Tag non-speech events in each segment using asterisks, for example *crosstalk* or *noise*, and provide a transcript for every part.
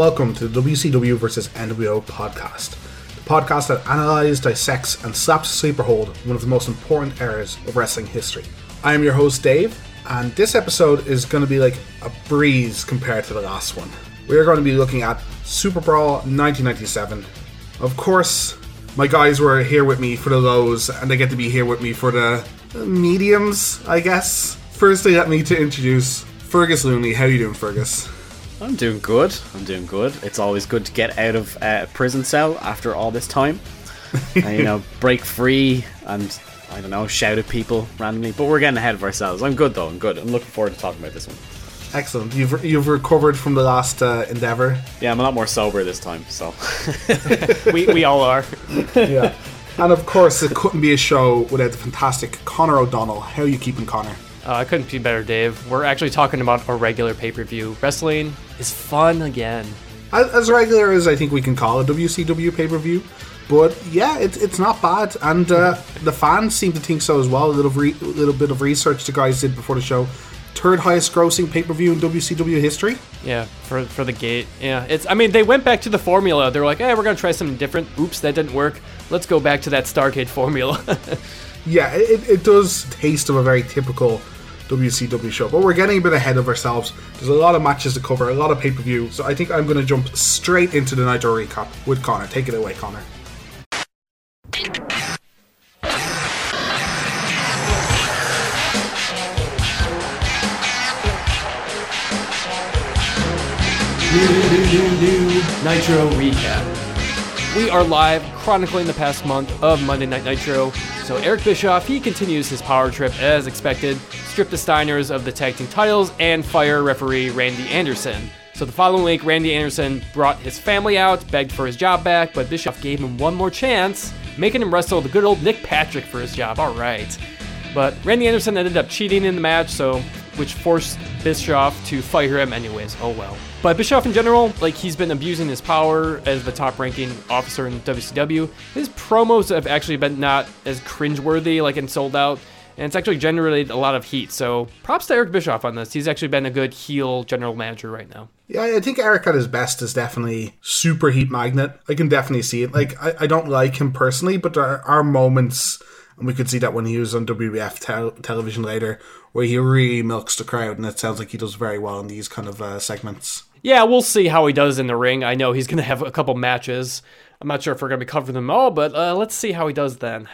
Welcome to the WCW vs. NWO podcast. The podcast that analyzes, dissects, and slaps sleeper hold one of the most important eras of wrestling history. I am your host, Dave, and this episode is going to be like a breeze compared to the last one. We are going to be looking at Super Brawl 1997. Of course, my guys were here with me for the lows, and they get to be here with me for the mediums, I guess. Firstly, let me to introduce Fergus Looney. How you doing, Fergus? I'm doing good. I'm doing good. It's always good to get out of a prison cell after all this time, *laughs* and you know, break free and I don't know, shout at people randomly. But we're getting ahead of ourselves. I'm good though. I'm good. I'm looking forward to talking about this one. Excellent. You've you've recovered from the last uh, endeavor. Yeah, I'm a lot more sober this time. So *laughs* *laughs* we we all are. yeah. And of course, it couldn't be a show without the fantastic Connor O'Donnell. How are you keeping Connor? Uh, I couldn't be better, Dave. We're actually talking about a regular pay per view. Wrestling is fun again. As, as regular as I think we can call a WCW pay per view. But yeah, it's it's not bad, and uh, *laughs* the fans seem to think so as well. A little re- little bit of research the guys did before the show. Third highest grossing pay per view in WCW history. Yeah, for for the gate. Yeah, it's. I mean, they went back to the formula. They were like, "Hey, we're gonna try something different." Oops, that didn't work. Let's go back to that Starcade formula. *laughs* yeah, it, it does taste of a very typical WCW show. But we're getting a bit ahead of ourselves. There's a lot of matches to cover, a lot of pay per view. So I think I'm going to jump straight into the Nitro recap with Connor. Take it away, Connor. New, new, new, new Nitro recap. We are live chronicling the past month of Monday Night Nitro. So Eric Bischoff, he continues his power trip as expected, strip the Steiners of the tag team titles, and fire referee Randy Anderson. So the following week, Randy Anderson brought his family out, begged for his job back, but Bischoff gave him one more chance, making him wrestle the good old Nick Patrick for his job. All right. But Randy Anderson ended up cheating in the match, so which forced Bischoff to fire him anyways. Oh well. But Bischoff in general, like he's been abusing his power as the top ranking officer in WCW. His promos have actually been not as cringeworthy like in Sold Out. And it's actually generated a lot of heat. So props to Eric Bischoff on this. He's actually been a good heel general manager right now. Yeah, I think Eric at his best is definitely super heat magnet. I can definitely see it. Like I, I don't like him personally, but there are moments and we could see that when he was on WWF te- television later, where he really milks the crowd, and it sounds like he does very well in these kind of uh, segments. Yeah, we'll see how he does in the ring. I know he's going to have a couple matches. I'm not sure if we're going to be covering them all, but uh, let's see how he does then.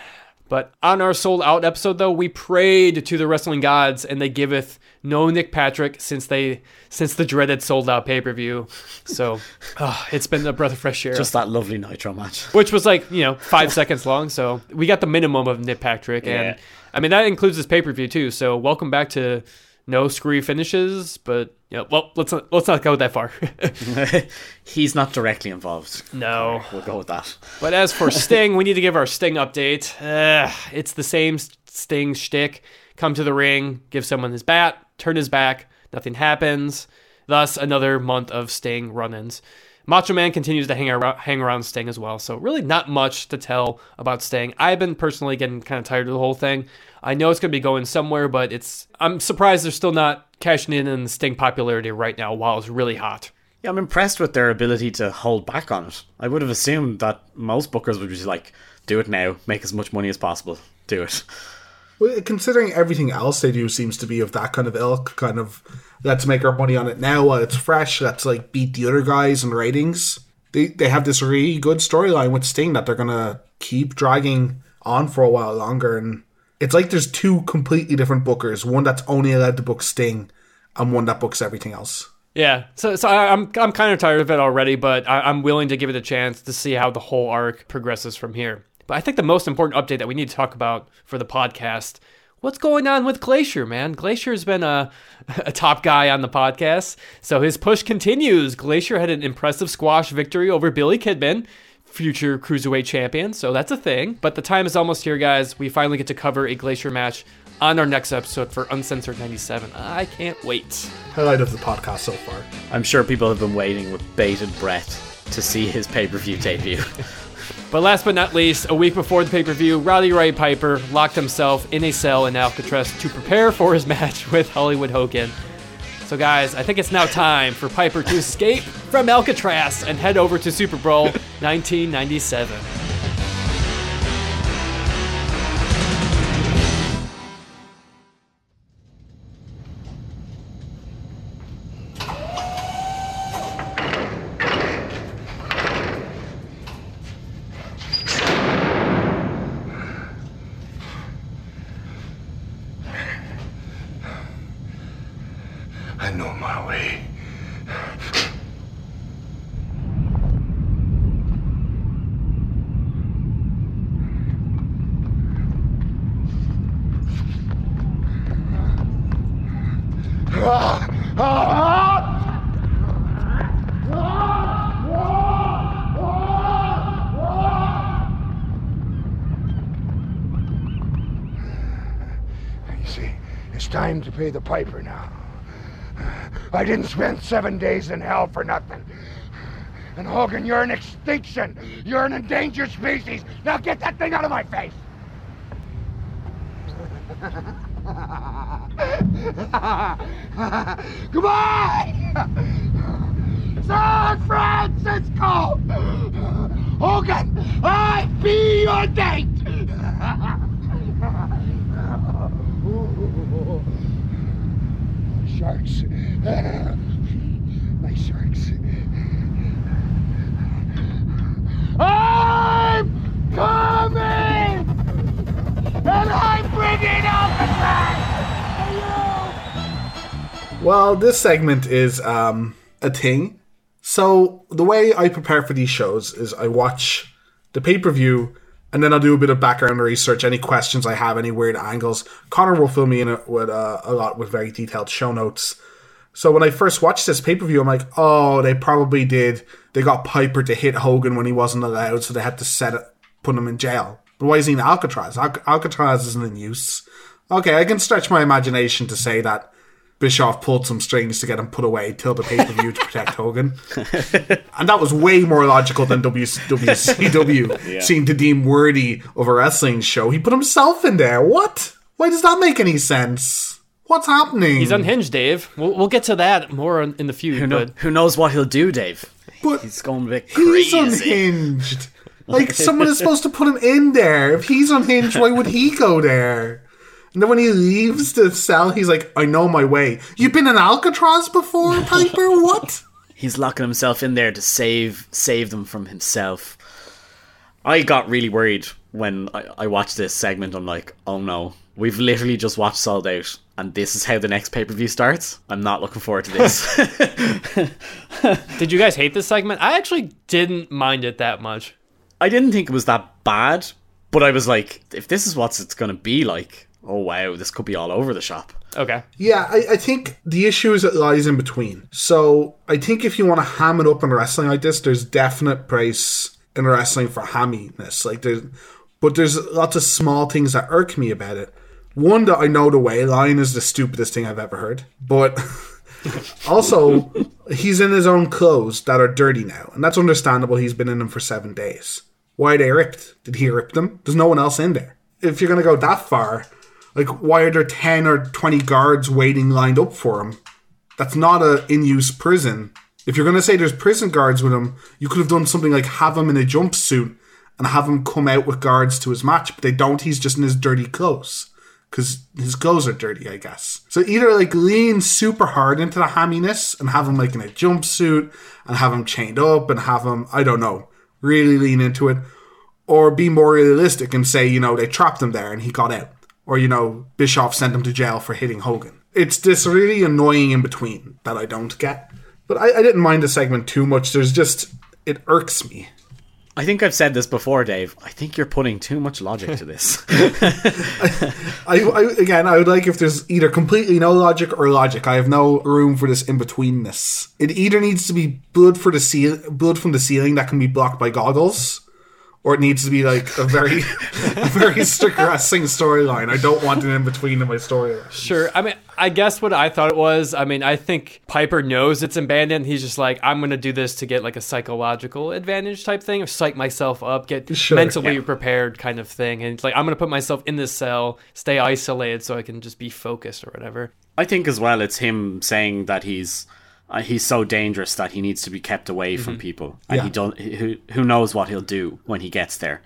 But on our sold out episode, though, we prayed to the wrestling gods, and they giveth no Nick Patrick since they since the dreaded sold out pay per view. So oh, *laughs* it's been a breath of fresh air. Just that lovely Nitro match, which was like you know five seconds long. So we got the minimum of Nick Patrick, yeah. and I mean that includes this pay per view too. So welcome back to no screwy finishes, but yeah, well, let's not, let's not go that far. *laughs* *laughs* He's not directly involved. No, we'll go with that. But as for *laughs* Sting, we need to give our Sting update. Uh, it's the same Sting shtick. Come to the ring, give someone his bat, turn his back, nothing happens. Thus, another month of Sting run-ins. Macho Man continues to hang around, hang around Sting as well. So really not much to tell about Sting. I've been personally getting kind of tired of the whole thing. I know it's going to be going somewhere, but it's I'm surprised they're still not cashing in on Sting popularity right now while it's really hot. Yeah, I'm impressed with their ability to hold back on it. I would have assumed that most bookers would be like, do it now, make as much money as possible, do it. Well, considering everything else they do seems to be of that kind of ilk, kind of let's make our money on it now while it's fresh. Let's like beat the other guys in ratings. They they have this really good storyline with Sting that they're gonna keep dragging on for a while longer, and it's like there's two completely different bookers. One that's only allowed to book Sting, and one that books everything else. Yeah, so so I, am I'm kind of tired of it already, but I, I'm willing to give it a chance to see how the whole arc progresses from here. But I think the most important update that we need to talk about for the podcast what's going on with Glacier, man? Glacier's been a, *laughs* a top guy on the podcast, so his push continues. Glacier had an impressive squash victory over Billy Kidman, future cruiserweight champion, so that's a thing. But the time is almost here, guys. We finally get to cover a Glacier match on our next episode for Uncensored 97. I can't wait. Highlight of the podcast so far. I'm sure people have been waiting with bated breath to see his pay per view debut. *laughs* But last but not least, a week before the pay per view, Roddy Ray Piper locked himself in a cell in Alcatraz to prepare for his *laughs* match with Hollywood Hogan. So, guys, I think it's now time for Piper to escape from Alcatraz and head over to Super Brawl *laughs* 1997. Didn't spend seven days in hell for nothing. And Hogan, you're an extinction. You're an endangered species. Now get that thing out of my face. *laughs* Goodbye! San Francisco! Hogan, I be your date! *laughs* Sharks. My sharks. I'm coming! And I'm bringing! Hello! Well, this segment is um, a thing. So the way I prepare for these shows is I watch the pay per view and then I'll do a bit of background research, any questions I have, any weird angles. Connor will fill me in with uh, a lot with very detailed show notes. So when I first watched this pay per view, I'm like, oh, they probably did. They got Piper to hit Hogan when he wasn't allowed, so they had to set it, put him in jail. But why is he in Alcatraz? Al- Alcatraz isn't in use. Okay, I can stretch my imagination to say that Bischoff pulled some strings to get him put away till the pay per view to protect *laughs* Hogan. and that was way more logical than w- WCW *laughs* seemed to deem worthy of a wrestling show. He put himself in there. What? Why does that make any sense? What's happening? He's unhinged, Dave. We'll, we'll get to that more in in the feud. Who, know, but who knows what he'll do, Dave? But He's going a bit he's unhinged. Like someone is supposed to put him in there. If he's unhinged, why would he go there? And then when he leaves the cell, he's like, "I know my way." You've been in Alcatraz before, *laughs* Piper? What? He's locking himself in there to save save them from himself. I got really worried when I, I watched this segment. I'm like, oh no, we've literally just watched Sold Out, and this is how the next pay per view starts. I'm not looking forward to this. *laughs* *laughs* did you guys hate this segment? I actually didn't mind it that much. I didn't think it was that bad, but I was like, if this is what it's gonna be like, oh wow, this could be all over the shop. Okay. Yeah, I, I think the issue is it lies in between. So I think if you want to ham it up in wrestling like this, there's definite price in wrestling for hamminess. Like there's, but there's lots of small things that irk me about it. One that I know the way line is the stupidest thing I've ever heard, but *laughs* also he's in his own clothes that are dirty now, and that's understandable. He's been in them for seven days. Why are they ripped? Did he rip them? There's no one else in there. If you're gonna go that far, like, why are there 10 or 20 guards waiting lined up for him? That's not a in-use prison. If you're going to say there's prison guards with him, you could have done something like have him in a jumpsuit and have him come out with guards to his match, but they don't. He's just in his dirty clothes. Because his clothes are dirty, I guess. So either, like, lean super hard into the hamminess and have him, like, in a jumpsuit and have him chained up and have him, I don't know, really lean into it. Or be more realistic and say, you know, they trapped him there and he got out or you know Bischoff sent him to jail for hitting Hogan. It's this really annoying in between that I don't get. But I, I didn't mind the segment too much. There's just it irks me. I think I've said this before, Dave. I think you're putting too much logic to this. *laughs* I, I again, I would like if there's either completely no logic or logic. I have no room for this in betweenness. It either needs to be blood for the ceil- blood from the ceiling that can be blocked by goggles, or it needs to be like a very, a *laughs* *laughs* very strict wrestling storyline. I don't want an in between in my story. Sure. I mean, I guess what I thought it was. I mean, I think Piper knows it's abandoned. He's just like, I'm gonna do this to get like a psychological advantage type thing, or psych myself up, get Sure, mentally yeah. prepared kind of thing. And it's like I'm gonna put myself in this cell, stay isolated, so I can just be focused or whatever. I think as well it's him saying that he's uh, he's so dangerous that he needs to be kept away from people, and Yeah. he don't. Who who knows what he'll do when he gets there?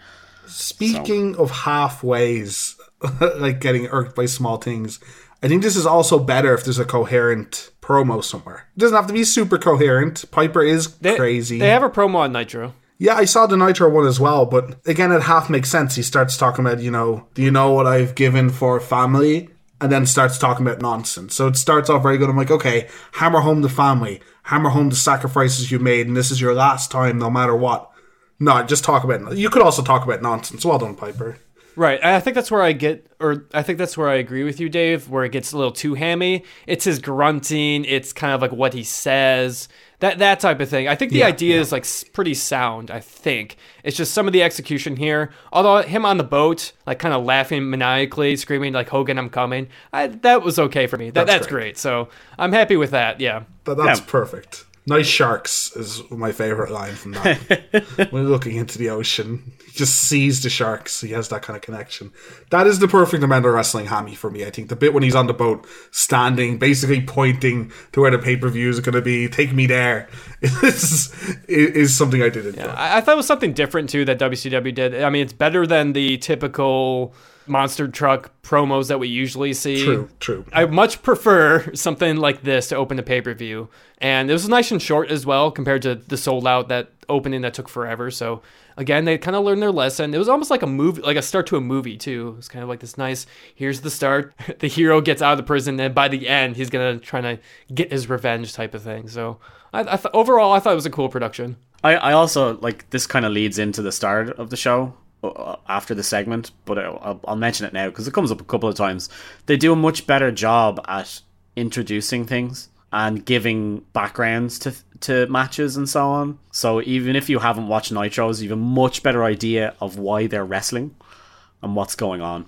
Speaking of halfways, *laughs* like getting irked by small things, I think this is also better if there's a coherent promo somewhere. It doesn't have to be super coherent. Piper is They, crazy. They have a promo on Nitro. Yeah, I saw the Nitro one as well, but again, it half makes sense. He starts talking about, you know, do you know what I've given for family? And then starts talking about nonsense. So it starts off very good. I'm like, okay, hammer home the family, hammer home the sacrifices you made, and this is your last time, no matter what. No, just talk about. You could also talk about nonsense. Well done, Piper. Right. I think that's where I get, or I think that's where I agree with you, Dave, where it gets a little too hammy. It's his grunting. It's kind of like what he says. That that type of thing. I think the Yeah, idea is like pretty sound. I think it's just some of the execution here. Although him on the boat, like kind of laughing maniacally, screaming like Hogan, I'm coming. I, that was okay for me. That, That's that's, great. great. So I'm happy with that. Yeah. But that's Yeah. perfect. Nice sharks is my favorite line from that. *laughs* when looking into the ocean, he just sees the sharks. He has that kind of connection. That is the perfect amount of wrestling hammy for me. I think the bit when he's on the boat, standing, basically pointing to where the pay per view is going to be, take me there, *laughs* is, is something I did enjoy. I, I thought it was something different too that WCW did. I mean, it's better than the typical monster truck promos that we usually see. True, true. I much prefer something like this to open a pay per view, and it was nice and short as well compared to the sold out that opening that took forever. So again, they kind of learned their lesson. It was almost like a movie, like a start to a movie too. It was kind of like this nice. Here's the start. *laughs* the hero gets out of the prison, and by the end, he's gonna try to get his revenge type of thing. So I, I th- overall, I thought it was a cool production. I, I also like this kind of leads into the start of the show Uh, uh, after the segment, but I'll, I'll mention it now because it comes up a couple of times. They do a much better job at introducing things and giving backgrounds to to matches and so on. So even if you haven't watched Nitros, you have a much better idea of why they're wrestling and what's going on.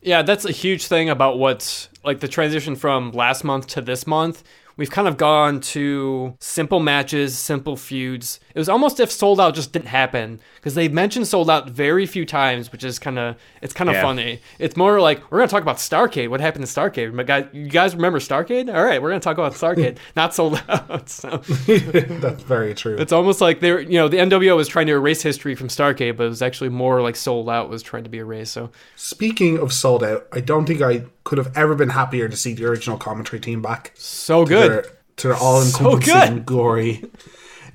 Yeah, that's a huge thing about what's like the transition from last month to this month. We've kind of gone to simple matches, simple feuds. It was almost if sold out just didn't happen because they mentioned sold out very few times, which is kind of it's kind of Yeah. funny. It's more like we're gonna talk about Starcade. What happened to Starcade? My guy, you guys remember Starcade? All right, we're gonna talk about Starcade, *laughs* not sold out. So *laughs* That's very true. it's almost like they're you know the NWO was trying to erase history from Starcade, but it was actually more like sold out was trying to be erased. So Speaking of sold out, I don't think I could have ever been happier to see the original commentary team back. so good. their, to their all encompassing good. glory.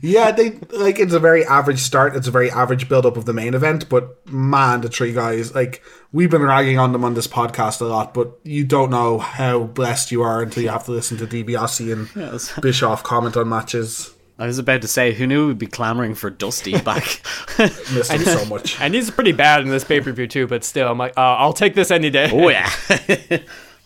Yeah, they like it's a very average start. It's a very average build up of the main event, but man, the three guys like we've been ragging on them on this podcast a lot, but you don't know how blessed you are until you have to listen to DiBiase and Yes. *laughs* Bischoff comment on matches. I was about to say, who knew we'd be clamoring for Dusty *laughs* back? Missed him so much. And he's pretty bad in this pay per view too, but still, I'm like, uh, I'll take this any day. oh yeah. *laughs*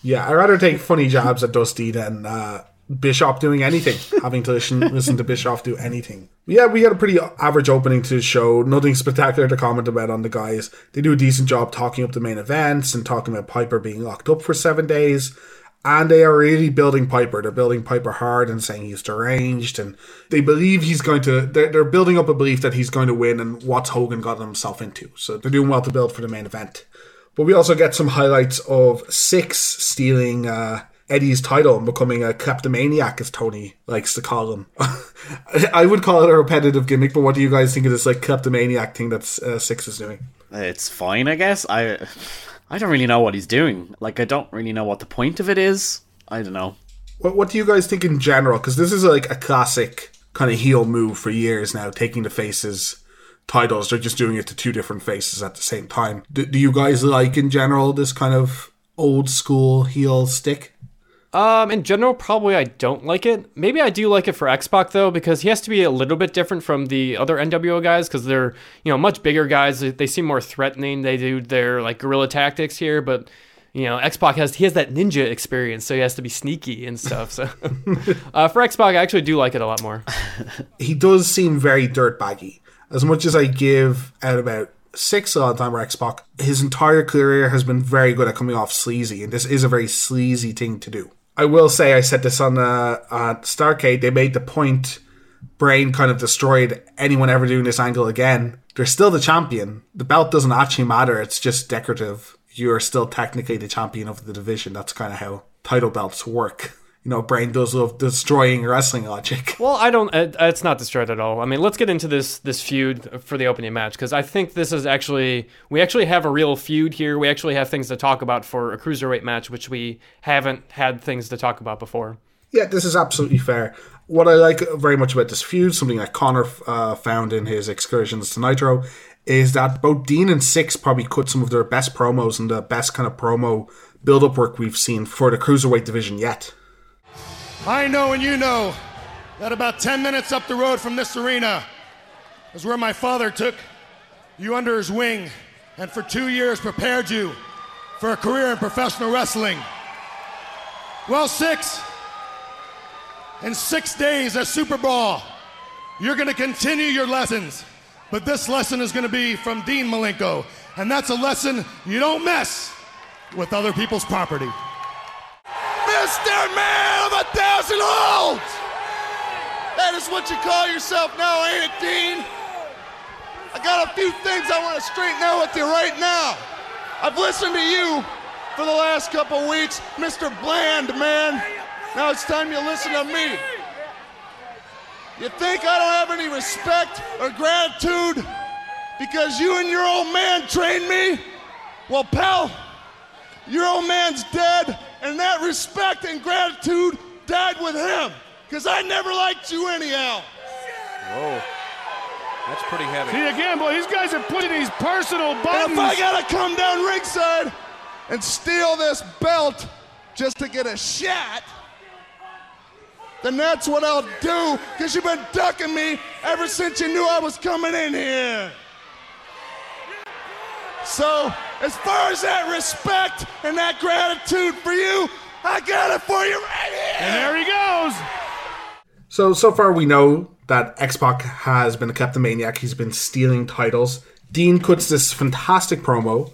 Yeah, I'd rather take funny jabs at Dusty than uh, Bischoff doing anything, having to listen, listen to Bischoff do anything. Yeah, we had a pretty average opening to the show. Nothing spectacular to comment about on the guys. They do a decent job talking up the main events and talking about Piper being locked up for seven days. And they are really building Piper. They're building Piper hard and saying he's deranged. And they believe he's going to, they're, they're building up a belief that he's going to win and what's Hogan got himself into. So they're doing well to build for the main event. But we also get some highlights of Syxx stealing uh, Eddie's title and becoming a kleptomaniac, as Tony likes to call him. *laughs* I would call it a repetitive gimmick, but what do you guys think of this like kleptomaniac thing that uh, Syxx is doing? it's fine, I guess. I I don't really know what he's doing. Like I don't really know what the point of it is. I don't know. What, what do you guys think in general? Because this is like a classic kind of heel move for years now, taking the faces titles. They're just doing it to two different faces at the same time. Do, do you guys like in general this kind of old school heel stick? Um, in general, probably I don't like it. Maybe I do like it for X Pac though, because he has to be a little bit different from the other NWO guys, because they're you know much bigger guys. They, seem more threatening. They do their like guerrilla tactics here, but you know X Pac has he has that ninja experience, so he has to be sneaky and stuff. So *laughs* uh, for X Pac, I actually do like it a lot more. *laughs* he does seem very dirtbaggy. As much as I give out about Syxx a lot of time where X Pac, his entire career has been very good at coming off sleazy, and this is a very sleazy thing to do. I will say, I said this on uh, uh, Starcade, they made the point Brain kind of destroyed anyone ever doing this angle again. They're still the champion. The belt doesn't actually matter, it's just decorative. You're still technically the champion of the division. That's kind of how title belts work you know, brain does love destroying wrestling logic. *laughs* Well, I don't. It's not destroyed at all. I mean, let's get into this this feud for the opening match because I think this is actually we actually have a real feud here. We actually have things to talk about for a cruiserweight match, which we haven't had things to talk about before. Yeah, this is absolutely fair. What I like very much about this feud, something that Connor uh, found in his excursions to Nitro, is that both Dean and Syxx probably cut some of their best promos and the best kind of promo build up work we've seen for the cruiserweight division yet. I know and you know that about 10 minutes up the road from this arena is where my father took you under his wing and for two years prepared you for a career in professional wrestling. Well, Syxx, in six days at Super Brawl, you're going to continue your lessons. But this lesson is going to be from Dean Malenko. And that's a lesson you don't mess with other people's property. Mr. Man of a thousand holds! That is what you call yourself now, ain't it, Dean? I got a few things I want to straighten out with you right now. I've listened to you for the last couple weeks, Mr. Bland, man. Now it's time you listen to me. You think I don't have any respect or gratitude because you and your old man trained me? Well, pal, your old man's dead, and that respect and gratitude died with him. Because I never liked you anyhow. Whoa. That's pretty heavy. See again, boy, these guys are putting these personal buttons. And if I gotta come down ringside and steal this belt just to get a shot, then that's what I'll do, because you've been ducking me ever since you knew I was coming in here. So, as far as that respect and that gratitude for you, I got it for you right here. And there he goes. So, so far we know that X Pac has been a kleptomaniac. He's been stealing titles. Dean cuts this fantastic promo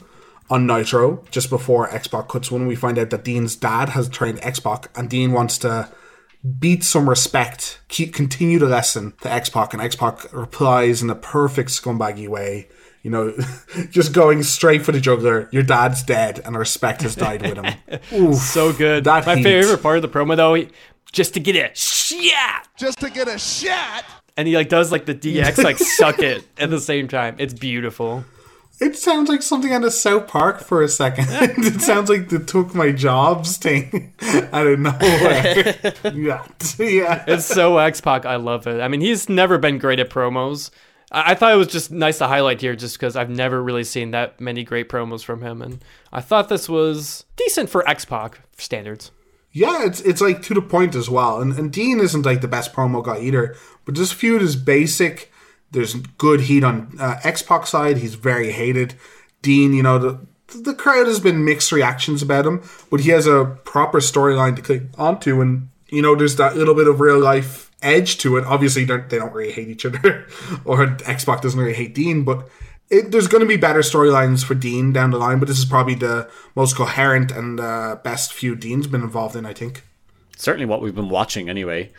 on Nitro just before X Pac cuts one. We find out that Dean's dad has trained X Pac, and Dean wants to beat some respect, keep continue the lesson to X Pac, and X Pac replies in a perfect scumbaggy way you know, *laughs* just going straight for the juggler. Your dad's dead, and respect has died with him. *laughs* Oof, so good. That My heat. favorite part of the promo, though, he, just to get a shot, just to get a shot, and he like does like the DX like suck it *laughs* at the same time. It's beautiful. It sounds like something out of South Park for a second. it sounds like the took my jobs thing out of nowhere. yeah, yeah. It's so X Pac. I love it. I mean, he's never been great at promos, I thought it was just nice to highlight here just because I've never really seen that many great promos from him. And I thought this was decent for X Pac standards. Yeah, it's it's like to the point as well. And, and Dean isn't like the best promo guy either, but this feud is basic. There's good heat on uh, X Pac side. He's very hated. Dean, you know, the, the crowd has been mixed reactions about him, but he has a proper storyline to click onto. And, you know, there's that little bit of real life edge to it. Obviously, they don't really hate each other, *laughs* or X Pac doesn't really hate Dean, but it, there's going to be better storylines for Dean down the line. But this is probably the most coherent and uh, best feud Dean's been involved in, I think. Certainly, what we've been watching anyway.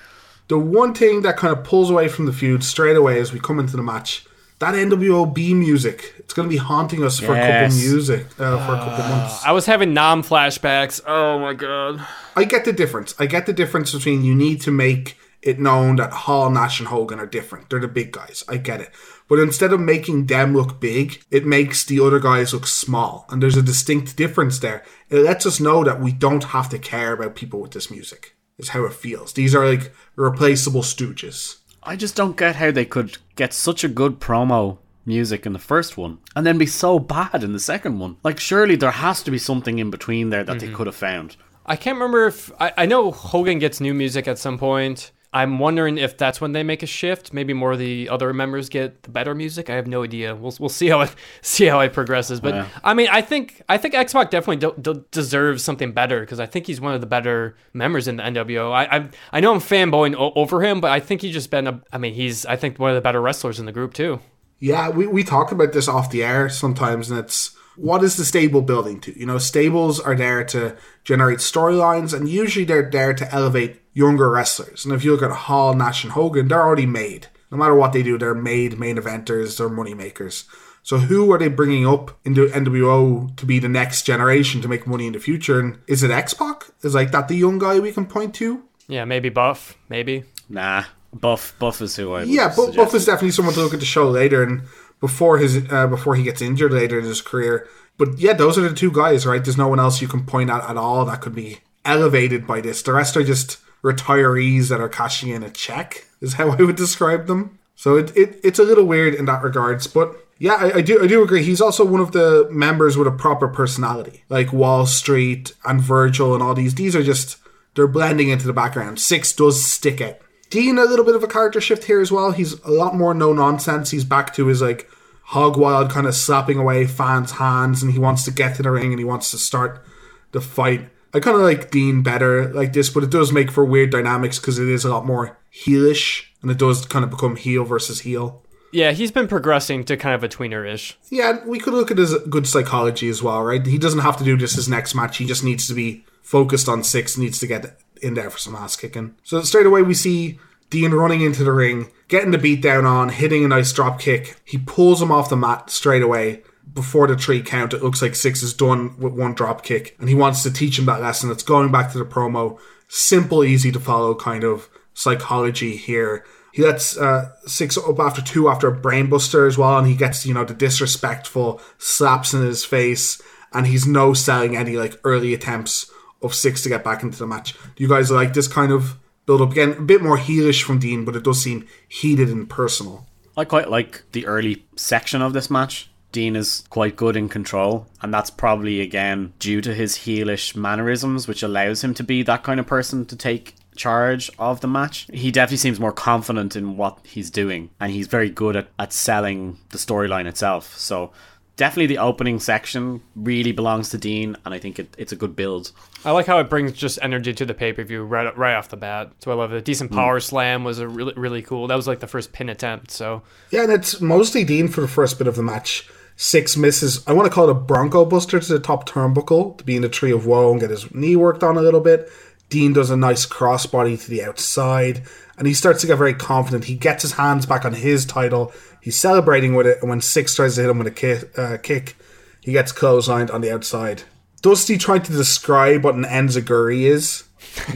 The one thing that kind of pulls away from the feud straight away as we come into the match. That NWOB music, it's going to be haunting us for yes. a couple of music uh, for a couple months. I was having Nam flashbacks. Oh my god! I get the difference. I get the difference between you need to make it known that Hall, Nash, and Hogan are different. They're the big guys. I get it. But instead of making them look big, it makes the other guys look small. And there's a distinct difference there. It lets us know that we don't have to care about people with this music, is how it feels. These are like replaceable stooges. I just don't get how they could get such a good promo music in the first one and then be so bad in the second one. Like, surely there has to be something in between there that mm-hmm. they could have found. I can't remember if I, I know Hogan gets new music at some point. I'm wondering if that's when they make a shift. Maybe more of the other members get the better music. I have no idea. We'll, we'll see how it *laughs* see how it progresses. But yeah. I mean, I think I think X Pac definitely do, do, deserves something better because I think he's one of the better members in the NWO. I I, I know I'm fanboying o- over him, but I think he's just been a. I mean, he's I think one of the better wrestlers in the group too. Yeah, we, we talk about this off the air sometimes, and it's what is the stable building to? You know, stables are there to generate storylines, and usually they're there to elevate younger wrestlers. And if you look at Hall, Nash, and Hogan, they're already made. No matter what they do, they're made main eventers, they're money makers. So who are they bringing up into NWO to be the next generation to make money in the future? And is it X Pac? Is like that the young guy we can point to? Yeah, maybe Buff, maybe. Nah, Buff Buff is who I would Yeah, but suggest. Buff is definitely someone to look at the show later and before his uh, before he gets injured later in his career. But yeah, those are the two guys, right? There's no one else you can point at at all that could be elevated by this. The rest are just retirees that are cashing in a check, is how I would describe them. So it, it it's a little weird in that regards, but yeah, I, I do I do agree. He's also one of the members with a proper personality, like Wall Street and Virgil and all these. These are just they're blending into the background. Syxx does stick out. Dean a little bit of a character shift here as well. He's a lot more no nonsense. He's back to his like hog wild kind of slapping away fans' hands, and he wants to get to the ring and he wants to start the fight. I kind of like Dean better like this, but it does make for weird dynamics because it is a lot more heelish, and it does kind of become heel versus heel. Yeah, he's been progressing to kind of a tweener-ish. Yeah, we could look at his good psychology as well, right? He doesn't have to do just his next match. He just needs to be focused on Syxx, needs to get in there for some ass kicking. So straight away we see Dean running into the ring, getting the beat down on, hitting a nice drop kick. He pulls him off the mat straight away. Before the three count, it looks like Syxx is done with one drop kick, and he wants to teach him that lesson. It's going back to the promo. Simple, easy to follow kind of psychology here. He lets uh, Syxx up after two after a brainbuster as well, and he gets, you know, the disrespectful slaps in his face, and he's no selling any like early attempts of Syxx to get back into the match. Do you guys like this kind of build up? Again, a bit more heelish from Dean, but it does seem heated and personal. I quite like the early section of this match. Dean is quite good in control, and that's probably again due to his heelish mannerisms, which allows him to be that kind of person to take charge of the match. He definitely seems more confident in what he's doing, and he's very good at, at selling the storyline itself. So definitely the opening section really belongs to Dean, and I think it, it's a good build. I like how it brings just energy to the pay per view right right off the bat. So I love it. Decent mm. power slam was a really really cool. That was like the first pin attempt. So Yeah, and it's mostly Dean for the first bit of the match. Syxx misses. I want to call it a Bronco Buster to the top turnbuckle to be in the tree of woe and get his knee worked on a little bit. Dean does a nice crossbody to the outside, and he starts to get very confident. He gets his hands back on his title. He's celebrating with it, and when Syxx tries to hit him with a kick, uh, kick he gets clotheslined on the outside. Dusty tried to describe what an enziguri is.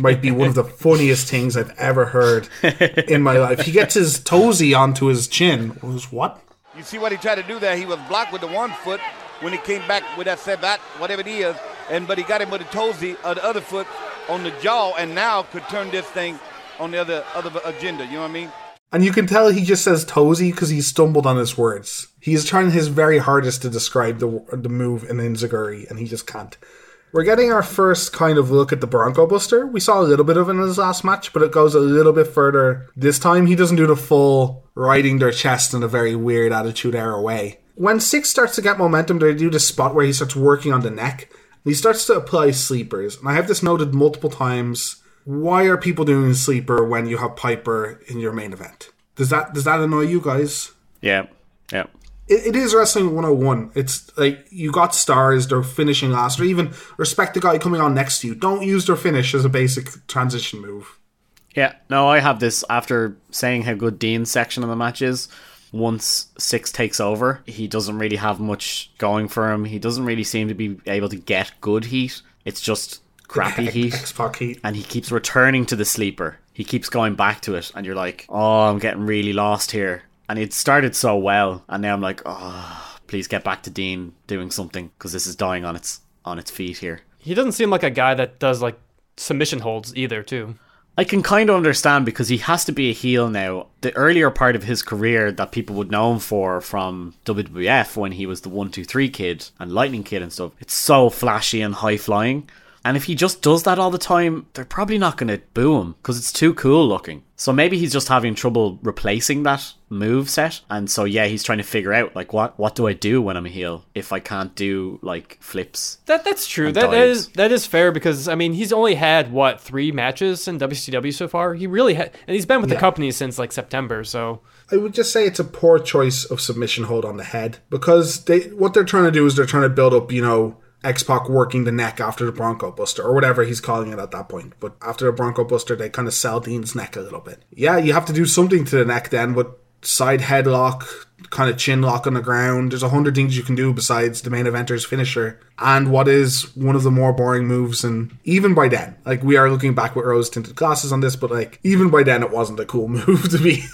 Might be one of the funniest things I've ever heard in my life. He gets his toesy onto his chin. Was what? You see what he tried to do there? He was blocked with the one foot when he came back with that sabat, whatever it is, and but he got him with the toesy of the other foot on the jaw, and now could turn this thing on the other other agenda. You know what I mean? And you can tell he just says toesy because he stumbled on his words. He's trying his very hardest to describe the the move in enziguri, and he just can't. We're getting our first kind of look at the Bronco Buster. We saw a little bit of it in his last match, but it goes a little bit further. This time, he doesn't do the full riding their chest in a very weird attitude era way. When Syxx starts to get momentum, they do this spot where he starts working on the neck. He starts to apply sleepers. And I have this noted multiple times. Why are people doing sleeper when you have Piper in your main event? Does that does that annoy you guys? Yeah, yeah. It, it is wrestling 101 it's like you got stars they're finishing last or even respect the guy coming on next to you don't use their finish as a basic transition move Yeah, no, I have this after saying how good Dean's section of the match is. Once Syxx takes over, he doesn't really have much going for him. He doesn't really seem to be able to get good heat. It's just crappy heat. X-Pac heat And he keeps returning to the sleeper. He keeps going back to it, and you're like, oh, I'm getting really lost here. And it started so well, and now I'm like, oh, please get back to Dean doing something because this is dying on its on its feet here. he doesn't seem like a guy that does like submission holds either. Too. I can kind of understand because he has to be a heel now. The earlier part of his career that people would know him for from WWF when he was the 123 kid and Lightning Kid and stuff, it's so flashy and high flying. And if he just does that all the time, they're probably not going to boo him because it's too cool looking. So maybe he's just having trouble replacing that move set. And so yeah, he's trying to figure out like what what do I do when I'm a heel if I can't do like flips. That that's true. And That, that dives. is that is fair because I mean he's only had what three matches in WCW so far. He really had, and he's been with the company since like September. So I would just say it's a poor choice of submission hold on the head because they what they're trying to do is they're trying to build up, you know, X Pac working the neck after the Bronco Buster or whatever he's calling it at that point. But after the Bronco Buster, they kind of sell Dean's neck a little bit. Yeah, you have to do something to the neck then with side headlock, kind of chin lock on the ground. There's a hundred things you can do besides the main eventer's finisher and what is one of the more boring moves. And even by then, like we are looking back with rose tinted glasses on this, but like even by then, it wasn't a cool *laughs* move to be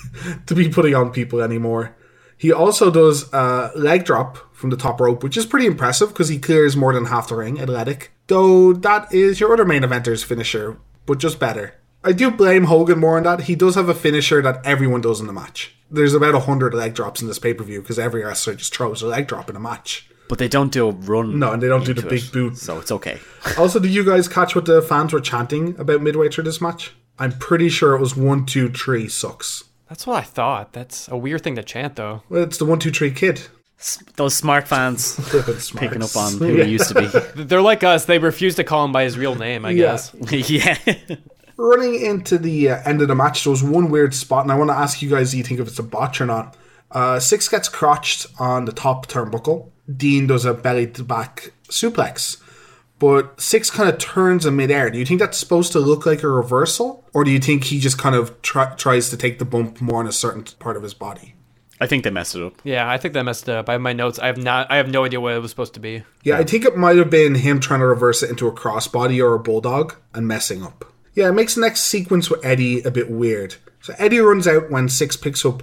to be putting on people anymore. He also does a leg drop from the top rope, which is pretty impressive because he clears more than half the ring, athletic. Though that is your other main eventer's finisher, but just better. I do blame Hogan more on that. He does have a finisher that everyone does in the match. There's about a hundred leg drops in this pay per view because every wrestler just throws a leg drop in a match. But they don't do a run. No, and they don't do the into big it, boot. So it's okay. *laughs* Also, did you guys catch what the fans were chanting about midway through this match? I'm pretty sure it was one, two, three sucks. That's what I thought. That's a weird thing to chant though. Well, it's the one, two, three kid. S- Those smart fans *laughs* *laughs* picking up on who Yeah. he *laughs* used to be. They're like us. They refuse to call him by his real name. I Yeah. guess. yeah. running into the uh, end of the match, there was one weird spot, and I want to ask you guys: Do you think if it's a botch or not? Uh, Syxx gets crotched on the top turnbuckle. Dean does a belly to back suplex, but Syxx kind of turns in midair. Do you think that's supposed to look like a reversal, or do you think he just kind of try- tries to take the bump more on a certain part of his body? I think they messed it up. Yeah, I think they messed it up. I have my notes. I have not. I have no idea what it was supposed to be. Yeah, I think it might have been him trying to reverse it into a crossbody or a bulldog and messing up. Yeah, it makes the next sequence with Eddie a bit weird. So Eddie runs out when Syxx picks up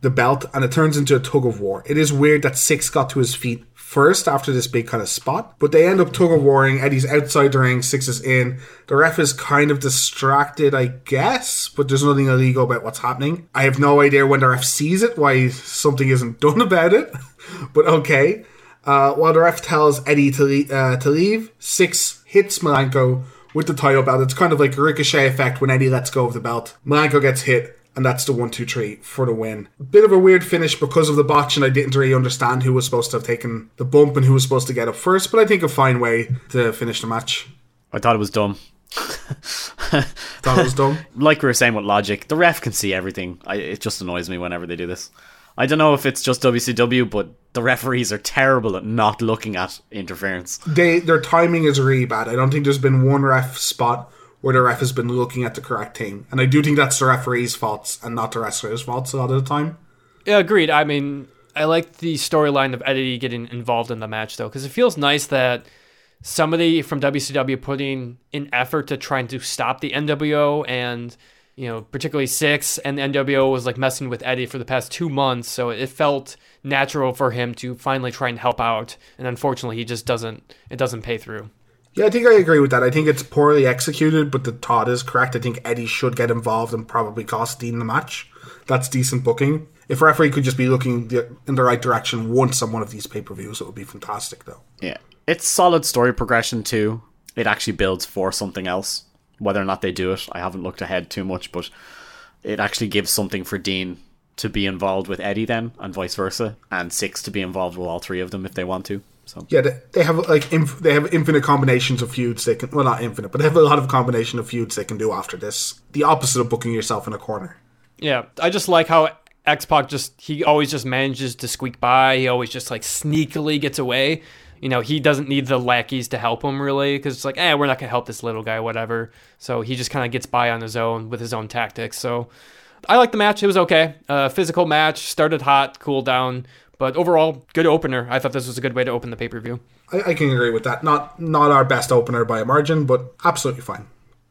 the belt and it turns into a tug of war. It is weird that Syxx got to his feet first after this big kind of spot, but they end up tug of warring. Eddie's outside the ring, Syxx is in. The ref is kind of distracted, I guess, but there's nothing illegal about what's happening. I have no idea when the ref sees it why something isn't done *laughs* about it, but okay. Uh, while the ref tells Eddie to, le- uh, to leave, Syxx hits Malenko with the title belt. It's kind of like a ricochet effect when Eddie lets go of the belt. Malenko gets hit, and that's the one, two, three for the win. Bit of a weird finish because of the botch, and I didn't really understand who was supposed to have taken the bump and who was supposed to get up first, but I think a fine way to finish the match. I thought it was dumb. *laughs* Thought it was dumb. *laughs* like we were saying with logic, the ref can see everything. I, it just annoys me whenever they do this. I don't know if it's just WCW, but the referees are terrible at not looking at interference. They Their timing is really bad. I don't think there's been one ref spot where the ref has been looking at the correct thing. And I do think that's the referee's faults and not the wrestler's faults a lot of the time. Yeah, agreed. I mean, I like the storyline of Eddie getting involved in the match though, because it feels nice that somebody from WCW putting in effort to trying to stop the NWO and you know particularly Syxx and the NWO was like messing with Eddie for the past two months, so it felt natural for him to finally try and help out. And unfortunately, he just doesn't. It doesn't pay through. Yeah, I think I agree with that. I think it's poorly executed, but the thought is correct. I think Eddie should get involved and probably cost Dean the match. That's decent booking. If referee could just be looking the, in the right direction once on one of these pay per views, it would be fantastic, though. Yeah. It's solid story progression too. It actually builds for something else. Whether or not they do it, I haven't looked ahead too much, but it actually gives something for Dean to be involved with Eddie then, and vice versa, and Syxx to be involved with all three of them if they want to. So Yeah, they, they have like inf- they have infinite combinations of feuds they can. Well, not infinite, but they have a lot of combination of feuds they can do after this. The opposite of booking yourself in a corner. Yeah, I just like how X Pac just he always just manages to squeak by. He always just like sneakily gets away. You know, he doesn't need the lackeys to help him really because it's like, eh, we're not gonna help this little guy, whatever. So he just kind of gets by on his own with his own tactics. So I like the match. It was okay. Uh, physical match started hot, cooled down, but overall good opener. I thought this was a good way to open the pay per view. I, I can agree with that. Not not our best opener by a margin, but absolutely fine.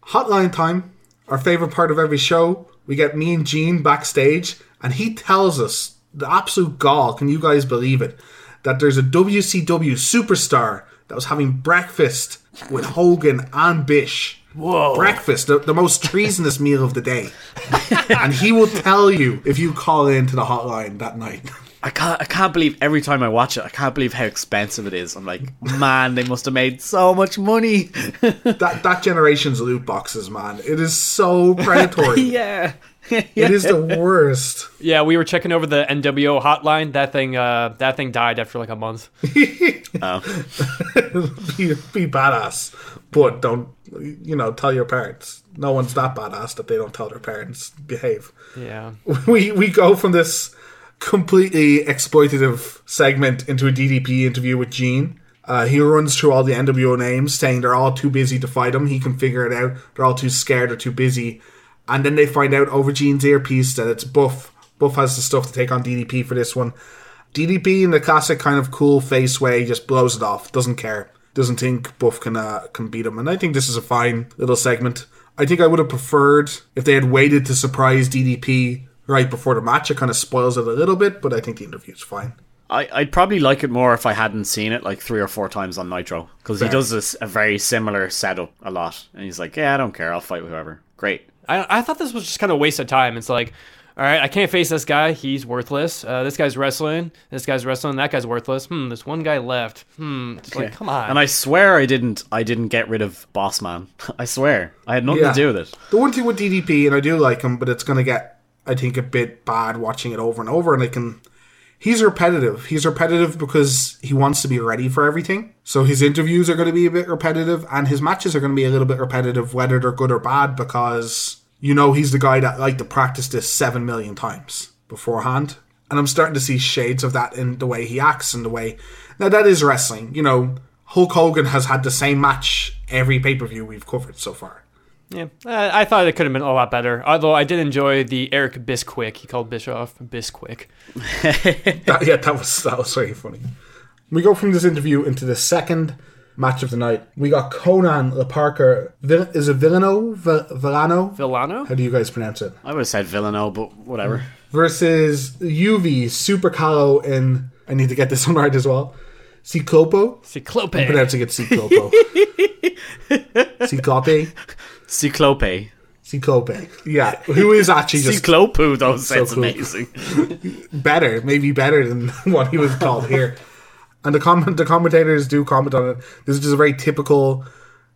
Hotline time, our favorite part of every show. We get Mean Gene backstage, and he tells us the absolute gall. Can you guys believe it? That there's a WCW superstar that was having breakfast with Hogan and Bish. Whoa! Breakfast, the, the most treasonous meal of the day, *laughs* and he will tell you if you call in to the hotline that night. I can't I can't believe every time I watch it, I can't believe how expensive it is. I'm like, man, they must have made so much money. *laughs* That that generation's loot boxes, man. It is so predatory. *laughs* yeah. It is the *laughs* worst. Yeah, we were checking over the NWO hotline. That thing, uh, that thing died after like a month. Oh. be, be badass, but don't you know? Tell your parents. No one's that badass that they don't tell their parents. Behave. Yeah. We we go from this completely exploitative segment into a DDP interview with Gene. Uh, he runs through all the NWO names, saying they're all too busy to fight him. He can figure it out. They're all too scared or too busy. And then they find out over Gene's earpiece that it's Buff. Buff has the stuff to take on DDP for this one. DDP in the classic kind of cool face way just blows it off. Doesn't care. Doesn't think Buff can uh, can beat him. And I think this is a fine little segment. I think I would have preferred if they had waited to surprise DDP right before the match. It kind of spoils it a little bit, but I think the interview's fine. I, I'd probably like it more if I hadn't seen it like three or four times on Nitro because he does this a very similar setup a lot, and he's like, "Yeah, I don't care, I'll fight whoever." Great. I, I thought this was just kind of a waste of time. It's like, all right, I can't face this guy. He's worthless. Uh, this guy's wrestling. This guy's wrestling. That guy's worthless. Hmm. This one guy left. Hmm. It's like, come on. And I swear I didn't. I didn't get rid of Boss Man. *laughs* I swear I had nothing Yeah. to do with it. The one thing with DDP, and I do like him, but it's going to get, I think, a bit bad watching it over and over. And I can, he's repetitive. He's repetitive because he wants to be ready for everything. So his interviews are going to be a bit repetitive, and his matches are going to be a little bit repetitive, whether they're good or bad, because you know he's the guy that liked to practice this seven million times beforehand. And I'm starting to see shades of that in the way he acts and the way. Now that is wrestling. You know, Hulk Hogan has had the same match every pay per view we've covered so far. Yeah. Uh, I thought it could have been a lot better. Although I did enjoy the Eric Bisquick. He called Bischoff Bisquick. *laughs* that, yeah, that was that was very funny. We go from this interview into the second match of the night. We got Konnan La Parka. Vill- is it Villano? V- Villano? Villano. How do you guys pronounce it? I would have said Villano, but whatever. Versus Juvi Super Calo and I need to get this *laughs* one right as well. Ciclopo. Ciclope. I'm pronouncing it Ciclopo. Ciclope. *laughs* Ciclope. Ciclope. Yeah, who is actually just Cyclopu, though, So sounds cool. amazing. *laughs* better, maybe better than *laughs* what he was called here. And the comment, the commentators do comment on it. This is just a very typical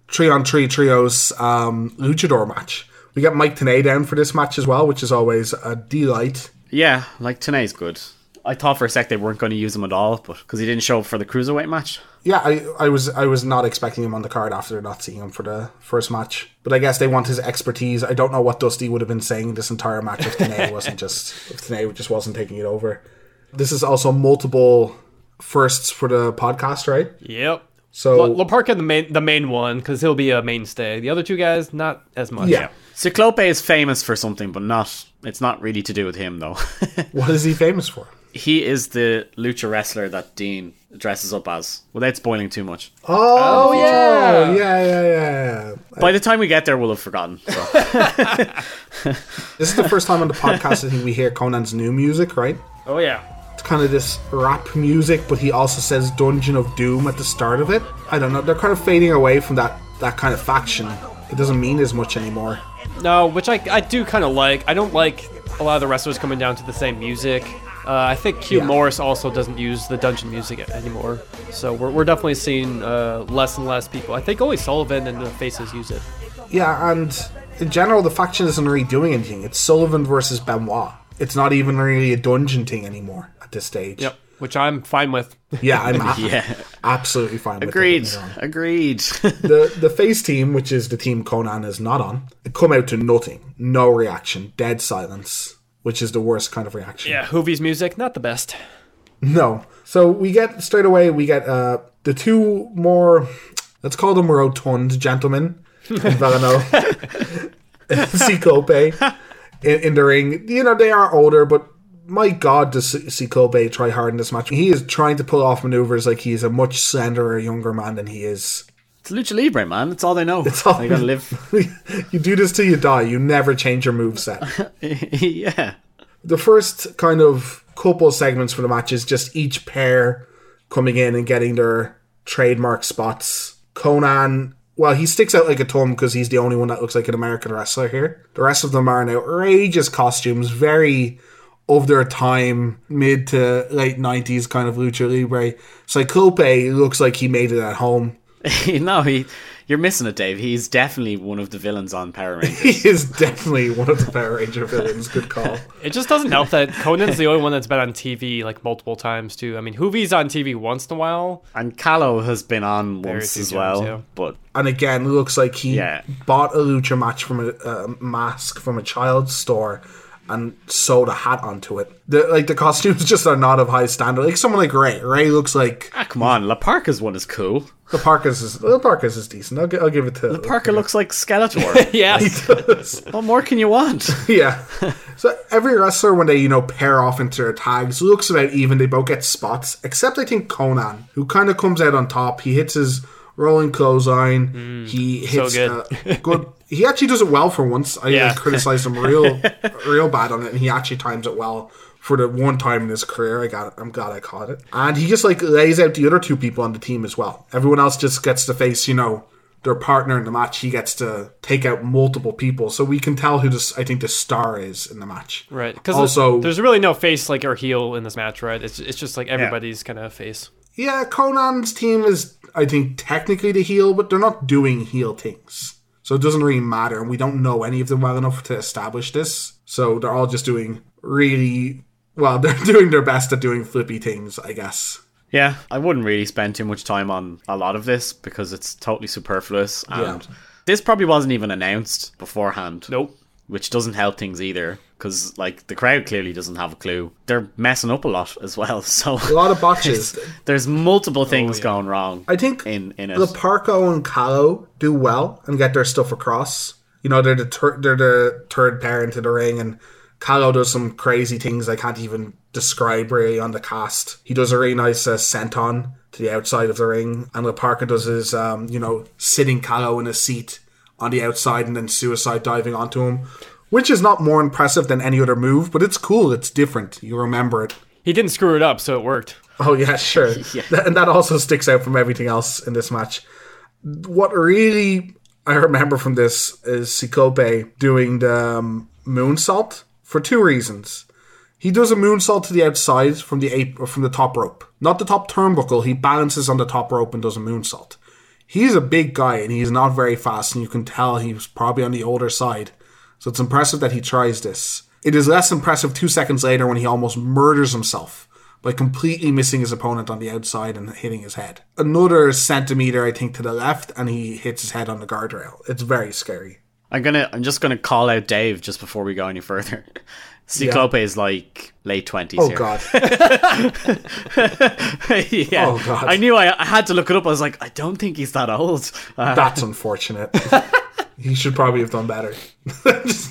three on three trios um, luchador match. We got Mike Tenay down for this match as well, which is always a delight. Yeah, like Tenay's good. I thought for a sec they weren't going to use him at all, but because he didn't show up for the cruiserweight match. Yeah, I, I was I was not expecting him on the card after not seeing him for the first match. But I guess they want his expertise. I don't know what Dusty would have been saying this entire match if Tenay *laughs* wasn't just if Tenay just wasn't taking it over. This is also multiple firsts for the podcast, right? Yep. So La, La Parka the main the main one because he'll be a mainstay. The other two guys not as much. yeah. Ciclope is famous for something, but not. It's not really to do with him, though. *laughs* What is he famous for? He is the lucha wrestler that Dean dresses up as, without spoiling too much. Oh, oh yeah. yeah, yeah, yeah, yeah. By the time we get there, we'll have forgotten. So. *laughs* This is the first time on the podcast I think we hear Konnan's new music, right? Oh yeah. It's kind of this rap music, but he also says Dungeon of Doom at the start of it. I don't know. They're kind of fading away from that that kind of faction. It doesn't mean as much anymore. No, which I, I do kind of like. I don't like a lot of the wrestlers coming down to the same music. Uh, I think Hugh Yeah. Morrus also doesn't use the dungeon music anymore. So we're, we're definitely seeing uh, less and less people. I think only Sullivan and the Faces use it. Yeah, and in general, the faction isn't really doing anything. It's Sullivan versus Benoit. It's not even really a dungeon thing anymore at this stage. Yep. Which I'm fine with. Yeah, I'm *laughs* a- yeah, absolutely fine with it. agreed. Don't get me wrong. Agreed. *laughs* the the face team, which is the team Konnan is not on, come out to nothing, no reaction, dead silence, which is the worst kind of reaction. Yeah, Juvi's music, not the best. No. So we get straight away. We get uh the two more, let's call them rotund gentlemen, in *laughs* Villano, Ciclope, *laughs* in, in the ring. You know they are older, but. My God, does Ciclope try hard in this match? He is trying to pull off maneuvers like he is a much slenderer, younger man than he is. It's Lucha Libre, man. It's all they know. It's all- they gotta live. *laughs* you do this till you die. You never change your moveset. *laughs* yeah. the first kind of couple segments for the match is just each pair coming in and getting their trademark spots. Konnan, well, he sticks out like a thumb because he's the only one that looks like an American wrestler here. The rest of them are in outrageous costumes, very of their time, mid to late 90s kind of lucha libre. Ciclope looks like he made it at home. *laughs* no, he. You're missing it, Dave. He's definitely one of the villains on Power *laughs* Rangers. He is definitely one of the Power Ranger villains. Good call. *laughs* It just doesn't help that Konnan's the only one that's been on TV like multiple times too. I mean, Juvi's on TV once in a while. and Calo has been on Very once few as times, well, yeah. but And again, looks like he Yeah. bought a lucha match from a, a mask from a child's store and sewed a hat onto it. The, like the costumes *laughs* just are not of high standard. Like someone like Rey. Rey looks like ah, come on, La Parka's one is cool. the Parka's is the Parka's is decent. I'll, gi- I'll give it to La Parka looks like Skeletor. *laughs* Yes. *laughs* what more can you want? yeah. So every wrestler, when they you know pair off into their tags, looks about even. They both get spots, except I think Konnan, who kind of comes out on top. He hits his rolling clothesline. he hits good. Uh, good. He actually does it well for once. I, Yeah. I criticized him real, *laughs* real bad on it, and he actually times it well. For the one time in his career, I got it. I'm glad I caught it. And he just like lays out the other two people on the team as well. Everyone else just gets to face, you know, their partner in the match. He gets to take out multiple people, so we can tell who this. I think the star is in the match. Right. Because Also- there's really no face like or heel in this match, right? It's it's just like everybody's kind of face. Yeah, Konnan's team is, I think, technically the heel, but they're not doing heel things. So it doesn't really matter, and we don't know any of them well enough to establish this. So they're all just doing really well, *laughs* they're doing their best at doing flippy things, I guess. yeah, I wouldn't really spend too much time on a lot of this because it's totally superfluous, and Yeah. this probably wasn't even announced beforehand. Nope. Which doesn't help things either because like the crowd clearly doesn't have a clue. They're messing up a lot as well. *laughs* So A lot of botches. there's multiple things going wrong. I think in in it. La Parka and Calo do well and get their stuff across. You know, they're the tur- they're the third pair into the ring, and Calo does some crazy things I can't even describe really on the cast. He does a really nice uh, senton to the outside of the ring, and La Parka does his, um, you know, sitting Calo in a seat on the outside and then suicide diving onto him, which is not more impressive than any other move, but it's cool. It's different. You remember it. He didn't screw it up, so it worked. Oh yeah, *laughs* sure. Th- And that also sticks out from everything else in this match. What really I remember from this is Sikope doing the um, moonsault for two reasons. He does a moonsault to the outside from the ape from the top rope, not the top turnbuckle. He balances on the top rope and does a moonsault. He's a big guy and he's not very fast, and you can tell he's probably on the older side. So it's impressive that he tries this. It is less impressive two seconds later when he almost murders himself by completely missing his opponent on the outside and hitting his head. Another centimeter, I think, to the left, and he hits his head on the guardrail. It's very scary. I'm gonna I'm just gonna call out Dave just before we go any further. *laughs* Ciclope is like late twenties. Oh here. god. *laughs* yeah. Oh, God. I knew I, I had to look it up. I was like, I don't think he's that old. Uh, That's unfortunate. *laughs* he should probably have done better. *laughs*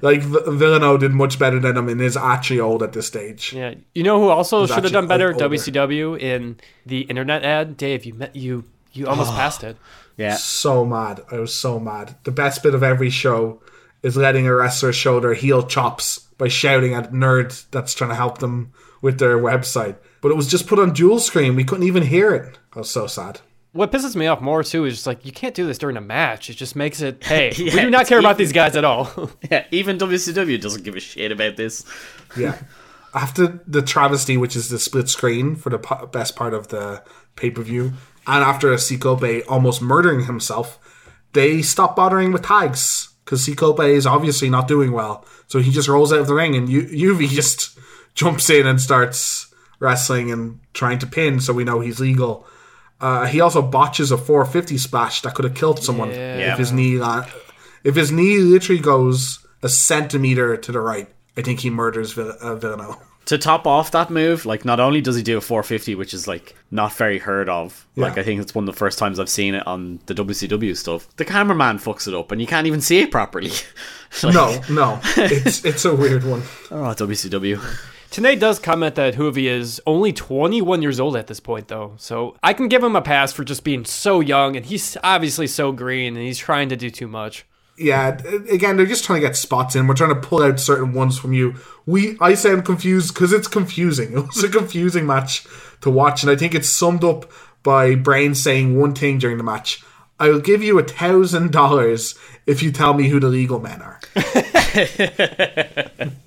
Like V- Villano did much better than him and is actually old at this stage. Yeah. You know who also should have done better? older. WCW in the internet ad. Dave, you met you you almost *sighs* passed it. yeah. So mad. I was so mad. The best bit of every show is letting a wrestler show their heel chops by shouting at nerd that's trying to help them with their website. But it was just put on dual screen. We couldn't even hear it. I was so sad. What pisses me off more too is just like you can't do this during a match. It just makes it. Hey, *laughs* we do not it's care about these guys at all. *laughs* Yeah. Even WCW doesn't give a shit about this. Yeah. after the travesty, which is the split screen for the po- best part of the pay per view, and after Sikope almost murdering himself, they stop bothering with tags because Sikope is obviously not doing well. So he just rolls out of the ring, and U- Juvi *laughs* just jumps in and starts wrestling and trying to pin. So we know he's legal. Uh, he also botches a 450 splash that could have killed someone Yeah. if his knee la- if his knee literally goes a centimeter to the right. I think he murders Vill- uh, Villano. *laughs* to top off that move, like not only does he do a 450, which is like not very heard of, like I think it's one of the first times I've seen it on the WCW stuff. The cameraman fucks it up, and you can't even see it properly. *laughs* Like, No, no, *laughs* it's it's a weird one. oh WCW. Tenay does comment that Juvi is only 21 years old at this point, though. So I can give him a pass for just being so young, and he's obviously so green, and he's trying to do too much. Yeah, again, they're just trying to get spots in. We're trying to pull out certain ones from you. We, I sound confused because it's confusing. *laughs* It was a confusing match to watch, and I think it's summed up by Brain saying one thing during the match. I'll give you a thousand dollars if you tell me who the legal men are. *laughs*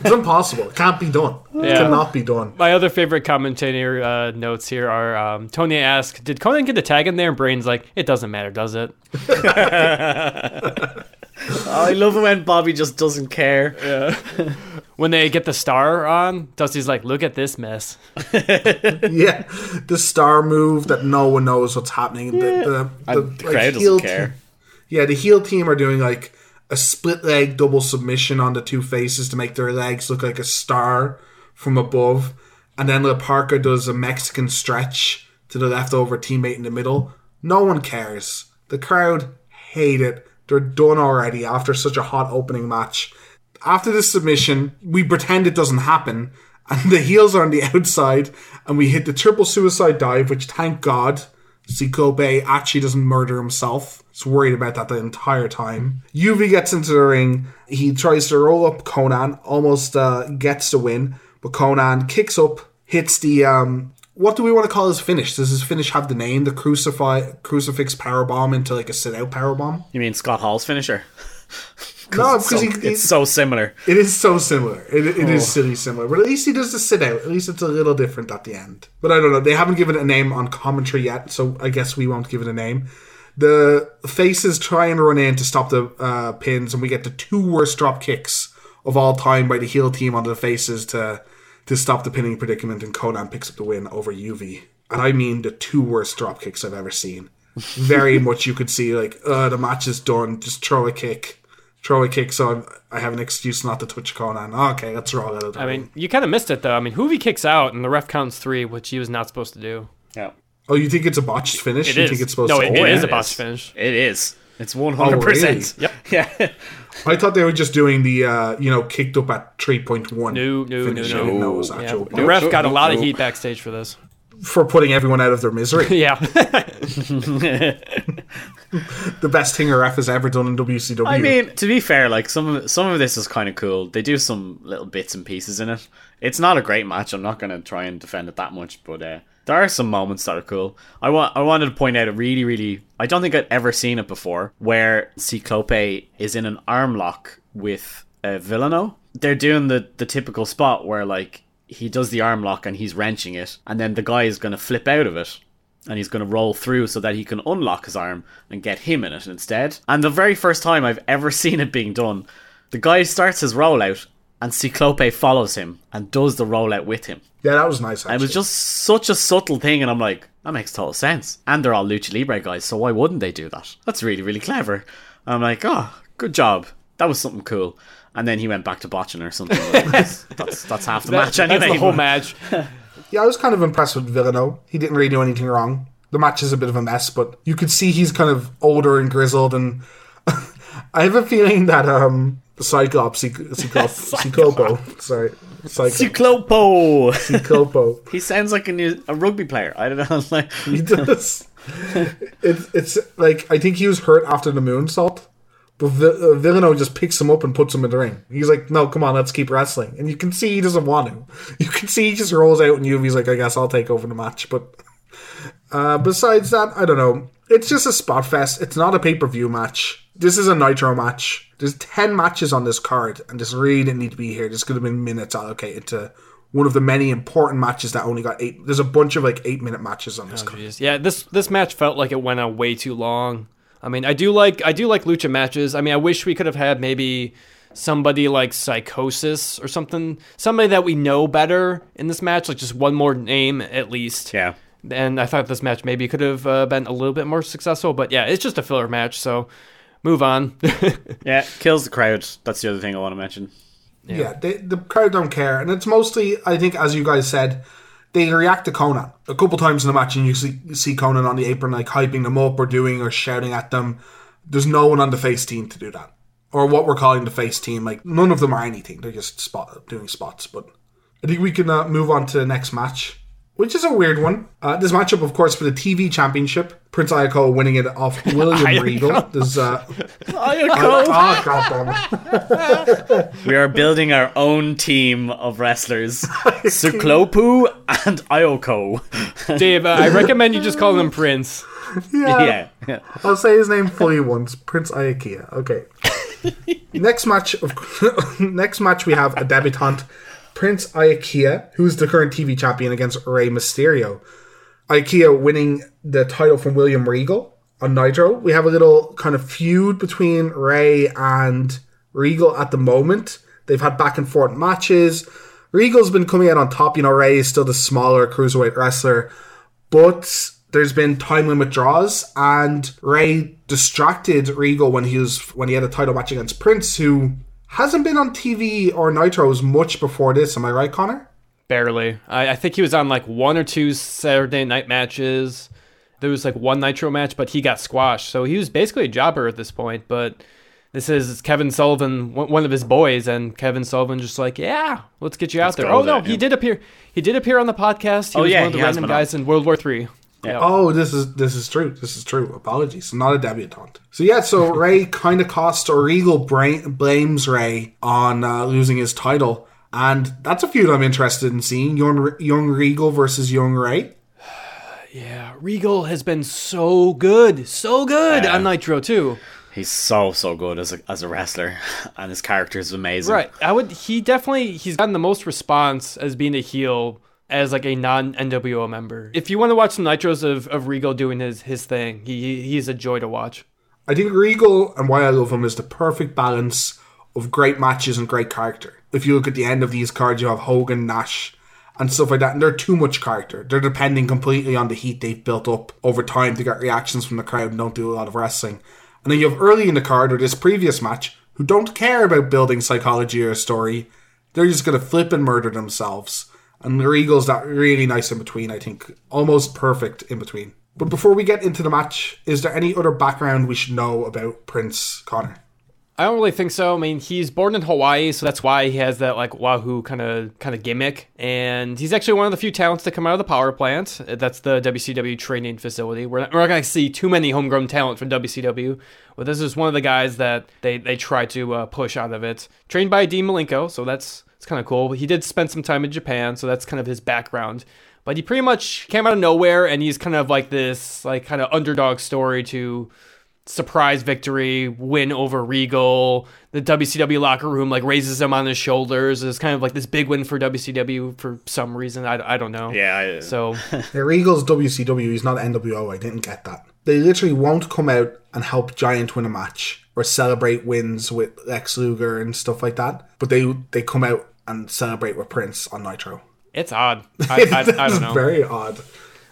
It's impossible. It can't be done. It cannot be done. My other favorite commentator uh, notes here are um, Tony asks, "Did Konnan get the tag in there?" And Brain's like, "It doesn't matter, does it?" *laughs* Oh, I love it when Bobby just doesn't care. When they get the star on, Dusty's like, "Look at this mess." *laughs* Yeah, the star move that no one knows what's happening. The, the, And the like, crowd heel doesn't care. te- yeah, the heel team are doing like a split leg double submission on the two faces to make their legs look like a star from above, and then La Parka does a Mexican stretch to the leftover teammate in the middle. No one cares. The crowd hate it. They're done already after such a hot opening match. After the submission, we pretend it doesn't happen, and the heels are on the *laughs* outside, and we hit the triple suicide dive, which thank God Ciclope actually doesn't murder himself. He's worried about that the entire time. Juvi gets into the ring. He tries to roll up Konnan, almost uh, gets the win, but Konnan kicks up, hits the um, what do we want to call his finish? Does his finish have the name? The crucify crucifix power bomb into like a sit out power bomb? You mean Scott Hall's finisher? *laughs* No, It's because so, he, he- it's so similar. it is so similar. It, it Oh. is silly similar, but at least he does the sit out. At least it's a little different at the end. But I don't know. They haven't given it a name on commentary yet, so I guess we won't give it a name. The faces try and run in to stop the uh, pins, and we get the two worst drop kicks of all time by the heel team on the faces to to stop the pinning predicament, and Konnan picks up the win over Juvi. And I mean the two worst drop kicks I've ever seen. Very *laughs* much you could see like, uh, the match is done. Just throw a kick, throw a kick. So I'm, I have an excuse not to touch Konnan. Okay, let's roll out I mean, you kind of missed it though. I mean, Juvi kicks out, and the ref counts three, which he was not supposed to do. Yeah. oh, you think it's a botched finish? It you is. think it's supposed no, to? it, Oh, it yeah. is a botched is. finish. It is. It's 100%. Yep. *laughs* Yeah. I thought they were just doing the uh, you know kicked up at three point one. No, no, no, finish. I no. didn't know Yeah, the ref got a lot of heat backstage for this. For putting everyone out of their misery. *laughs* Yeah, *laughs* the best thing a ref has ever done in WCW. I mean, to be fair, like some of some of this is kind of cool. They do some little bits and pieces in it. It's not a great match. I'm not going to try and defend it that much, but uh, there are some moments that are cool. I want I wanted to point out a really really I don't think I'd ever seen it before where Ciclope is in an arm lock with uh, Villano. They're doing the the typical spot where like he does the arm lock and he's wrenching it, and then the guy is going to flip out of it and he's going to roll through so that he can unlock his arm and get him in it instead. And the very first time I've ever *laughs* seen it being done, the guy starts his rollout and Ciclope follows him and does the rollout with him. yeah, that was nice. Actually. And it was just such a subtle thing, and I'm like, that makes total sense. And they're all Lucha Libre guys, so why wouldn't they do that? That's really, really clever. And I'm like, oh, good job. That was something cool. And then he went back to botching or something. *laughs* that's, that's, that's half the match anyway. that's the whole match. *laughs* Yeah, I was kind of impressed with Villano. He didn't really do anything wrong. The match is a bit of a mess, but you could see he's kind of older and grizzled. And *laughs* I have a feeling that um, Cyclops, Cyc- Cyclops, Cyclopo, sorry, Cyclops, Ciclopo! Cyclopo, he sounds like a, new, a rugby player. I don't know. Like, he does. It's it's like I think he was hurt after the moonsault, but Vi- uh, Villano just picks him up and puts him in the ring. He's like, "No, come on, let's keep wrestling." And you can see he doesn't want to. *laughs* You can see he just rolls out, and Juvi's like, "I guess I'll take over the match." But uh, besides that, I don't know. It's just a spot fest. It's not a pay per view match. This is a Nitro match. There's ten matches on this card, and this really didn't need to be here. This could have been minutes allocated to one of the many important matches that only got eight. There's a bunch of like eight minute matches on this card. Jeez. Yeah, this this match felt like it went on way too long. I mean, I do like I do like lucha matches. I mean, I wish we could have had maybe somebody like Psychosis or something, somebody that we know better in this match, like just one more name at least. yeah. And I thought this match maybe could have uh, been a little bit more successful, but yeah, it's just a filler match, so move on. *laughs* Yeah, kills the crowd. That's the other thing I want to mention. Yeah, they, the crowd don't care, and it's mostly, I think, as you guys said, they react to Konnan a couple times in the match, and you see, see Konnan on the apron like hyping them up or doing or shouting at them. There's no one on the face team to do that, or what we're calling the face team. Like none of them are anything; they're just spot doing spots. But I think we can uh, move on to the next match, which is a weird one. Uh, this matchup, of course, for the TV Championship. Prince Ayako winning it off *laughs* William Ayako. Regal. There's uh, Ayako! oh god damn it. We are building our own team of wrestlers. *laughs* Suklopu and Ayoko. *laughs* Dave, uh, I recommend you just call him Prince. yeah. yeah. I'll say his name fully once. Prince Ayakia. Okay. next match of next match we have a debutant, Prince Iaukea, who's the current TV champion against Rey Mysterio. Iaukea winning the title from William Regal on Nitro. We have a little kind of feud between Rey and Regal at the moment. They've had back and forth matches. Regal's been coming out on top. You know, Rey is still the smaller cruiserweight wrestler, but there's been time limit draws, and Rey distracted Regal when he was when he had a title match against Prince, who hasn't been on TV or Nitros much before this. Am I right, Connor? Barely. I, I think he was on like one or two Saturday night matches. There was like one Nitro match, but he got squashed. So he was basically a jobber at this point. But this is Kevin Sullivan, one one of his boys, and Kevin Sullivan just like, yeah, let's get you out there. Oh with no, it, he yeah. did appear. He did appear on the podcast. He Oh, was yeah, one of the random been on. guys in World War Three. Yeah. Oh, this is this is true. This is true. Apologies. Not a debutante. So yeah, so *laughs* Rey kind of costs or Regal bra- blames Rey on uh, losing his title, and that's a feud I'm interested in seeing: young young Regal versus young Rey. *sighs* Yeah, Regal has been so good, so good Yeah. on Nitro too. He's so so good as a as a wrestler, *laughs* and his character is amazing. Right. I would. He definitely. He's gotten the most response as being a heel as like a non NWO member. If you want to watch some nitros of, of Regal doing his his thing, he he's a joy to watch. I think Regal and why I love him is the perfect balance of great matches and great character. If you look at the end of these cards, you have Hogan, Nash, and stuff like that, and they're too much character. They're depending completely on the heat they've built up over time to get reactions from the crowd and don't do a lot of wrestling. And then you have early in the card or this previous match who don't care about building psychology or a story. They're just going to flip and murder themselves. And the Regal's that really nice in between, I think. Almost perfect in between. But before we get into the match, is there any other background we should know about Prince Connor? I don't really think so. I mean, he's born in Hawaii, so that's why he has that like Wahoo kind of kind of gimmick. And he's actually one of the few talents to come out of the power plant. That's the WCW training facility. We're not, we're not going to see too many homegrown talent from WCW, but this is one of the guys that they they try to uh, push out of it. Trained by Dean Malenko, so that's kind of cool. He did spend some time in Japan, so that's kind of his background. But he pretty much came out of nowhere, and he's kind of like this like kind of underdog story to surprise victory, win over Regal. The WCW locker room like raises him on his shoulders. It's kind of like this big win for WCW for some reason. I, I don't know. Yeah. I, So *laughs* the Regal's WCW, he's not NWO. I didn't get that. They literally won't come out and help Giant win a match or celebrate wins with Lex Luger and stuff like that. But they they come out and celebrate with Prince on Nitro. it's odd. I, *laughs* I, I don't know. Very odd.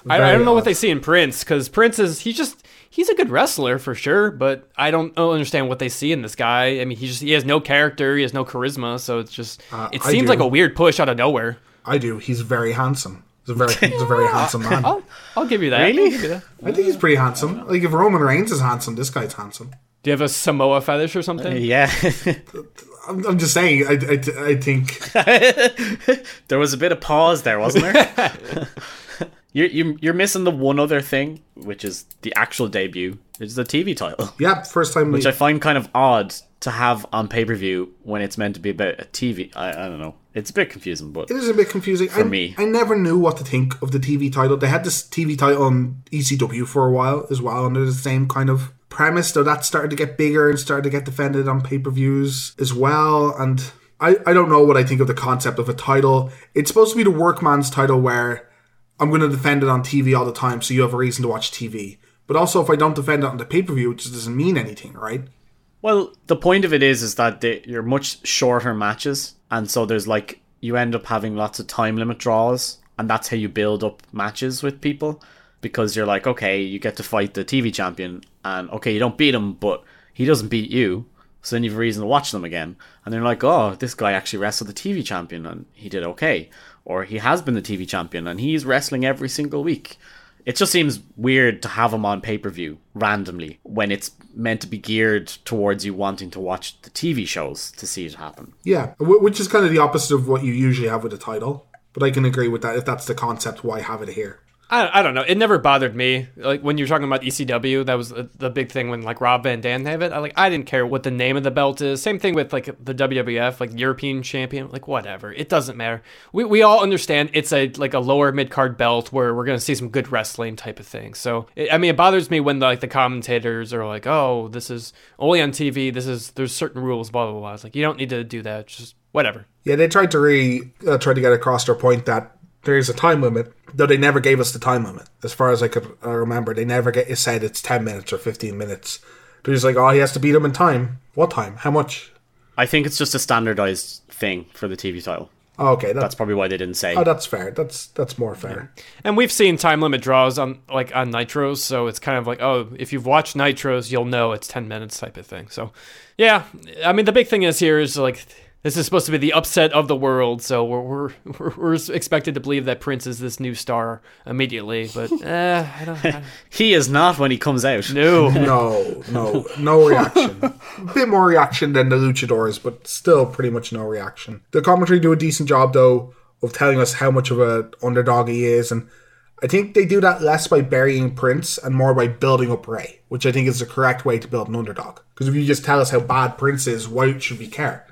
I, I don't know what they see in Prince because Prince is he's just he's a good wrestler for sure, but I don't, I don't understand what they see in this guy. I mean, he just he has no character, he has no charisma, so it's just Uh, it I seems do. like a weird push out of nowhere. I do. He's very handsome. He's a very he's a very *laughs* handsome man. I'll I'll give you that. Really? I'll you that. I think he's pretty handsome. Like if Roman Reigns is handsome, this guy's handsome. Do you have a Samoa fetish or something? yeah. *laughs* I'm, I'm just saying. I, I, I think *laughs* there was a bit of pause there, wasn't there? *laughs* you're, you're you're missing the one other thing, which is the actual debut. It's the TV title, yeah. First time we, which I find kind of odd to have on pay per view when it's meant to be about a TV. I, I don't know. It's a bit confusing, but It is a bit confusing For I, me. I never knew what to think of the TV title. They had this TV title on ECW for a while as well, under the same kind of premise. Though that started to get bigger and started to get defended on pay per views as well. And I, I don't know what I think of the concept of a title. It's supposed to be the workman's title where I'm going to defend it on TV all the time, so you have a reason to watch TV. But also, if I don't defend it on the pay per view, it just doesn't mean anything, right? Well, the point of it is, is that they, you're much shorter matches, and so there's like you end up having lots of time limit draws, and that's how you build up matches with people, because you're like, okay, you get to fight the TV champion, and okay, you don't beat him, but he doesn't beat you, so then you have a reason to watch them again, and they're like, oh, this guy actually wrestled the TV champion, and he did okay, or he has been the TV champion, and he's wrestling every single week. It just seems weird to have him on pay per view randomly when it's meant to be geared towards you wanting to watch the TV shows to see it happen. Yeah, which is kind of the opposite of what you usually have with a title. But I can agree with that if that's the concept. Why have it here? I, I don't know. It never bothered me. Like when you're talking about ECW, that was the, the big thing when like Rob Van Dam had it. I like I didn't care what the name of the belt is. Same thing with like the WWF, like European Champion, like whatever. It doesn't matter. We we all understand it's a like a lower mid card belt where we're gonna see some good wrestling type of thing. So it, I mean, it bothers me when the, like the commentators are like, oh, this is only on TV. This is there's certain rules, blah blah blah. It's like you don't need to do that. Just whatever. Yeah, they tried to really uh, try to get across their point that there's a time limit, though they never gave us the time limit. As far as I could uh, remember, they never get it said it's 10 minutes or 15 minutes. They're just like, oh, he has to beat him in time. What time? How much? I think it's just a standardized thing for the TV title. Oh, okay, that's, That's probably why they didn't say. oh, that's fair. That's that's more fair. And we've seen time limit draws on like on nitros, so it's kind of like, oh, if you've watched nitros, you'll know it's ten minutes type of thing. So, yeah, I mean, the big thing is here is like this is supposed to be the upset of the world, so we're we're, *laughs* we're, we're expected to believe that Prince is this new star immediately. But *laughs* eh, I don't. I, *laughs* He is not when he comes out. no, No, no, no reaction. a bit more reaction than the luchadors, but still pretty much no reaction. The commentary do a decent job though of telling us how much of a underdog he is, and I think they do that less by burying Prince and more by building up Rey, which I think is the correct way to build an underdog. Because if you just tell us how bad Prince is, why should we care?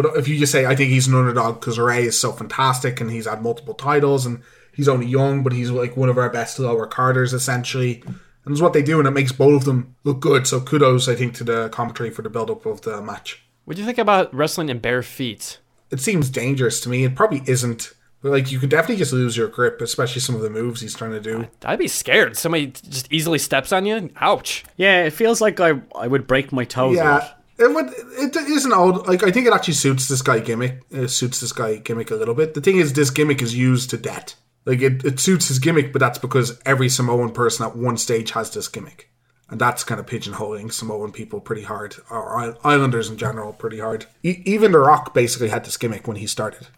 But if you just say, I think he's an underdog because Rey is so fantastic and he's had multiple titles and he's only young, but he's like one of our best lower carders essentially. And it's what they do, and it makes both of them look good. So kudos, I think, to the commentary for the build up of the match. what do you think about wrestling in bare feet? It seems dangerous to me. It probably isn't. But like you could definitely just lose your grip, especially some of the moves he's trying to do. I'd be scared. Somebody just easily steps on you. Ouch. Yeah, it feels like I I would break my toes. Yeah, lot. It would. It isn't old. Like I think it actually suits this guy gimmick. It suits this guy gimmick a little bit. The thing is, this gimmick is used to death. Like it, it suits his gimmick, but that's because every Samoan person at one stage has this gimmick, and that's kind of pigeonholing Samoan people pretty hard, or Islanders in general pretty hard. E- even The Rock basically had this gimmick when he started.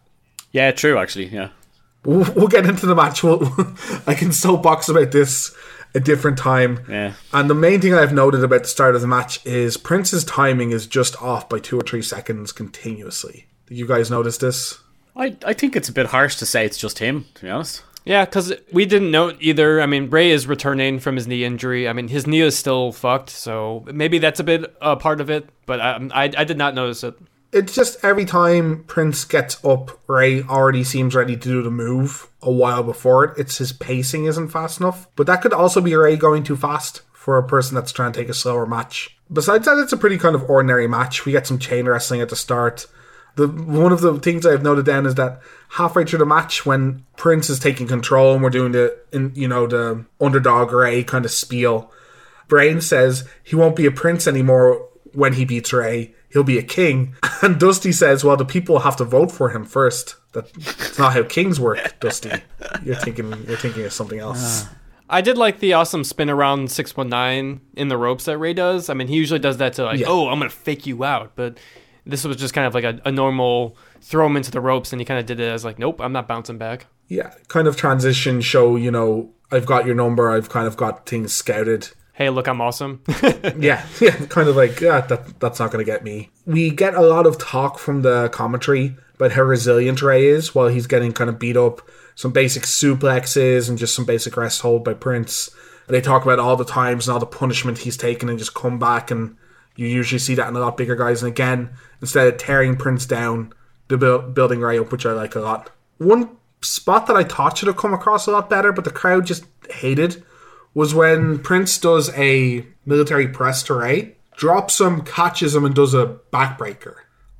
Yeah, true. Actually, yeah. We'll, we'll get into the match. We'll, *laughs* I can soapbox about this a different time. Yeah. And the main thing I've noted about the start of the match is Prince's timing is just off by two or three seconds continuously. Did you guys notice this? I I think it's a bit harsh to say it's just him. To be honest. Yeah, because we didn't know either. I mean, Rey is returning from his knee injury. I mean, his knee is still fucked, so maybe that's a bit a part of it. But I, I, I did not notice it. It's just every time Prince gets up, Rey already seems ready to do the move a while before it. It's his pacing isn't fast enough. But that could also be Rey going too fast for a person that's trying to take a slower match. Besides that, it's a pretty kind of ordinary match. We get some chain wrestling at the start. The one of the things I've noted down is that halfway through the match, when Prince is taking control and we're doing the, in, you know, the underdog Rey kind of spiel, Brain says he won't be a prince anymore when he beats Rey. He'll be a king. *laughs* And Dusty says, well, the people have to vote for him first. That's not how kings work, Dusty. You're thinking you're thinking of something else. I did like the awesome spin around 619 in the ropes that Rey does. I mean, he usually does that to like, Yeah. oh, I'm going to fake you out. But this was just kind of like a, a normal throw him into the ropes, and he kind of did it as like, nope, I'm not bouncing back. Yeah, kind of transition show, you know, I've got your number, I've kind of got things scouted. Hey, look, I'm awesome. *laughs* yeah, yeah, kind of like yeah, that that's not going to get me. We get a lot of talk from the commentary about how resilient Rey is while he's getting kind of beat up. Some basic suplexes and just some basic rest hold by Prince. They talk about all the times and all the punishment he's taken and just come back and you usually see that in a lot bigger guys. And again, instead of tearing Prince down, build, building Rey up, which I like a lot. One spot that I thought should have come across a lot better, but the crowd just hated was when Prince does a military press to Rey, drops him, catches him, and does a backbreaker.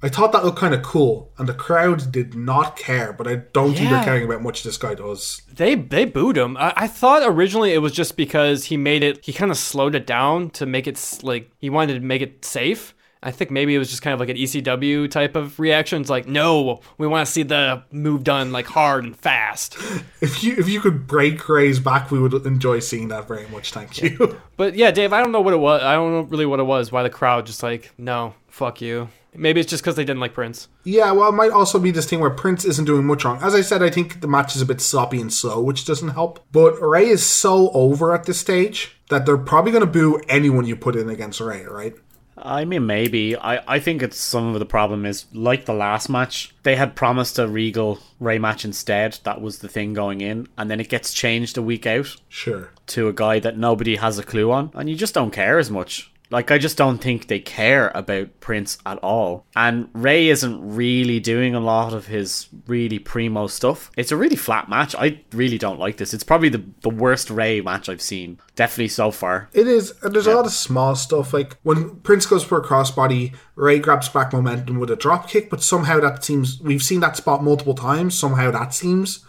I thought that looked kind of cool, and the crowd did not care, but I don't think Yeah. they're caring about much this guy does. They they booed him. I, I thought originally it was just because he made it. He kind of slowed it down to make it like he wanted to make it safe. I think maybe it was just kind of like an ECW type of reaction. It's like, no, we want to see the move done like hard and fast. *laughs* If you if you could break Rey's back, we would enjoy seeing that very much. Thank you. *laughs* But yeah, Dave, I don't know what it was. I don't know really what it was. Why the crowd just like, no, fuck you. Maybe it's just because they didn't like Prince. Yeah, well, it might also be this thing where Prince isn't doing much wrong. As I said, I think the match is a bit sloppy and slow, which doesn't help. But Rey is so over at this stage that they're probably going to boo anyone you put in against Ray, right? I mean, maybe. I, I think it's some of the problem is like the last match, they had promised a Regal Rey match instead. That was the thing going in, and then it gets changed a week out Sure. to a guy that nobody has a clue on, and you just don't care as much. Like, I just don't think they care about Prince at all. And Rey isn't really doing a lot of his really primo stuff. It's a really flat match. I really don't like this. It's probably the, the worst Rey match I've seen. Definitely so far. It is, and there's a lot of small stuff. Like when Prince goes for a crossbody, Rey grabs back momentum with a drop kick, but somehow that seems we've seen that spot multiple times. Somehow that seems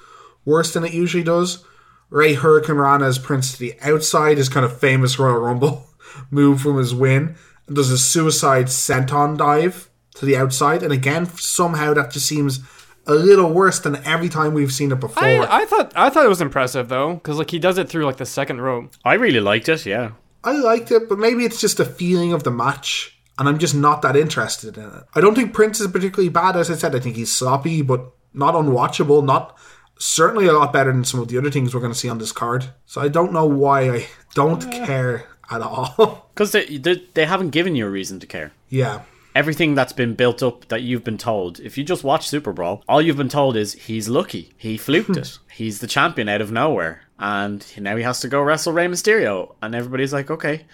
worse than it usually does. Rey Hurricane Rana as Prince to the outside, his kind of famous Royal Rumble *laughs* move from his win, and does a suicide senton dive to the outside, and again somehow that just seems a little worse than every time we've seen it before. I, I thought I thought it was impressive though, because like he does it through like the second rope. I really liked it, yeah. I liked it, but maybe it's just the feeling of the match, and I'm just not that interested in it. I don't think Prince is particularly bad, as I said. I think he's sloppy, but not unwatchable. Not certainly a lot better than some of the other things we're going to see on this card. So I don't know why I don't care at all. *laughs* Because they, they, they haven't given you a reason to care. yeah, everything that's been built up that you've been told, if you just watch Super Brawl, all you've been told is he's lucky. He fluked it. *laughs* He's the champion out of nowhere. And now he has to go wrestle Rey Mysterio. And everybody's like, okay,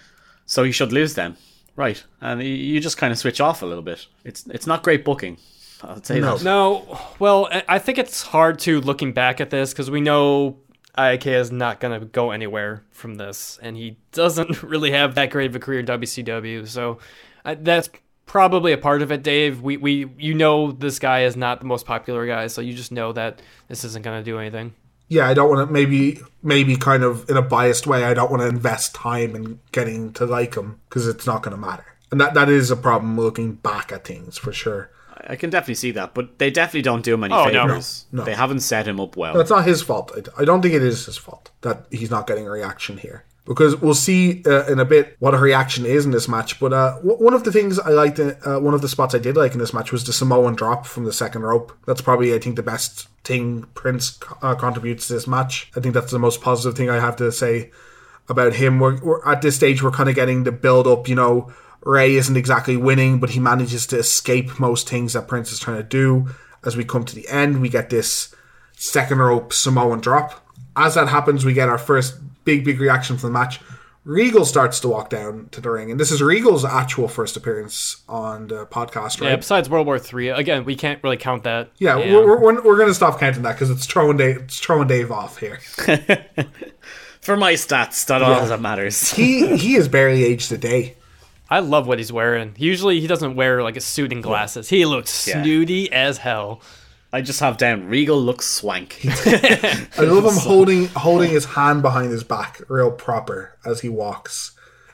so he should lose then. Right. And you just kind of switch off a little bit. It's it's not great booking. I'll say No. that. No, well, I- I think it's hard to looking back at this because we know IK is not gonna go anywhere from this, and he doesn't *laughs* really have that great of a career in WCW. So uh, that's probably a part of it, Dave. We we you know this guy is not the most popular guy, so you just know that this isn't gonna do anything. yeah. I don't want to maybe maybe kind of in a biased way. I don't want to invest time in getting to like him because it's not going to matter. And that that is a problem looking back at things for sure. I can definitely see that. But they definitely don't do him any Oh, favors. No. They haven't set him up well. That's not his fault. I- I don't think it is his fault that he's not getting a reaction here. Because we'll see uh, in a bit what a reaction is in this match. But uh, w- one of the things I liked, uh, one of the spots I did like in this match was the Samoan drop from the second rope. That's probably, I think, the best thing Prince uh, contributes to this match. I think that's the most positive thing I have to say about him. We're, we're at this stage, we're kind of getting the build up. You know, Rey isn't exactly winning, but he manages to escape most things that Prince is trying to do. As we come to the end, we get this second rope Samoan drop. As that happens, we get our first big, big reaction from the match. Regal starts to walk down to the ring, and this is Regal's actual first appearance on the podcast, right? Yeah. Besides World War Three, again, we can't really count that. Yeah, we're, we're, we're, we're going to stop counting that because it's throwing Dave, it's throwing Dave off here. *laughs* *laughs* For my stats, that all that matters. He he is barely aged a day. I love what he's wearing. Usually, he doesn't wear like a suit and glasses. He looks Yeah. snooty as hell. I just have down Regal looks swank. *laughs* I love him holding holding his hand behind his back, real proper, as he walks.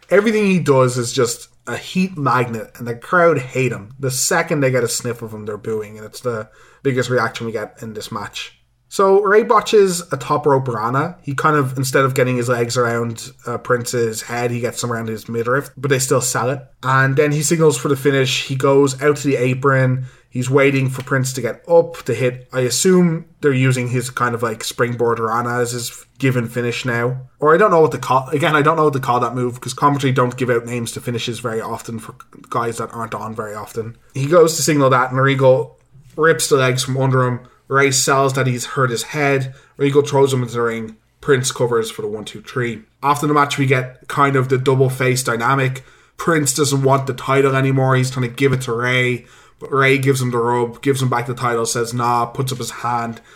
Everything he does is just a heat magnet, and the crowd hate him. The second they get a sniff of him, they're booing, and it's the biggest reaction we get in this match. So Rey botches a top rope Rana. He kind of instead of getting his legs around uh, Prince's head, he gets them around his midriff, but they still sell it. And then he signals for the finish. He goes out to the apron. He's waiting for Prince to get up to hit. I assume they're using his kind of like springboard Rana as his given finish now. Or I don't know what to call. Again, I don't know what to call that move because commentary don't give out names to finishes very often for guys that aren't on very often. He goes to signal that, and Regal rips the legs from under him. Rey sells that he's hurt his head. Regal throws him into the ring. Prince covers for the one, two, three. After the match, we get kind of the double face dynamic. Prince doesn't want the title anymore. He's trying to give it to Rey, but Rey gives him the rub, gives him back the title, says nah, puts up his hand. *laughs*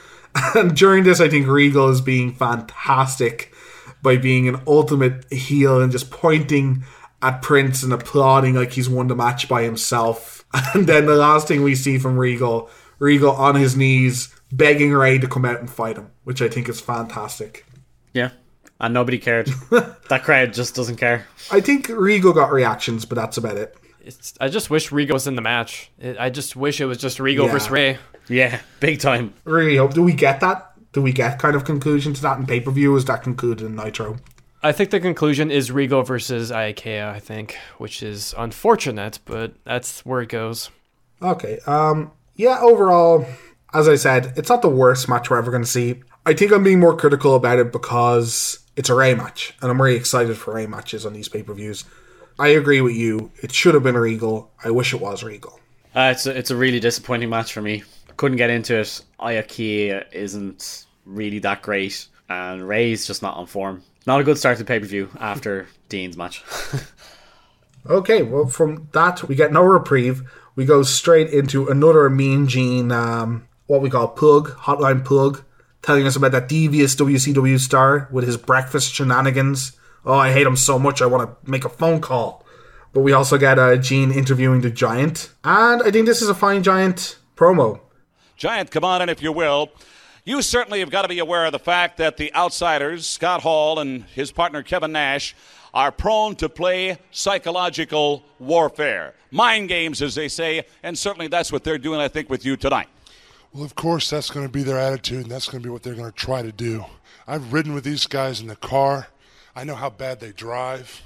And during this, I think Regal is being fantastic by being an ultimate heel and just pointing at Prince and applauding like he's won the match by himself. *laughs* And then the last thing we see from Regal, Regal on his knees begging Rey to come out and fight him, which I think is fantastic. yeah. And nobody cared. *laughs* that crowd just doesn't care. I think Regal got reactions, but that's about it. It's, I just wish Regal was in the match. It, I just wish it was just Regal Yeah. versus Rey. Yeah, big time. Really hope. Do we get that? Do we get kind of conclusion to that in pay per view? Is that concluded in Nitro? I think the conclusion is Regal versus Ikea, I think, which is unfortunate, but that's where it goes. Okay. Um. Yeah. Overall, as I said, it's not the worst match we're ever going to see. I think I'm being more critical about it because it's a Rey match, and I'm really excited for Rey matches on these pay per views. I agree with you. It should have been a Regal. I wish it was Regal. Uh, it's a, it's a really disappointing match for me. Couldn't get into it. Iakia isn't really that great, and Rey's just not on form. Not a good start to pay per view after Dean's match. *laughs* Okay, well, from that, we get no reprieve. We go straight into another Mean Gene, um, what we call Plug, Hotline Plug, telling us about that devious WCW star with his breakfast shenanigans. Oh, I hate him so much, I want to make a phone call. But we also get uh, Gene interviewing the Giant. And I think this is a fine Giant promo. Giant, come on in if you will. You certainly have got to be aware of the fact that the outsiders, Scott Hall and his partner Kevin Nash, are prone to play psychological warfare. Mind games, as they say, and certainly that's what they're doing, I think, with you tonight. Well, of course, that's going to be their attitude, and that's going to be what they're going to try to do. I've ridden with these guys in the car. I know how bad they drive.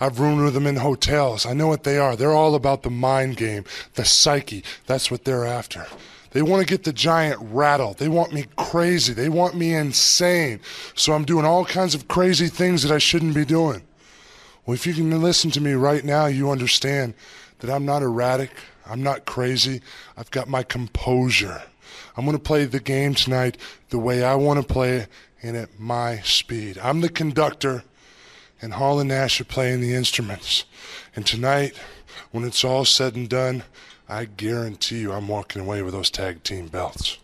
I've roomed with them in hotels. I know what they are. They're all about the mind game, the psyche. That's what they're after. They want to get the giant rattled. They want me crazy. They want me insane. So I'm doing all kinds of crazy things that I shouldn't be doing. Well, if you can listen to me right now, you understand that I'm not erratic. I'm not crazy. I've got my composure. I'm going to play the game tonight the way I want to play it and at my speed. I'm the conductor, and Hall and Nash are playing the instruments. And tonight, when it's all said and done, I guarantee you I'm walking away with those tag team belts.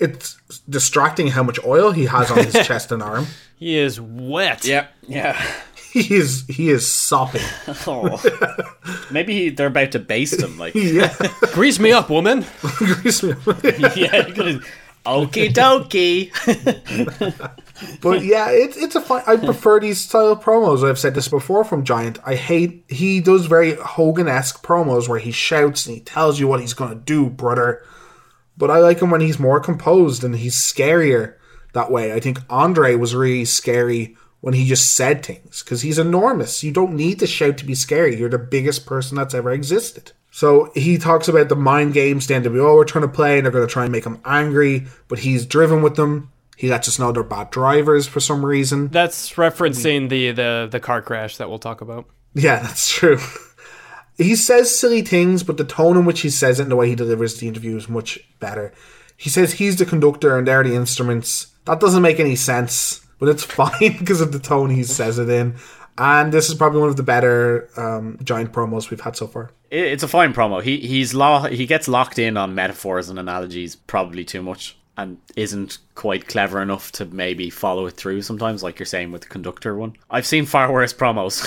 It's distracting how much oil he has on his *laughs* chest and arm. He is wet. yep, yeah. *laughs* He is he is sopping. *laughs* Oh. Maybe he, they're about to baste him. Like, *laughs* Yeah, Grease me up, woman. Grease me up. yeah, okie dokie. but yeah, it's it's a fun. I prefer these style of promos. I've said this before from Giant. I hate he does very Hogan esque promos where he shouts and he tells you what he's gonna do, brother. But I like him when he's more composed and he's scarier that way. I think Andre was really scary when he just said things because he's enormous. You don't need to shout to be scary. You're the biggest person that's ever existed. So he talks about the mind games the NWO are trying to play and they're going to try and make him angry, but he's driven with them. He lets us know they're bad drivers for some reason. That's referencing the, the the car crash that we'll talk about. Yeah, *laughs* that's true. he says silly things, but the tone in which he says it and the way he delivers the interview is much better. He says he's the conductor and they're the instruments. That doesn't make any sense, but it's *laughs* fine because of the tone he says it in. And this is probably one of the better um, giant promos we've had so far. It's a fine promo. He he's lo- he gets locked in on metaphors and analogies probably too much, and isn't quite clever enough to maybe follow it through. Sometimes, like you're saying with the conductor one, I've seen far worse promos.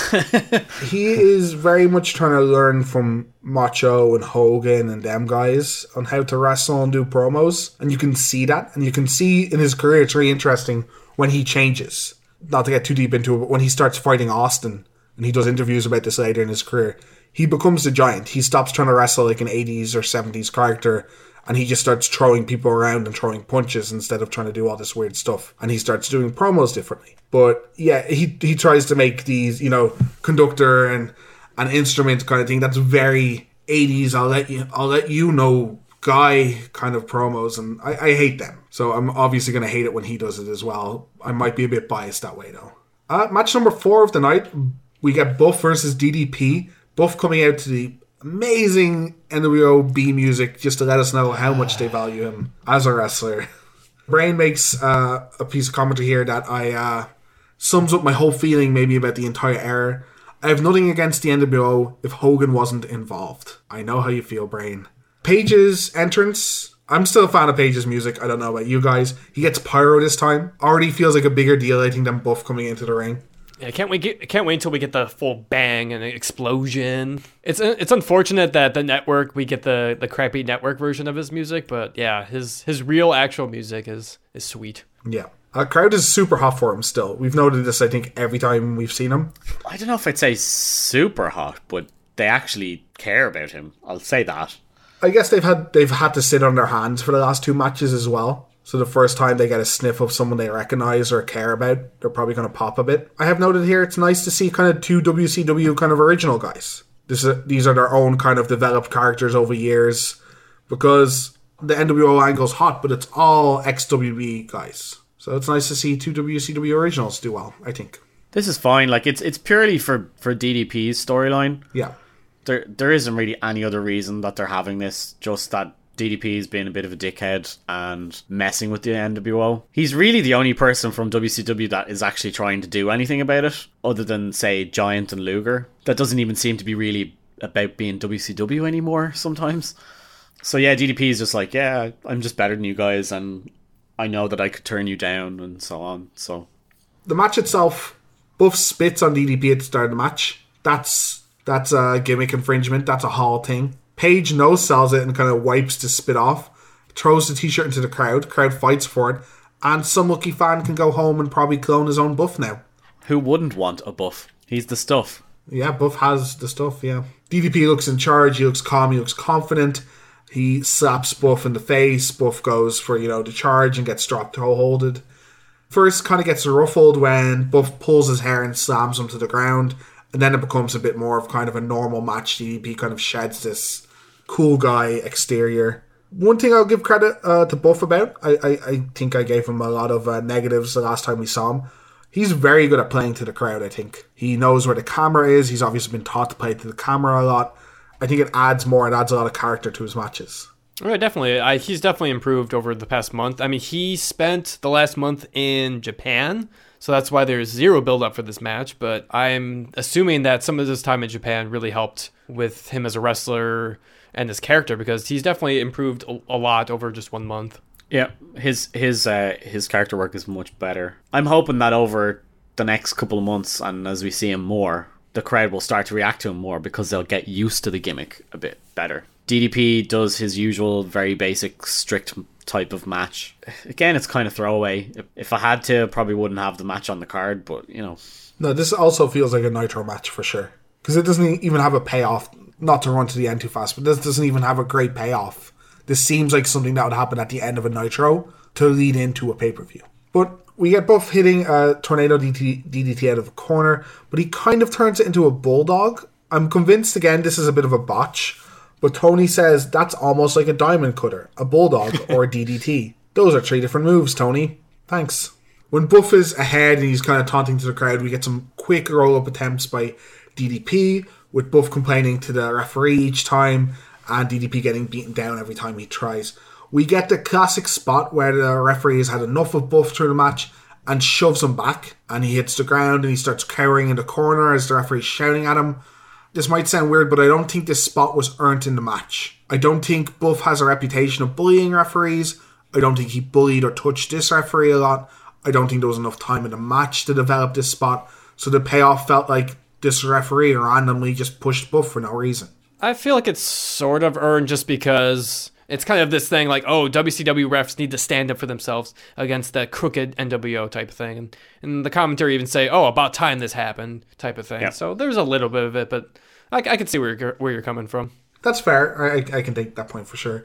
*laughs* he is very much trying to learn from Macho and Hogan and them guys on how to wrestle and do promos. And you can see that. And you can see in his career, it's really interesting when he changes. Not to get too deep into it, but when he starts fighting Austin, and he does interviews about this later in his career, he becomes a giant. He stops trying to wrestle like an 80s or 70s character. And he just starts throwing people around and throwing punches instead of trying to do all this weird stuff. And he starts doing promos differently. But yeah, he he tries to make these, you know, conductor and an instrument kind of thing. That's very 80s. I'll let you I'll let you know guy kind of promos and I, I hate them. So I'm obviously gonna hate it when he does it as well. I might be a bit biased that way though. Uh, match number four of the night, we get Buff versus DDP. Buff coming out to the amazing NWO B music just to let us know how much they value him as a wrestler. *laughs* Brain makes uh, a piece of commentary here that I uh, sums up my whole feeling maybe about the entire era. I have nothing against the NWO if Hogan wasn't involved. I know how you feel, Brain. Page's entrance. I'm still a fan of Page's music. I don't know about you guys. He gets pyro this time. Already feels like a bigger deal, I think, than Buff coming into the ring. Yeah, can't wait. Get, can't wait until we get the full bang and explosion. It's uh, it's unfortunate that the network we get the the crappy network version of his music, but yeah, his his real actual music is is sweet. Yeah. A crowd is super hot for him still. We've noted this, I think, every time we've seen him. I don't know if I'd say super hot, but they actually care about him. I'll say that. I guess they've had they've had to sit on their hands for the last two matches as well. So the first time they get a sniff of someone they recognize or care about, they're probably going to pop a bit. I have noted here it's nice to see kind of two WCW kind of original guys. This is, these are their own kind of developed characters over years because the NWO angle's hot, but it's all XWB guys. So it's nice to see two WCW originals do well. I think. This is fine. Like it's it's purely for for DDP's storyline. Yeah. There there isn't really any other reason that they're having this. Just that DDP's being a bit of a dickhead and messing with the NWO. He's really the only person from WCW that is actually trying to do anything about it, other than say Giant and Luger. That doesn't even seem to be really about being WCW anymore. Sometimes. So yeah, DDP is just like, yeah, I'm just better than you guys, and I know that I could turn you down, and so on. So The match itself, Buff spits on DDP at the start of the match. That's that's a gimmick infringement. That's a Hall thing. Page no sells it and kind of wipes the spit off, throws the t-shirt into the crowd. Crowd fights for it, and some lucky fan can go home and probably clone his own Buff now. who wouldn't want a buff? He's the stuff. Yeah, Buff has the stuff, yeah. DDP looks in charge, he looks calm, he looks confident. He slaps Buff in the face. Buff goes for, you know, the charge and gets drop toe holded. First kind of gets ruffled when Buff pulls his hair and slams him to the ground. And then it becomes a bit more of kind of a normal match. DDP kind of sheds this cool guy exterior. One thing I'll give credit uh, to Buff about, I, I, I think I gave him a lot of uh, negatives the last time we saw him. He's very good at playing to the crowd, I think. He knows where the camera is. He's obviously been taught to play to the camera a lot. I think it adds more, it adds a lot of character to his matches. Yeah, definitely. I, he's definitely improved over the past month. I mean, he spent the last month in Japan, so that's why there's zero build up for this match. But I'm assuming that some of his time in Japan really helped with him as a wrestler and his character because he's definitely improved a, a lot over just one month. Yeah, his his uh, his character work is much better. I'm hoping that over the next couple of months, and as we see him more, the crowd will start to react to him more because they'll get used to the gimmick a bit better. DDP does his usual, very basic, strict type of match. Again, it's kind of throwaway. If, I had to, I probably wouldn't have the match on the card, but you know, No, this also feels like a Nitro match for sure. Because it doesn't even have a payoff. Not to run to the end too fast, but this doesn't even have a great payoff. This seems like something that would happen at the end of a Nitro to lead into a pay per view. But we get Buff hitting a tornado DT, DDT out of a corner, but he kind of turns it into a bulldog. I'm convinced again this is a bit of a botch, but Tony says that's almost like a diamond cutter, a bulldog, or a *laughs* DDT. Those are three different moves, Tony. Thanks. When Buff is ahead and he's kind of taunting to the crowd, we get some quick roll up attempts by DDP, with Buff complaining to the referee each time, and DDP getting beaten down every time he tries. We get the classic spot where the referee has had enough of Buff through the match and shoves him back, and he hits the ground and he starts cowering in the corner as the referee's shouting at him. This might sound weird, but I don't think this spot was earned in the match. I don't think Buff has a reputation of bullying referees. I don't think he bullied or touched this referee a lot. I don't think there was enough time in the match to develop this spot. So the payoff felt like this referee randomly just pushed Buff for no reason. I feel like it's sort of earned just because it's kind of this thing like, oh, WCW refs need to stand up for themselves against that crooked NWO type of thing. And, and the commentary even say, oh, about time this happened type of thing. Yep. So there's a little bit of it, but I, I can see where you're, where you're coming from. That's fair. I, I can take that point for sure.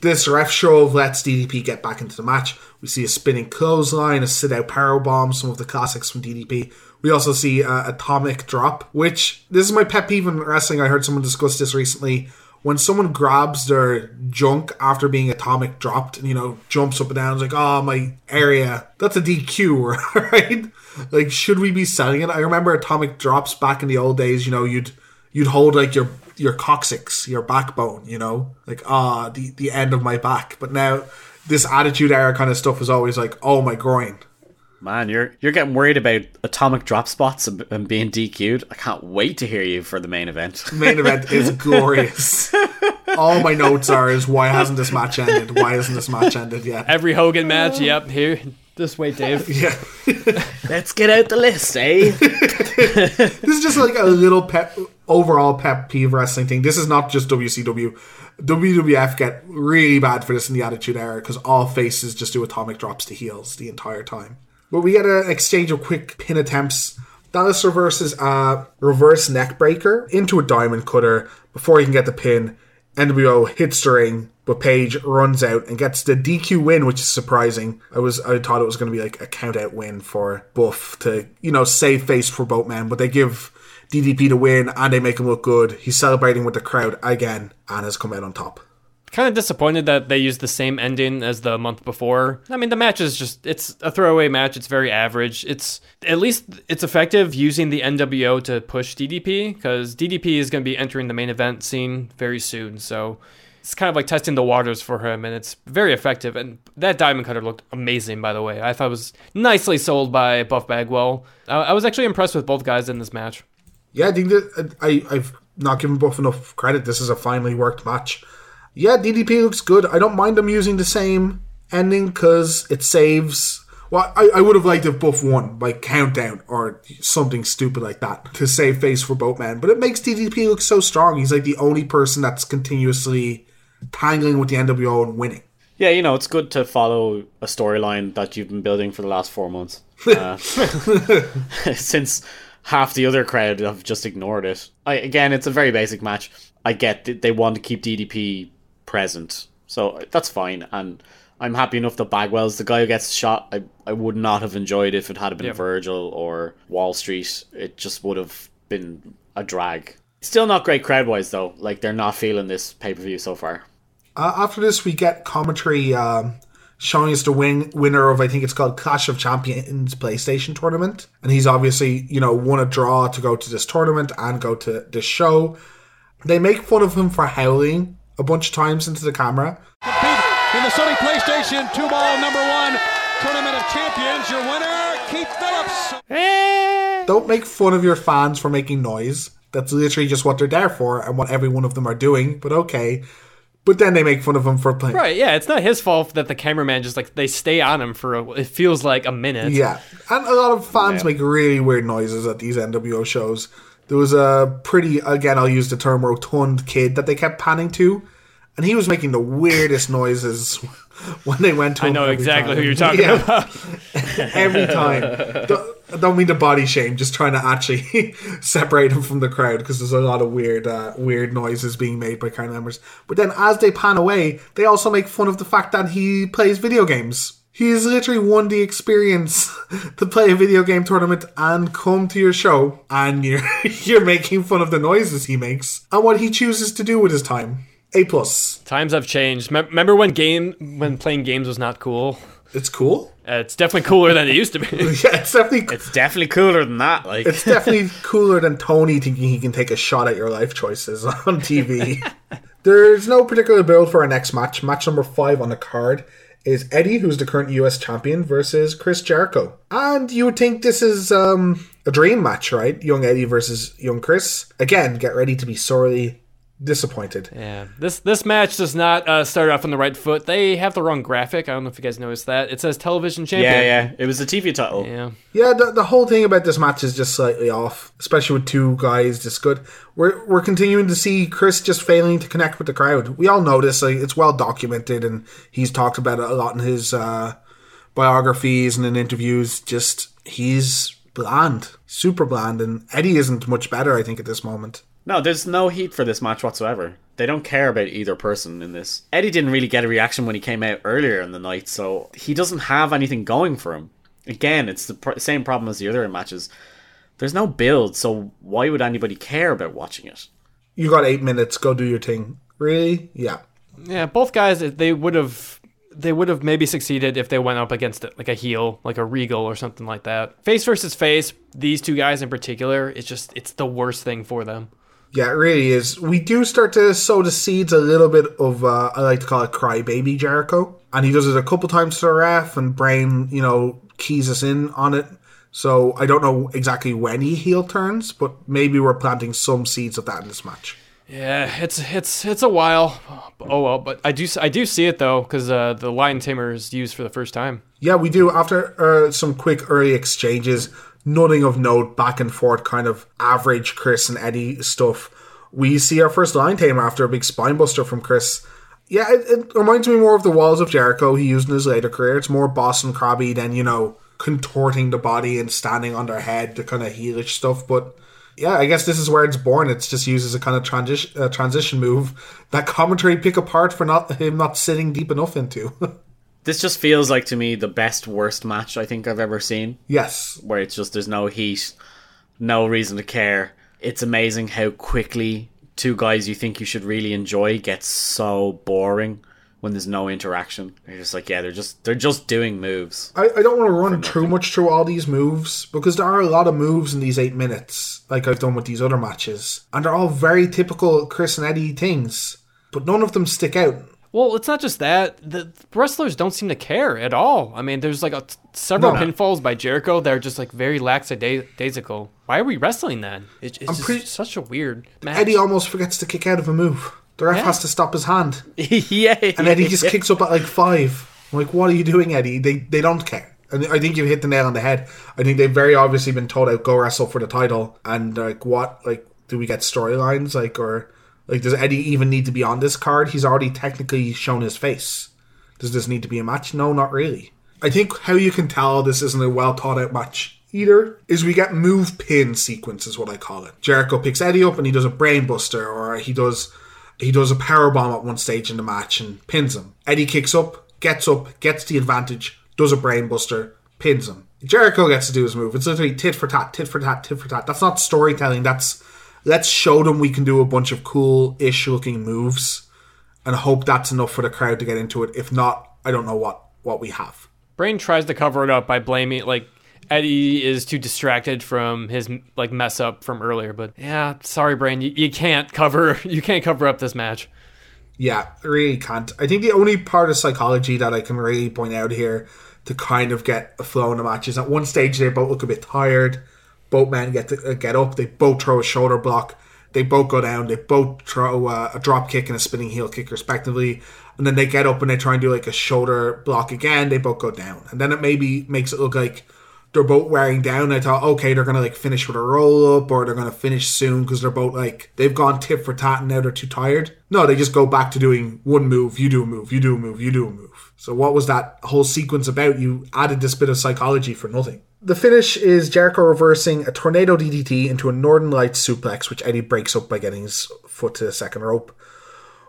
This ref show lets DDP get back into the match. We see a spinning clothesline, a sit out power bomb, some of the classics from DDP. We also see uh, atomic drop, which this is my pet peeve in wrestling. I heard someone discuss this recently. When someone grabs their junk after being atomic dropped and you know jumps up and down, like, oh my area. That's a DQ, *laughs* right? Like, should we be selling it? I remember atomic drops back in the old days. You know, you'd you'd hold like your your coccyx, your backbone, you know, like ah, the the end of my back. But now this attitude era kind of stuff is always like, oh my groin. Man, you're you're getting worried about atomic drop spots and, and being DQ'd. I can't wait to hear you for the main event. Main event is *laughs* glorious. All my notes are is why hasn't this match ended? Why isn't this match ended yet? Every Hogan match, yep, here, this way, Dave. *laughs* Yeah, *laughs* Let's get out the list, eh? this is just like a little pet overall pep peeve wrestling thing. This is not just WCW. WWF get really bad for this in the Attitude Era because all faces just do atomic drops to heels the entire time. But we get an exchange of quick pin attempts. Dallas reverses a uh, reverse neck breaker into a diamond cutter before he can get the pin. NWO hits the ring, but Page runs out and gets the DQ win, which is surprising. I was I thought it was going to be like a count out win for Buff to you know save face for both men, but they give DDP the win and they make him look good. He's celebrating with the crowd again and has come out on top. Kind of disappointed that they used the same ending as the month before. I mean, the match is just it's a throwaway match. It's very average. It's at least it's effective using the NWO to push DDP because DDP is going to be entering the main event scene very soon. So it's kind of like testing the waters for him, and it's very effective. And that diamond cutter looked amazing, by the way. I thought it was nicely sold by Buff Bagwell. I, I was actually impressed with both guys in this match. Yeah, I think that I, I've not given Buff enough credit. This is a finely worked match. Yeah, DDP looks good. I don't mind them using the same ending because it saves. Well, I, I would have liked if Buff won by countdown or something stupid like that to save face for both men. But it makes DDP look so strong. He's like the only person that's continuously tangling with the NWO and winning. Yeah, you know, it's good to follow a storyline that you've been building for the last four months. Uh, *laughs* *laughs* since half the other crowd have just ignored it. I, again, it's a very basic match. I get that they want to keep DDP present, so that's fine. And I'm happy enough that Bagwell's the guy who gets shot. I, I would not have enjoyed if it had been Yep. Virgil or Wall Street. It just would have been a drag. Still not great crowd wise though. Like they're not feeling this pay per view so far. Uh, after this, we get commentary um, showing us the win- winner of, I think it's called Clash of Champions PlayStation tournament. And he's obviously, you know, won a draw to go to this tournament and go to this show. They make fun of him for howling a bunch of times into the camera. In the Sony PlayStation 2 ball number one tournament of champions, your winner, Keith Phillips. Eh. Don't make fun of your fans for making noise. That's literally just what they're there for and what every one of them are doing, but okay. But then they make fun of him for playing. Right, yeah, it's not his fault that the cameraman just like they stay on him for a, it feels like a minute. Yeah, and a lot of fans make really weird noises at these NWO shows. There was a pretty, again, I'll use the term rotund kid that they kept panning to, and he was making the weirdest noises *laughs* when they went to I know exactly time. who you're talking Yeah, about. *laughs* every time. Don't, I don't mean to body shame, just trying to actually *laughs* separate him from the crowd because there's a lot of weird, uh, weird noises being made by crowd members. But then as they pan away, they also make fun of the fact that he plays video games. He's literally won the experience *laughs* to play a video game tournament and come to your show, and you're *laughs* you're making fun of the noises he makes and what he chooses to do with his time. A plus. Times have changed. Mem- Remember when game when playing games was not cool? It's cool. Uh, it's definitely cooler than it used to be. *laughs* Yeah, it's definitely It's definitely cooler than that. Like It's definitely cooler than Tony thinking he can take a shot at your life choices on TV. There's no particular build for our next match. Match number five on the card is Eddie, who's the current US champion, versus Chris Jericho. And you would think this is um, a dream match, right? Young Eddie versus young Chris. Again, get ready to be sorely disappointed. Yeah, this this match does not uh, start off on the right foot. They have the wrong graphic. I don't know if you guys noticed that. It says television champion. yeah, yeah. It was a TV title. Yeah. Yeah, the, the whole thing about this match is just slightly off, especially with two guys just good. We're we're continuing to see Chris just failing to connect with the crowd. We all know this; like, it's well documented, and he's talked about it a lot in his uh, biographies and in interviews. Just he's bland, super bland, and Eddie isn't much better. I think at this moment. No, there's no heat for this match whatsoever. They don't care about either person in this. Eddie didn't really get a reaction when he came out earlier in the night, so he doesn't have anything going for him. Again, it's the pr- same problem as the other matches. There's no build, so why would anybody care about watching it? You got eight minutes. Go do your thing. Really? Yeah. Yeah, both guys they would have they would have maybe succeeded if they went up against it like a heel, like a Regal or something like that. Face versus face, these two guys in particular, it's just it's the worst thing for them. Yeah, it really is. We do start to sow the seeds a little bit of, uh, I like to call it crybaby Jericho. And he does it a couple times to the ref, and Brain, you know, keys us in on it. So I don't know exactly when he heel turns, but maybe we're planting some seeds of that in this match. Yeah, it's it's it's a while. Oh well, but I do I do see it though because uh, the Lion Tamer is used for the first time. Yeah, we do. After uh, some quick early exchanges, nothing of note, back and forth, kind of average Chris and Eddie stuff. We see our first Lion Tamer after a big spine buster from Chris. Yeah, it, it reminds me more of the walls of Jericho he used in his later career. It's more Boston Crabby than, you know, contorting the body and standing on their head, the kind of heelish stuff. But yeah, I guess this is where it's born. It's just used as a kind of uh, transition move that commentary pick apart for not him not sitting deep enough into. *laughs* This just feels like to me the best worst match I think I've ever seen. yes, Where it's just there's no heat, no reason to care. It's amazing how quickly two guys you think you should really enjoy get so boring when there's no interaction. You're just like, yeah, they're just they're just doing moves. I, I don't want to run too much through all these moves because there are a lot of moves in these eight minutes, like I've done with these other matches, and they're all very typical Chris and Eddie things, but none of them stick out. Well, it's not just that. The wrestlers don't seem to care at all. I mean, there's like a, several No. pinfalls by Jericho that are just like very lackadaisical. Why are we wrestling then? It, it's pretty- such a weird match. Eddie almost forgets to kick out of a move. The ref Yeah. has to stop his hand, *laughs* yeah, and Eddie just kicks up at like five. I'm like, what are you doing, Eddie? They they don't care. And I think you've hit the nail on the head. I think they've very obviously been told out go wrestle for the title, and like what like do we get storylines like or like does Eddie even need to be on this card? He's already technically shown his face. Does this need to be a match? No, not really. I think how you can tell this isn't a well thought out match either is we get move pin sequence is what I call it. Jericho picks Eddie up and he does a brainbuster or he does he does a power bomb at one stage in the match and pins him. Eddie kicks up, gets up, gets the advantage, does a brainbuster, pins him. Jericho gets to do his move. It's literally tit for tat, tit for tat, tit for tat. That's not storytelling. That's let's show them we can do a bunch of cool ish looking moves and hope that's enough for the crowd to get into it. If not, I don't know what what we have. Brain tries to cover it up by blaming like Eddie is too distracted from his like mess up from earlier. But yeah, sorry, Brain, you, you can't cover *laughs* you can't cover up this match. Yeah, really can't. I think the only part of psychology that I can really point out here to kind of get a flow in the match is at one stage they both look a bit tired. Both men get to, uh, get up. They both throw a shoulder block. They both go down. They both throw uh, a drop kick and a spinning heel kick respectively. And then they get up and they try and do like a shoulder block again. They both go down. And then it maybe makes it look like they're both wearing down. I thought, okay, they're gonna like finish with a roll up, or they're gonna finish soon because they're both like they've gone tit for tat and now they're too tired. No, they just go back to doing one move. You do a move. You do a move. You do a move. So what was that whole sequence about? You added this bit of psychology for nothing. The finish is Jericho reversing a tornado DDT into a Northern Lights suplex, which Eddie breaks up by getting his foot to the second rope.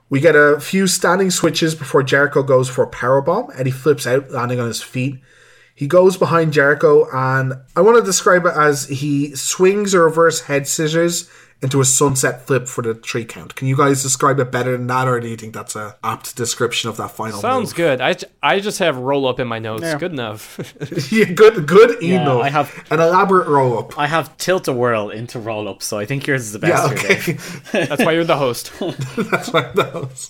We get a few standing switches before Jericho goes for a powerbomb. Eddie flips out, landing on his feet. He goes behind Jericho, and I want to describe it as he swings a reverse head scissors into a sunset flip for the three count. Can you guys describe it better than that, or do you think that's a apt description of that final Sounds move? good. I just have roll up in my notes. Yeah. Good enough. *laughs* *laughs* yeah, good, good Yeah, enough. I have- an elaborate roll up. I have tilt a whirl into roll up, so I think yours is the Yeah, best. here, okay. *laughs* That's why you're the host. that's why that was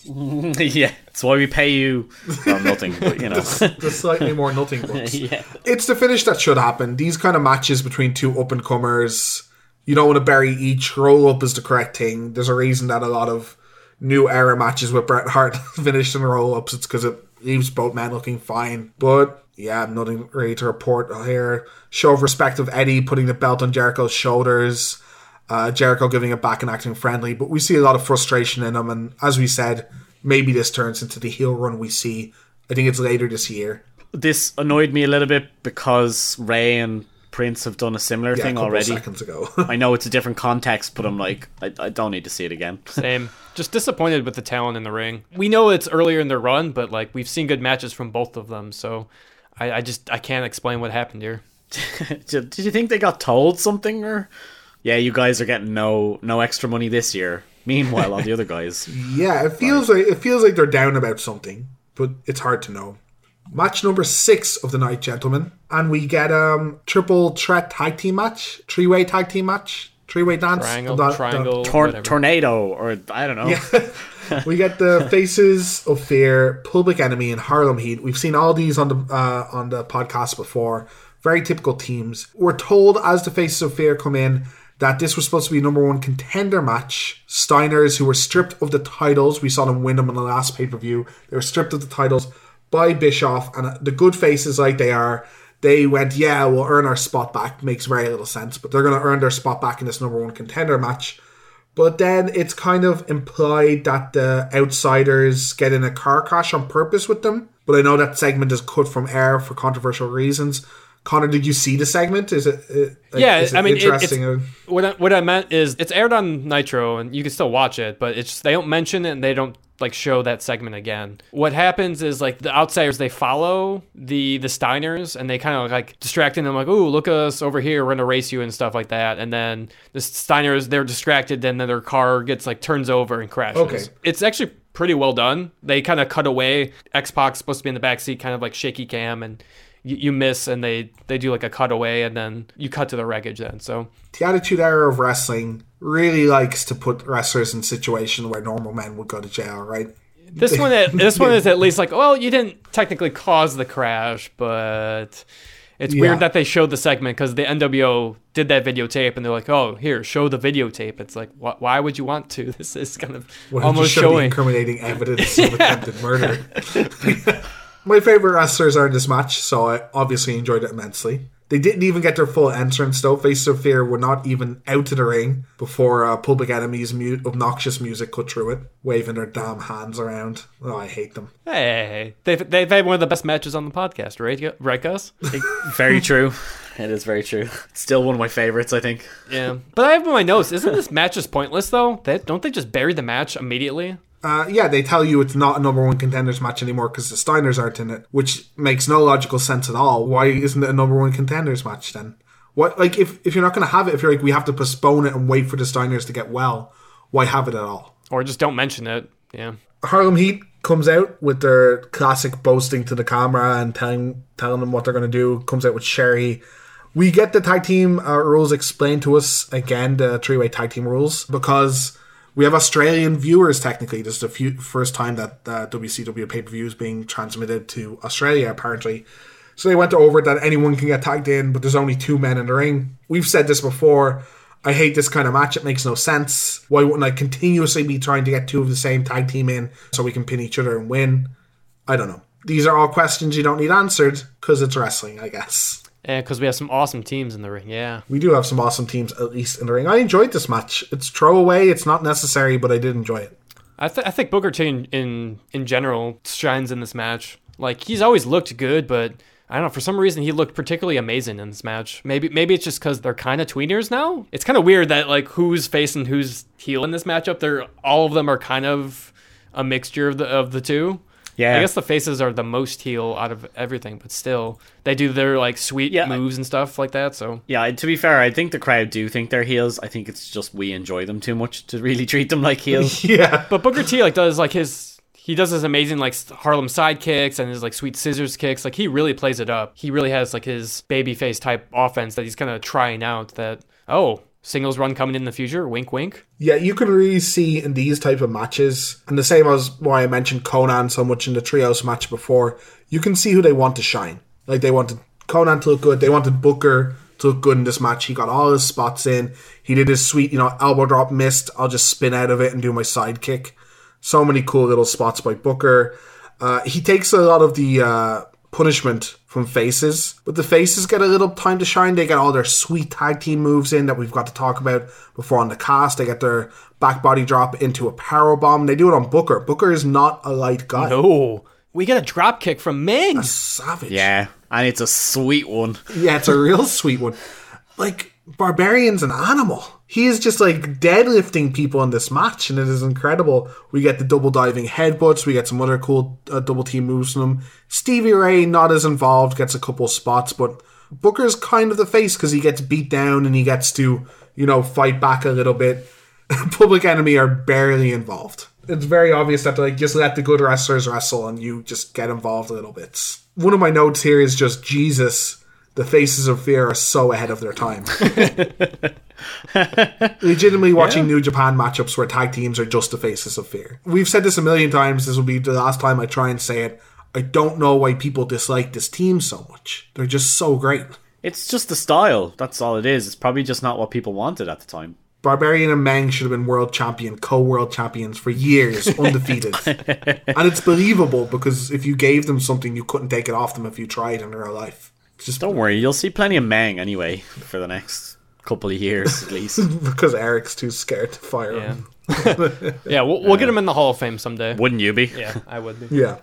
Dave. yeah, that's why we pay you well, nothing, but you know. the slightly more nothing bucks. yeah. It's the finish that should happen. These kind of matches between two up and comers, you don't want to bury each. Roll up is the correct thing. There's a reason that a lot of new era matches with Bret Hart *laughs* finished in roll ups. It's because it leaves both men looking fine. But yeah, nothing really to report here. Show of respect of Eddie putting the belt on Jericho's shoulders. Uh, Jericho giving it back and acting friendly, but we see a lot of frustration in him. And as we said, maybe this turns into the heel run we see. I think it's later this year. This annoyed me a little bit because Rey and Prince have done a similar Yeah, thing couple of already. seconds ago. *laughs* I know it's a different context, but I'm like, I, I don't need to see it again. Same. *laughs* Just disappointed with the talent in the ring. We know it's earlier in their run, but like we've seen good matches from both of them, so I, I just I can't explain what happened here. *laughs* did, did you think they got told something, or yeah, you guys are getting no no extra money this year? Meanwhile, all the other guys, Yeah, it feels like it feels like they're down about something, but it's hard to know. Match number six of the night, gentlemen, and we get um triple threat tag team match, three way tag team match, three way dance. Triangle, The- the- Tor- tornado, or I don't know. *laughs* we get the *laughs* faces of fear, public enemy, and Harlem Heat. We've seen all these on the uh, on the podcast before. Very typical teams. We're told as the faces of fear come in that this was supposed to be a number one contender match. Steiners, who were stripped of the titles, we saw them win them in the last pay per view. They were stripped of the titles by Bischoff, and the good faces like they are. They went, yeah, we'll earn our spot back. Makes very little sense, but they're going to earn their spot back in this number one contender match. But then it's kind of implied that the outsiders get in a car crash on purpose with them. But I know that segment is cut from air for controversial reasons. Connor, did you see the segment? Is it? it Yeah, is it I mean, it- interesting. it's, what I, what I meant is it's aired on Nitro and you can still watch it, but it's they don't mention it and they don't like show that segment again. What happens is like the outsiders they follow the the Steiners and they kind of like distracting them like, "Oh, look at us over here, we're gonna race you" and stuff like that. And then the Steiners they're distracted, then their car gets like turns over and crashes. Okay. It's actually pretty well done. They kind of cut away. X Pac's supposed to be in the back seat, kind of like shaky cam, and you, you miss, and they they do like a cutaway, and then you cut to the wreckage. Then so The Attitude Era of Wrestling really likes to put wrestlers in situations where normal men would go to jail, right? this one this one is at least like, well, you didn't technically cause the crash, but. It's Yeah. weird that they showed the segment because the NWO did that videotape and they're like, "Oh, here, show the videotape." It's like, wh- why would you want to? *laughs* This is kind of Well, almost show showing. incriminating evidence of *laughs* attempted murder. *laughs* My favorite wrestlers are in this match, so I obviously enjoyed it immensely. They didn't even get their full entrance, though. Faces of Fear were not even out to the ring before uh, Public Enemy's mu- obnoxious music cut through it, waving their damn hands around. Oh, I hate them. Hey, they've they've had one of the best matches on the podcast, right? Right, Gus? Very true. *laughs* It is very true. It's still one of my favorites, I think. yeah, but I have in my notes. Isn't this match just pointless though? They, don't they just bury the match immediately? Uh, yeah, they tell you it's not a number one contenders match anymore because the Steiners aren't in it, which makes no logical sense at all. Why isn't it a number one contenders match then? What like if if you're not going to have it, if you're like we have to postpone it and wait for the Steiners to get well, why have it at all? Or just don't mention it? Yeah. Harlem Heat comes out with their classic boasting to the camera and telling telling them what they're going to do. Comes out with Sherri. We get the tag team uh, rules explained to us again, the three way tag team rules, because we have Australian viewers. Technically, this is the few, first time that uh, WCW pay per view is being transmitted to Australia. Apparently, so they went over that anyone can get tagged in, but there's only two men in the ring. We've said this before. I hate this kind of match. It makes no sense. Why wouldn't I continuously be trying to get two of the same tag team in so we can pin each other and win? I don't know. These are all questions you don't need answered because it's wrestling, I guess. Yeah, because we have some awesome teams in the ring. Yeah. We do have some awesome teams, at least in the ring. I enjoyed this match. It's throwaway, it's not necessary, but I did enjoy it. I, th- I think Booker T in, in in general shines in this match. Like he's always looked good, but I don't know for some reason he looked particularly amazing in this match. Maybe maybe it's just because they're kind of tweeners now. It's kind of weird that like who's face and who's heel in this matchup. They're all of them are kind of a mixture of the of the two. Yeah. I guess the faces are the most heel out of everything, but still they do their like sweet Yeah, I- moves and stuff like that. So Yeah, to be fair, I think the crowd do think they're heels. I think it's just we enjoy them too much to really *laughs* treat them like heels. *laughs* Yeah. But Booker T like does like his he does his amazing like Harlem sidekicks and his like sweet scissors kicks. Like he really plays it up. He really has like his babyface type offense that he's kind of trying out. That oh singles run coming in the future. Wink wink. Yeah, you can really see in these type of matches, and the same as why I mentioned Konnan so much in the trios match before. You can see who they want to shine. Like they wanted Konnan to look good. They wanted Booker to look good in this match. He got all his spots in. He did his sweet, you know, elbow drop missed. I'll just spin out of it and do my side kick. So many cool little spots by Booker. Uh, he takes a lot of the uh, punishment from faces, but the faces get a little time to shine. They get all their sweet tag team moves in that we've got to talk about before on the cast. They get their back body drop into a power bomb. They do it on Booker. Booker is not a light guy. Oh, we get a drop kick from Meng. Savage. yeah, and it's a sweet one. Yeah, it's a real sweet one. Like Barbarian's an animal. He is just like deadlifting people in this match, and it is incredible. We get the double diving headbutts. We get some other cool uh, double team moves from him. Stevie Ray not as involved, gets a couple spots, but Booker's kind of the face because he gets beat down and he gets to you know fight back a little bit. *laughs* Public Enemy are barely involved. It's very obvious that like just let the good wrestlers wrestle and you just get involved a little bit. One of my notes here is just Jesus. The faces of fear are so ahead of their time. *laughs* Legitimately watching New Japan matchups where tag teams are just the faces of fear. We've said this a million times. This will be the last time I try and say it. I don't know why people dislike this team so much. They're just so great. It's just the style. That's all it is. It's probably just not what people wanted at the time. Barbarian and Meng should have been world champion, co-world champions for years, *laughs* undefeated. and it's believable because if you gave them something, you couldn't take it off them if you tried in real life. It's just Don't worry, you'll see plenty of Meng anyway for the next couple of years at least. *laughs* because Eric's too scared to fire Yeah. him. *laughs* Yeah, we'll, we'll get him in the Hall of Fame someday. Wouldn't you be? Yeah, I would be. *laughs* Yeah.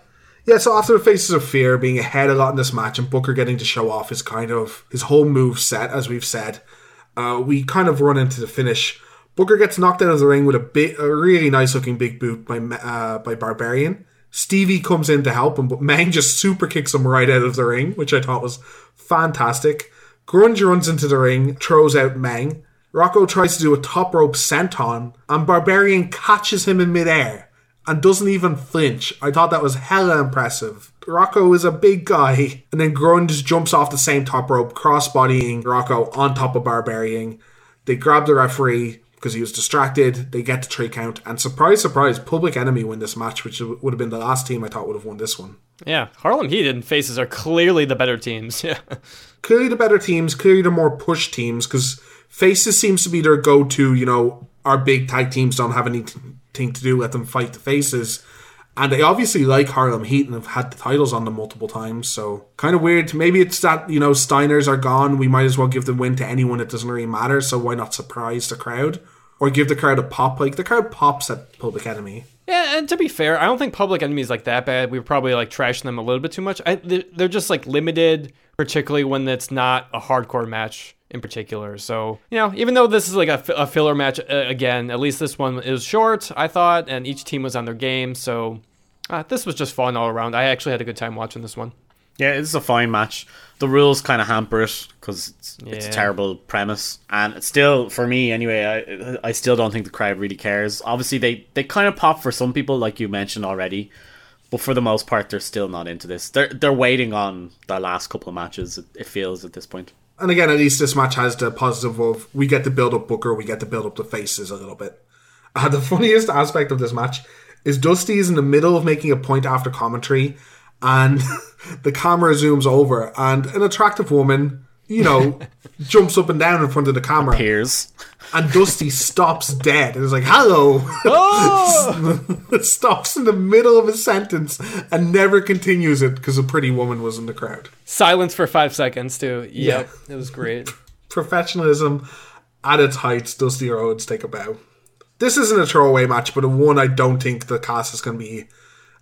Yeah, so after the Faces of Fear being ahead a lot in this match and Booker getting to show off his kind of his whole move set, as we've said, uh, we kind of run into the finish. Booker gets knocked out of the ring with a bit, a really nice looking big boot by uh, by Barbarian. Stevie comes in to help him, but Meng just super kicks him right out of the ring, which I thought was fantastic. Grunge runs into the ring, throws out Meng. Rocco tries to do a top rope senton, and Barbarian catches him in midair and doesn't even flinch. I thought that was hella impressive. Rocco is a big guy, and then Grunge jumps off the same top rope, crossbodying Rocco on top of Barbarian. They grab the referee because he was distracted. They get the three count, and surprise, surprise, Public Enemy win this match, which would have been the last team I thought would have won this one. Yeah, Harlem Heat and Faces are clearly the better teams. *laughs* Yeah, clearly the better teams, clearly the more push teams, because Faces seems to be their go-to. You know, our big tag teams don't have anything to do. Let them fight the Faces. And they obviously like Harlem Heat and have had the titles on them multiple times. So kind of weird. Maybe it's that, you know, Steiners are gone. We might as well give the win to anyone. It doesn't really matter. So why not surprise the crowd? Or give the crowd a pop. Like the crowd pops at Public Enemy. Yeah, and to be fair, I don't think Public Enemy is like that bad. We were probably like trashing them a little bit too much. I, they're just like limited, particularly when it's not a hardcore match in particular. So, you know, even though this is like a, filler match, uh, again, at least this one is short, I thought, and each team was on their game. So, uh, this was just fun all around. I actually had a good time watching this one. Yeah, it's a fine match. The rules kind of hamper it because it's, yeah. it's, a terrible premise, and still for me anyway. I I still don't think the crowd really cares. Obviously, they they kind of pop for some people, like you mentioned already, but for the most part, they're still not into this. They're they're waiting on the last couple of matches. It, it feels at this point. And again, at least this match has the positive of we get to build up Booker, we get to build up the faces a little bit. Uh, *laughs* the funniest aspect of this match is Dusty is in the middle of making a point after commentary, and *laughs* the camera zooms over, and an attractive woman, you know, *laughs* jumps up and down in front of the camera. Appears. And Dusty stops dead and is like, hello. Oh! *laughs* stops in the middle of a sentence and never continues it because a pretty woman was in the crowd. Silence for five seconds, too. Yep, yeah. it was great. Professionalism at its heights, Dusty Rhodes take a bow. This isn't a throwaway match, but a one I don't think the cast is going to be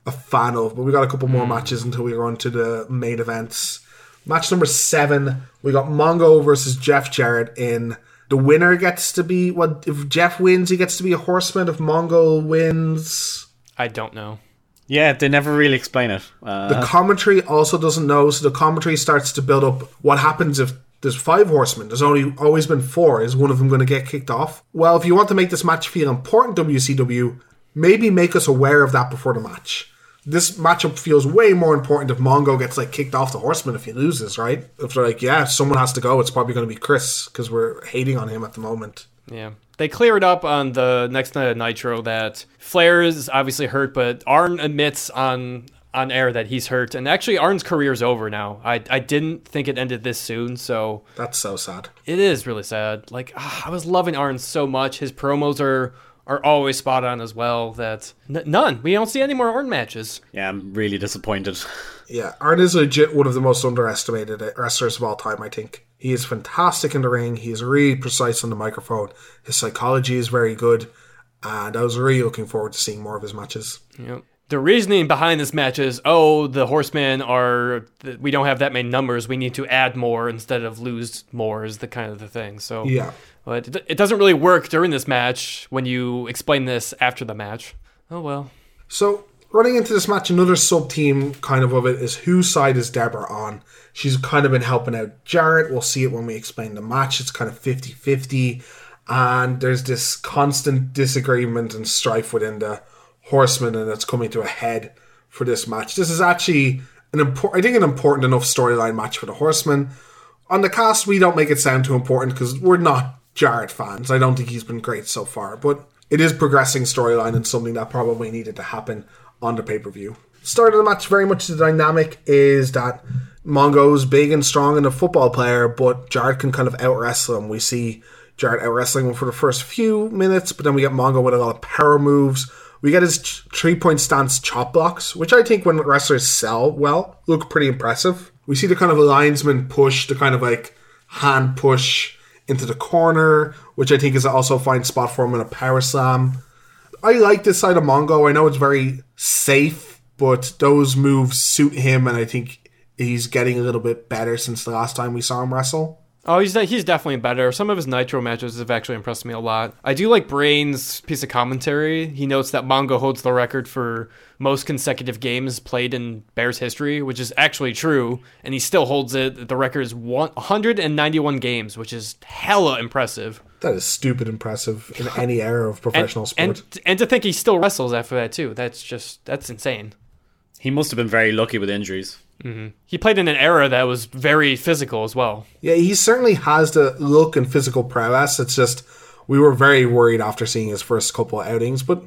a fan of. But we got a couple more mm. matches until we run to the main events. Match number seven, we got Mongo versus Jeff Jarrett in. The winner gets to be what if Jeff wins, he gets to be a horseman. If Mongo wins, I don't know. Yeah, they never really explain it. Uh, the commentary also doesn't know, so the commentary starts to build up what happens if there's five horsemen. There's only always been four. Is one of them going to get kicked off? Well, if you want to make this match feel important, WCW, maybe make us aware of that before the match. This matchup feels way more important if Mongo gets like kicked off the horseman if he loses, right? If they're like, yeah, someone has to go, it's probably going to be Chris because we're hating on him at the moment. Yeah. They clear it up on the next night of Nitro that Flair is obviously hurt, but Arn admits on on air that he's hurt, and actually Arn's career is over now. I I didn't think it ended this soon, so that's so sad. It is really sad. Like ah, I was loving Arn so much. His promos are are always spot on as well. That n- none. We don't see any more Arn matches. Yeah, I'm really disappointed. *laughs* Yeah, Arn is legit one of the most underestimated wrestlers of all time. I think he is fantastic in the ring. He is really precise on the microphone. His psychology is very good, and I was really looking forward to seeing more of his matches. Yep the reasoning behind this match is oh the horsemen are we don't have that many numbers we need to add more instead of lose more is the kind of the thing so yeah but it doesn't really work during this match when you explain this after the match. Oh well. So running into this match another sub team kind of of it is whose side is deborah on? She's kind of been helping out jarrett. We'll see it when we explain the match. It's kind of 50-50 and there's this constant disagreement and strife within the Horseman, and it's coming to a head for this match. This is actually an important, I think, an important enough storyline match for the Horseman. On the cast, we don't make it sound too important because we're not Jarrett fans. I don't think he's been great so far, but it is progressing storyline and something that probably needed to happen on the pay per view. Start of the match, very much the dynamic is that Mongo's big and strong and a football player, but Jarrett can kind of out wrestle him. We see Jarrett out wrestling him for the first few minutes, but then we get Mongo with a lot of power moves we get his three point stance chop blocks, which I think when wrestlers sell well, look pretty impressive. We see the kind of linesman push, the kind of like hand push into the corner, which I think is also a fine spot for him in a power slam. I like this side of Mongo. I know it's very safe, but those moves suit him, and I think he's getting a little bit better since the last time we saw him wrestle. Oh, he's he's definitely better. Some of his Nitro matches have actually impressed me a lot. I do like Brain's piece of commentary. He notes that Mongo holds the record for most consecutive games played in Bears history, which is actually true, and he still holds it. The record is 191 games, which is hella impressive. That is stupid impressive in *laughs* any era of professional and, sport. And, and to think he still wrestles after that too. That's just that's insane. He must have been very lucky with injuries. Mm-hmm. He played in an era that was very physical as well. Yeah, he certainly has the look and physical prowess. It's just we were very worried after seeing his first couple of outings, but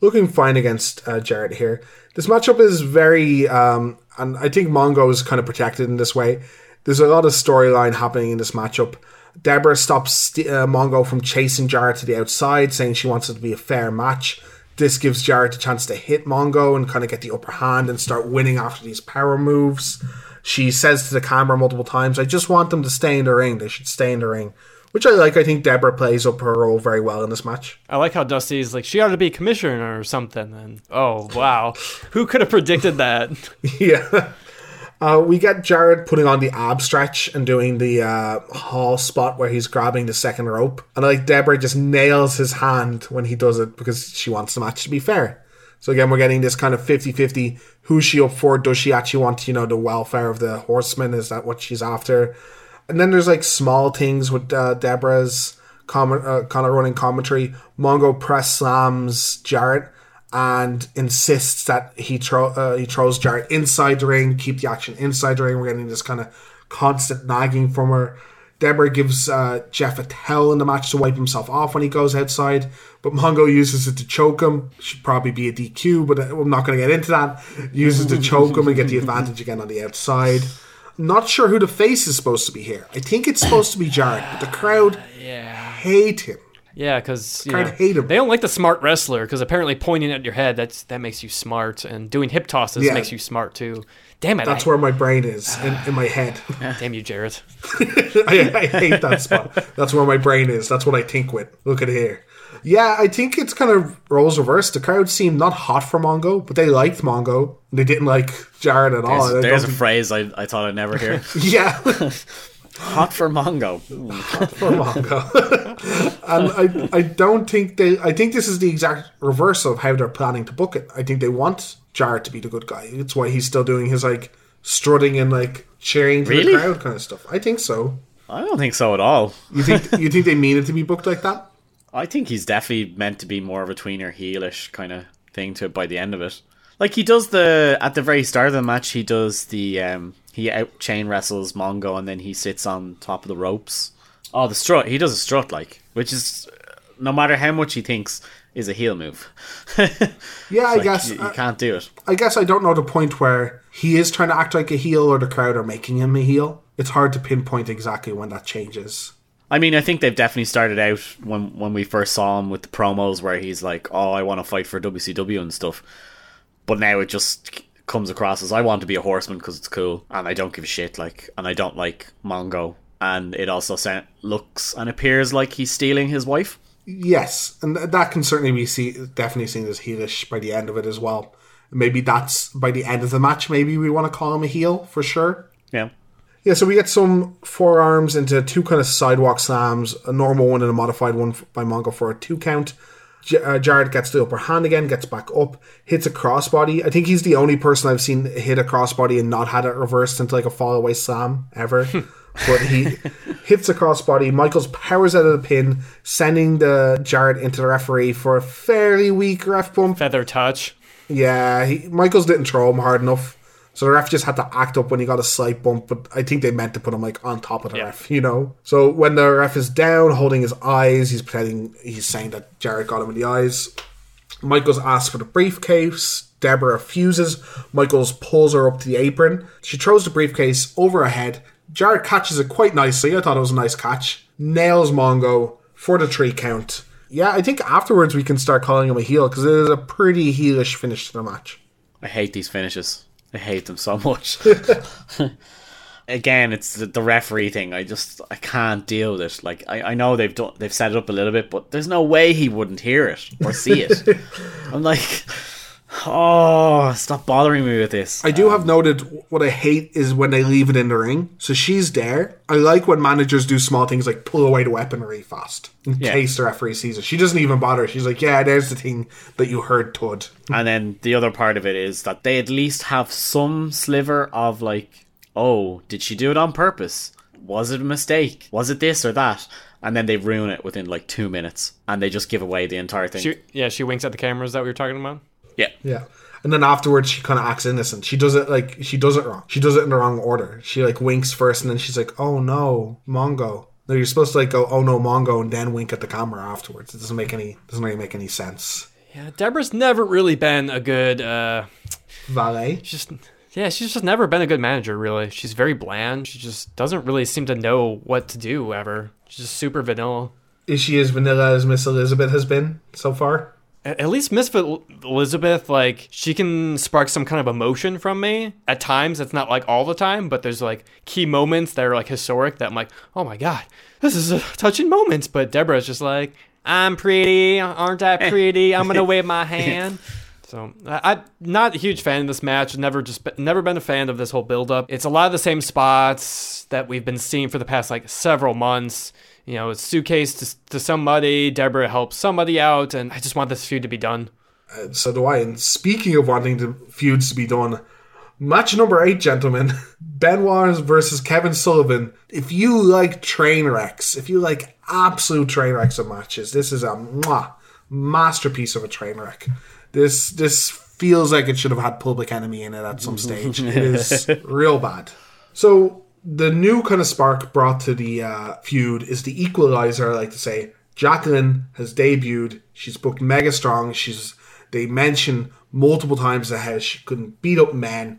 looking fine against uh, Jarrett here. This matchup is very, um, and I think Mongo is kind of protected in this way. There's a lot of storyline happening in this matchup. Deborah stops uh, Mongo from chasing Jarrett to the outside, saying she wants it to be a fair match. This gives Jarrett a chance to hit Mongo and kind of get the upper hand and start winning after these power moves. She says to the camera multiple times, I just want them to stay in the ring. They should stay in the ring. Which I like. I think Deborah plays up her role very well in this match. I like how Dusty's like, she ought to be commissioner or something. And oh, wow. *laughs* Who could have predicted that? *laughs* yeah. Uh, we get Jarrett putting on the ab stretch and doing the uh, hall spot where he's grabbing the second rope. And like Deborah just nails his hand when he does it because she wants the match to be fair. So again, we're getting this kind of 50-50. Who's she up for? Does she actually want, you know, the welfare of the horsemen? Is that what she's after? And then there's like small things with uh, Deborah's comment, uh, kind of running commentary. Mongo press slams Jarrett and insists that he throw uh, he throws Jarrett inside the ring, keep the action inside the ring. We're getting this kind of constant nagging from her. Deborah gives uh, Jeff a towel in the match to wipe himself off when he goes outside, but Mongo uses it to choke him. Should probably be a DQ, but I'm not going to get into that. Uses to choke him and get the advantage again on the outside. Not sure who the face is supposed to be here. I think it's supposed to be Jarrett, but the crowd yeah. hate him. Yeah, because Crowd hate him. they don't like the smart wrestler because apparently pointing at your head that's that makes you smart, and doing hip tosses Yeah. makes you smart too. Damn it! That's I- where my brain is in, in my head. *sighs* Damn you, Jarrett. *laughs* I, I hate that spot. That's where my brain is. That's what I think with. Look at here. Yeah, I think it's kind of roles reversed. The crowd seemed not hot for Mongo, but they liked Mongo. They didn't like Jarrett at all. I There's, there's a phrase I, I thought I'd never hear. *laughs* yeah, *laughs* Hot for Mongo. Hot for Mongo. And I, I don't think they. I think this is the exact reverse of how they're planning to book it. I think they want Jarrett to be the good guy. It's why he's still doing his like strutting and like cheering to Really? the crowd kind of stuff. I think so. I don't think so at all. You think *laughs* you think they mean it to be booked like that? I think he's definitely meant to be more of a tweener heelish kind of thing to by the end of it. Like he does the at the very start of the match, he does the um he out chain wrestles Mongo and then he sits on top of the ropes. Oh, the strut. He does a strut like, which is no matter how much he thinks is a heel move. *laughs* Yeah, I Like, guess. you, you uh, can't do it. I guess I don't know the point where he is trying to act like a heel or the crowd are making him a heel. It's hard to pinpoint exactly when that changes. I mean, I think they've definitely started out when when we first saw him with the promos where he's like, "Oh, I want to fight for WCW and stuff," but now it just comes across as I want to be a horseman because it's cool and I don't give a shit. Like, and I don't like Mongo, and it also looks and appears like he's stealing his wife. Yes, and th- that can certainly be see- definitely seen as heelish by the end of it as well. Maybe that's by the end of the match. Maybe we want to call him a heel for sure. Yeah. Yeah, so we get some forearms into two kind of sidewalk slams, a normal one and a modified one by Mongo for a two count. J- uh, Jarrett gets the upper hand again, gets back up, hits a crossbody. I think he's the only person I've seen hit a crossbody and not had it reversed into like a fall away slam ever. *laughs* but he hits a crossbody. Michaels powers out of the pin, sending the Jarrett into the referee for a fairly weak ref bump. Feather touch. Yeah, he, Michaels didn't throw him hard enough. So the ref just had to act up when he got a slight bump, but I think they meant to put him like on top of the ref, you know. So when the ref is down, holding his eyes, he's pretending he's saying that Jarrett got him in the eyes. Michaels asks for the briefcase. Debra refuses. Michaels pulls her up to the apron. She throws the briefcase over her head. Jarrett catches it quite nicely. I thought it was a nice catch. Nails Mongo for the three count. Yeah, I think afterwards we can start calling him a heel because it is a pretty heelish finish to the match. I hate these finishes. I hate them so much. *laughs* *laughs* Again, it's the, the referee thing. I just I can't deal with it. Like I, I know they've done they've set it up a little bit, but there's no way he wouldn't hear it or see it. *laughs* I'm like, Oh, stop bothering me with this. I do have noted what I hate is when they leave it in the ring. So she's there. I like when managers do small things like pull away the weaponry fast in Yeah. case the referee sees it. She doesn't even bother. She's like, "Yeah, there's the thing that you heard, Todd. *laughs* And then the other part of it is that they at least have some sliver of like, oh, did she do it on purpose? Was it a mistake? Was it this or that? And then they ruin it within like two minutes, and they just give away the entire thing. She, yeah, she winks at the cameras that we were talking about. Yeah, Yeah. And then afterwards, she kind of acts innocent. She does it like she does it wrong. She does it in the wrong order. She like winks first, and then she's like, "Oh no, Mongo." No, you're supposed to like go, "Oh no, Mongo," and then wink at the camera afterwards. It doesn't make any doesn't really make any sense. Yeah, Debra's never really been a good. uh Valet. Just yeah, she's just never been a good manager. Really, she's very bland. She just doesn't really seem to know what to do ever. She's just super vanilla. Is she as vanilla as Miss Elizabeth has been so far? At least Miss Elizabeth, like she can spark some kind of emotion from me. At times, it's not like all the time, but there's like key moments that are like historic that I'm like, oh my god, this is a touching moment. But Debra's just like, I'm pretty, aren't I pretty? I'm gonna wave my *laughs* hand. So I, I'm not a huge fan of this match. Never just never been a fan of this whole build up. It's a lot of the same spots that we've been seeing for the past like several months. You know, it's suitcase to, to somebody. Debra helps somebody out, and I just want this feud to be done. So do I. And speaking of wanting the feuds to be done, match number eight, gentlemen, *laughs* Benoit versus Kevin Sullivan. If you like train wrecks, if you like absolute train wrecks of matches, this is a mwah, masterpiece of a train wreck. This this feels like it should have had Public Enemy in it at some stage. it is *laughs* real bad. So the new kind of spark brought to the uh, feud is the equalizer. I like to say Jacqueline has debuted. She's booked mega strong. She's they mention multiple times how she couldn't beat up men,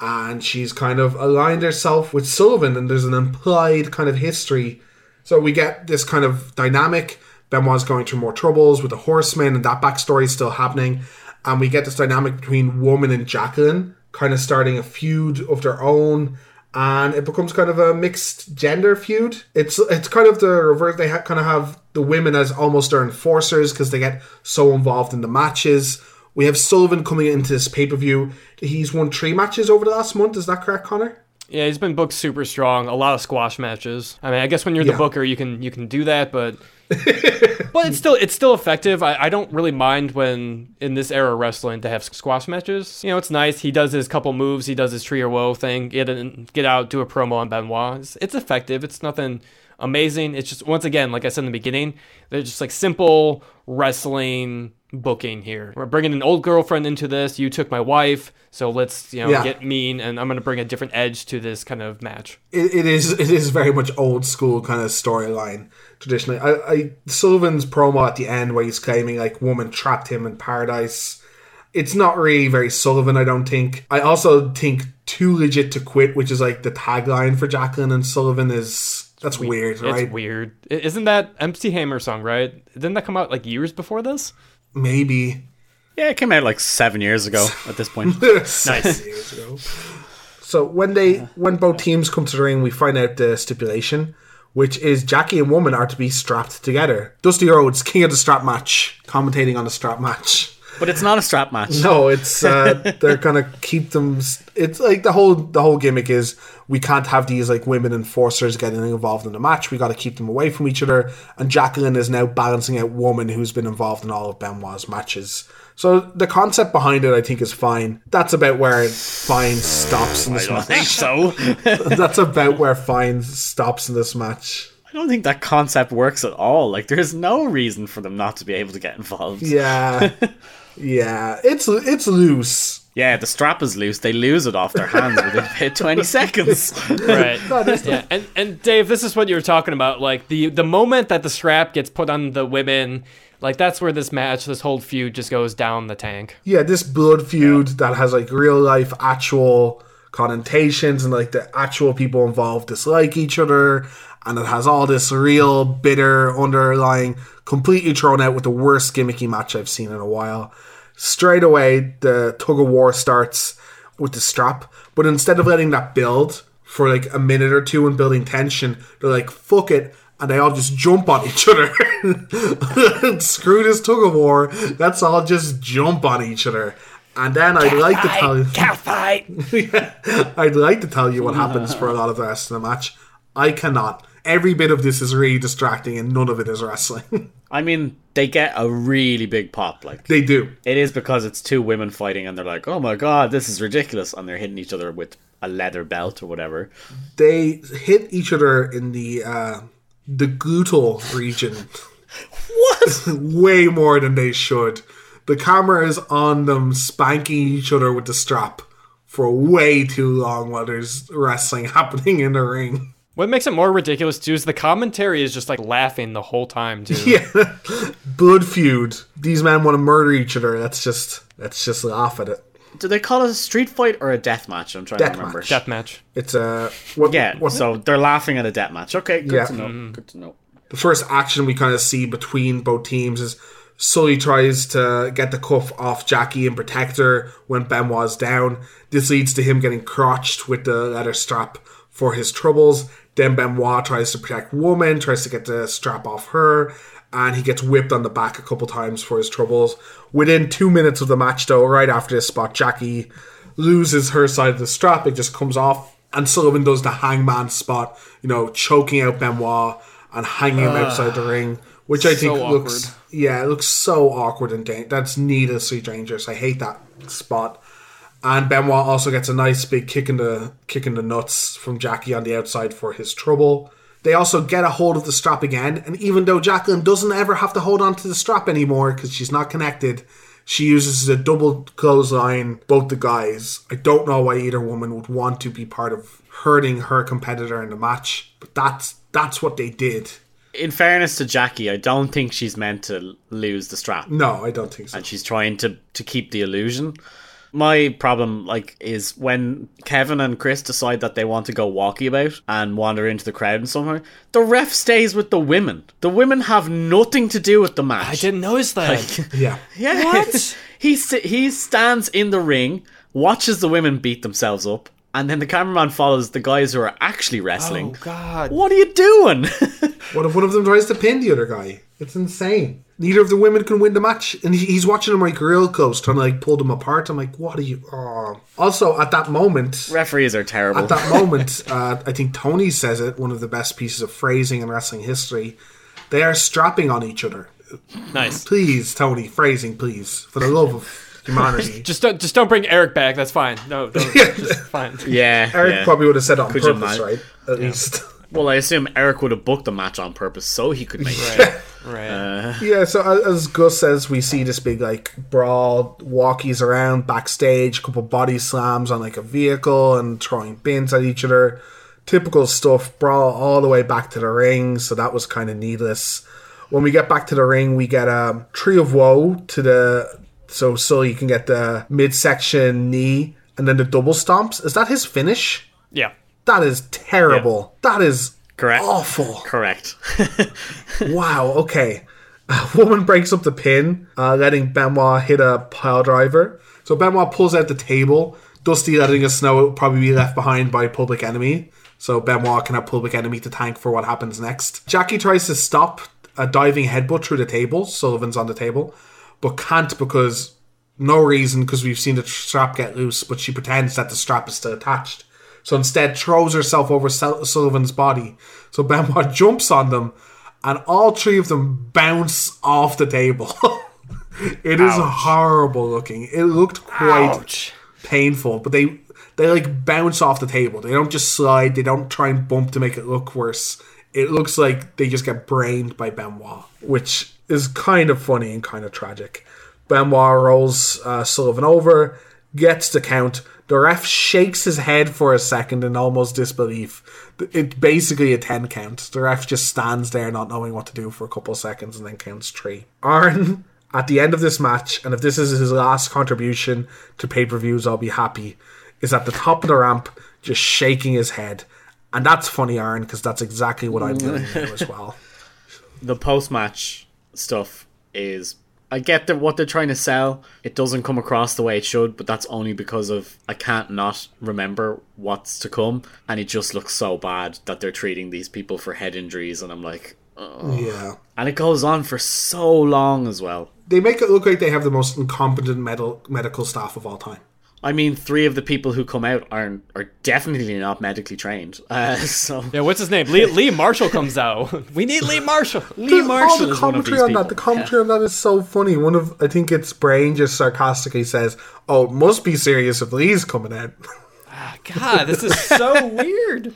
and she's kind of aligned herself with Sullivan. And there's an implied kind of history. So we get this kind of dynamic. Benoit's going through more troubles with the Horsemen, and that backstory is still happening. And we get this dynamic between Woman and Jacqueline, kind of starting a feud of their own and it becomes kind of a mixed gender feud. It's it's kind of the reverse. They ha- kind of have the women as almost their enforcers because they get so involved in the matches. We have Sullivan coming into this pay per view. He's won three matches over the last month. Is that correct, Connor? Yeah, he's been booked super strong. A lot of squash matches. I mean, I guess when you're the Yeah. booker, you can you can do that, but *laughs* but it's still it's still effective. I, I don't really mind when in this era of wrestling to have squash matches. You know, it's nice. He does his couple moves. He does his tree of woe thing. Get in, get out, do a promo on Benoit. It's, it's effective. It's nothing amazing. It's just once again, like I said in the beginning, they're just like simple wrestling booking here. We're bringing an old girlfriend into this. You took my wife, so let's you know Yeah. get mean, and I'm gonna bring a different edge to this kind of match. It, it is it is very much old school kind of storyline traditionally. I, I Sullivan's promo at the end where he's claiming like woman trapped him in paradise. It's not really very Sullivan, I don't think. I also think too legit to quit, which is like the tagline for Jacqueline and Sullivan is that's weird, right? It's weird. Isn't that MC Hammer song, right? Didn't that come out like years before this? Maybe yeah, it came out like seven years ago at this point. *laughs* nice. years ago. So when they when both teams come to the ring, we find out the stipulation, which is Jackie and Woman are to be strapped together. Dusty Rhodes, king of the strap match, commentating on the strap match. But it's not a strap match. No, it's uh, *laughs* they're gonna keep them. It's like the whole the whole gimmick is we can't have these like women enforcers getting involved in the match. We got to keep them away from each other. And Jacqueline is now balancing out Woman, who's been involved in all of Benoit's matches. So the concept behind it, I think, is fine. That's about where Fine stops in this I don't match. think so. *laughs* That's about where Fine stops in this match. I don't think that concept works at all. Like, there's no reason for them not to be able to get involved. Yeah, *laughs* yeah, it's it's loose. Yeah, the strap is loose. They lose it off their hands within *laughs* about 20 seconds. Right. *laughs* yeah. And and Dave, this is what you were talking about. Like the the moment that the strap gets put on the women, like that's where this match, this whole feud just goes down the tank. yeah, this blood feud that has like real life actual connotations and like the actual people involved dislike each other and it has all this real bitter underlying completely thrown out with the worst gimmicky match I've seen in a while. Straight away the tug of war starts with the strap, but instead of letting that build for like a minute or two and building tension, they're like, fuck it. And they all just jump on each other. *laughs* Screw this tug of war. Let's all just jump on each other. And then I'd like to tell you, Cat fight. *laughs* I'd like to tell you what happens for a lot of the rest of the match. I cannot. Every bit of this is really distracting, and none of it is wrestling. *laughs* I mean, they get a really big pop. Like they do. it is because it's two women fighting, and they're like, "Oh my god, this is ridiculous!" And they're hitting each other with a leather belt or whatever. They hit each other in the uh, the gluteal region. *laughs* What? *laughs* way more than they should. The camera is on them spanking each other with the strap for way too long while there's wrestling happening in the ring. What makes it more ridiculous too is the commentary is just like laughing the whole time too. *laughs* Yeah. Blood feud. These men want to murder each other. Let's just let's just laugh at it. Do they call it a street fight or a death match? I'm trying Death to remember. match. Death match. It's a what, Yeah, what- so they're laughing at a death match. Okay, good Yeah. to know. Mm-hmm. Good to know. the first action we kind of see between both teams is Sully tries to get the cuff off Jackie and protect her when Benoit's down. This leads to him getting crotched with the leather strap for his troubles. Then Benoit tries to protect Woman, tries to get the strap off her, and he gets whipped on the back a couple times for his troubles. Within two minutes of the match, though, right after this spot, Jackie loses her side of the strap. It just comes off, and Sullivan does the hangman spot, you know, choking out Benoit and hanging him outside the ring, which I think so looks awkward. yeah, it looks so awkward and da- that's needlessly dangerous. I hate that spot. And Benoit also gets a nice big kick in the kick in the nuts from Jackie on the outside for his trouble. They also get a hold of the strap again, and even though Jacqueline doesn't ever have to hold on to the strap anymore because she's not connected, she uses a double clothesline both the guys. I don't know why either woman would want to be part of hurting her competitor in the match, but that's that's what they did. In fairness to Jackie, I don't think she's meant to lose the strap. No, I don't think so. and she's trying to to keep the illusion. My problem, like, is when Kevin and Chris decide that they want to go walkie about and wander into the crowd and somehow the ref stays with the women. The women have nothing to do with the match. I didn't notice that. Yeah. Yeah. What? he st- he stands in the ring, watches the women beat themselves up, and then the cameraman follows the guys who are actually wrestling. oh God. What are you doing? *laughs* What if one of them tries to pin the other guy? It's insane. Neither of the women can win the match, and he's watching them like real close, trying to like pull them apart. I'm like, what are you? Oh. Also, at that moment, Referees are terrible. at that *laughs* moment, uh, I think Tony says it. One of the best pieces of phrasing in wrestling history. They are strapping on each other. Nice. Please, Tony, phrasing, please, for the love of humanity. *laughs* Just don't just don't bring Eric back. That's fine. No, don't, *laughs* just fine. *laughs* yeah. Eric yeah. probably would have said it on Could you purpose, imagine? right? At least. Well, I assume Eric would have booked the match on purpose so he could make it. Right. Uh, Yeah, so as, as Gus says, we see this big like brawl, walkies around backstage, a couple body slams on like a vehicle and throwing bins at each other. Typical stuff. Brawl all the way back to the ring, so that was kind of needless. When we get back to the ring, we get a tree of woe to the so so you can get the midsection knee and then the double stomps. Is that his finish? Yeah. That is terrible. That is Correct. awful. Correct. *laughs* Wow, okay. A woman breaks up the pin, uh, letting Benoit hit a pile driver. So Benoit pulls out the table. Dusty letting us know it will probably be left behind by Public Enemy. So Benoit can have Public Enemy to thank for what happens next. Jackie tries to stop a diving headbutt through the table. Sullivan's on the table, but can't because no reason because we've seen the strap get loose. But she pretends that the strap is still attached. So instead, throws herself over Sullivan's body. So Benoit *laughs* jumps on them, and all three of them bounce off the table. *laughs* it is horrible looking. It looked quite Ouch. painful, but they they like bounce off the table. They don't just slide. They don't try and bump to make it look worse. It looks like they just get brained by Benoit, which is kind of funny and kind of tragic. Benoit rolls uh, Sullivan over, gets the count. The ref shakes his head for a second in almost disbelief. It's basically a 10 count. The ref just stands there not knowing what to do for a couple of seconds and then counts three. Arn, at the end of this match, and if this is his last contribution to pay per views, I'll be happy, is at the top of the ramp just shaking his head. And that's funny, Arn, because that's exactly what I'm doing as *laughs* well. the post match stuff is I get that what they're trying to sell. It doesn't come across the way it should, but that's only because of I can't not remember what's to come, and it just looks so bad that they're treating these people for head injuries, and I'm like, oh. Yeah. and it goes on for so long as well. they make it look like they have the most incompetent medical medical staff of all time. I mean, three of the people who come out aren't are definitely not medically trained. *laughs* Uh, so Yeah, what's his name? Lee, *laughs* Lee Marshall comes out. *laughs* We need Lee Marshall. Lee all Marshall the is one of commentary these on people. that. The commentary on that is so funny. One of I think it's Brain just sarcastically says, "Oh, it must be serious if Lee's coming out." God, this is so weird.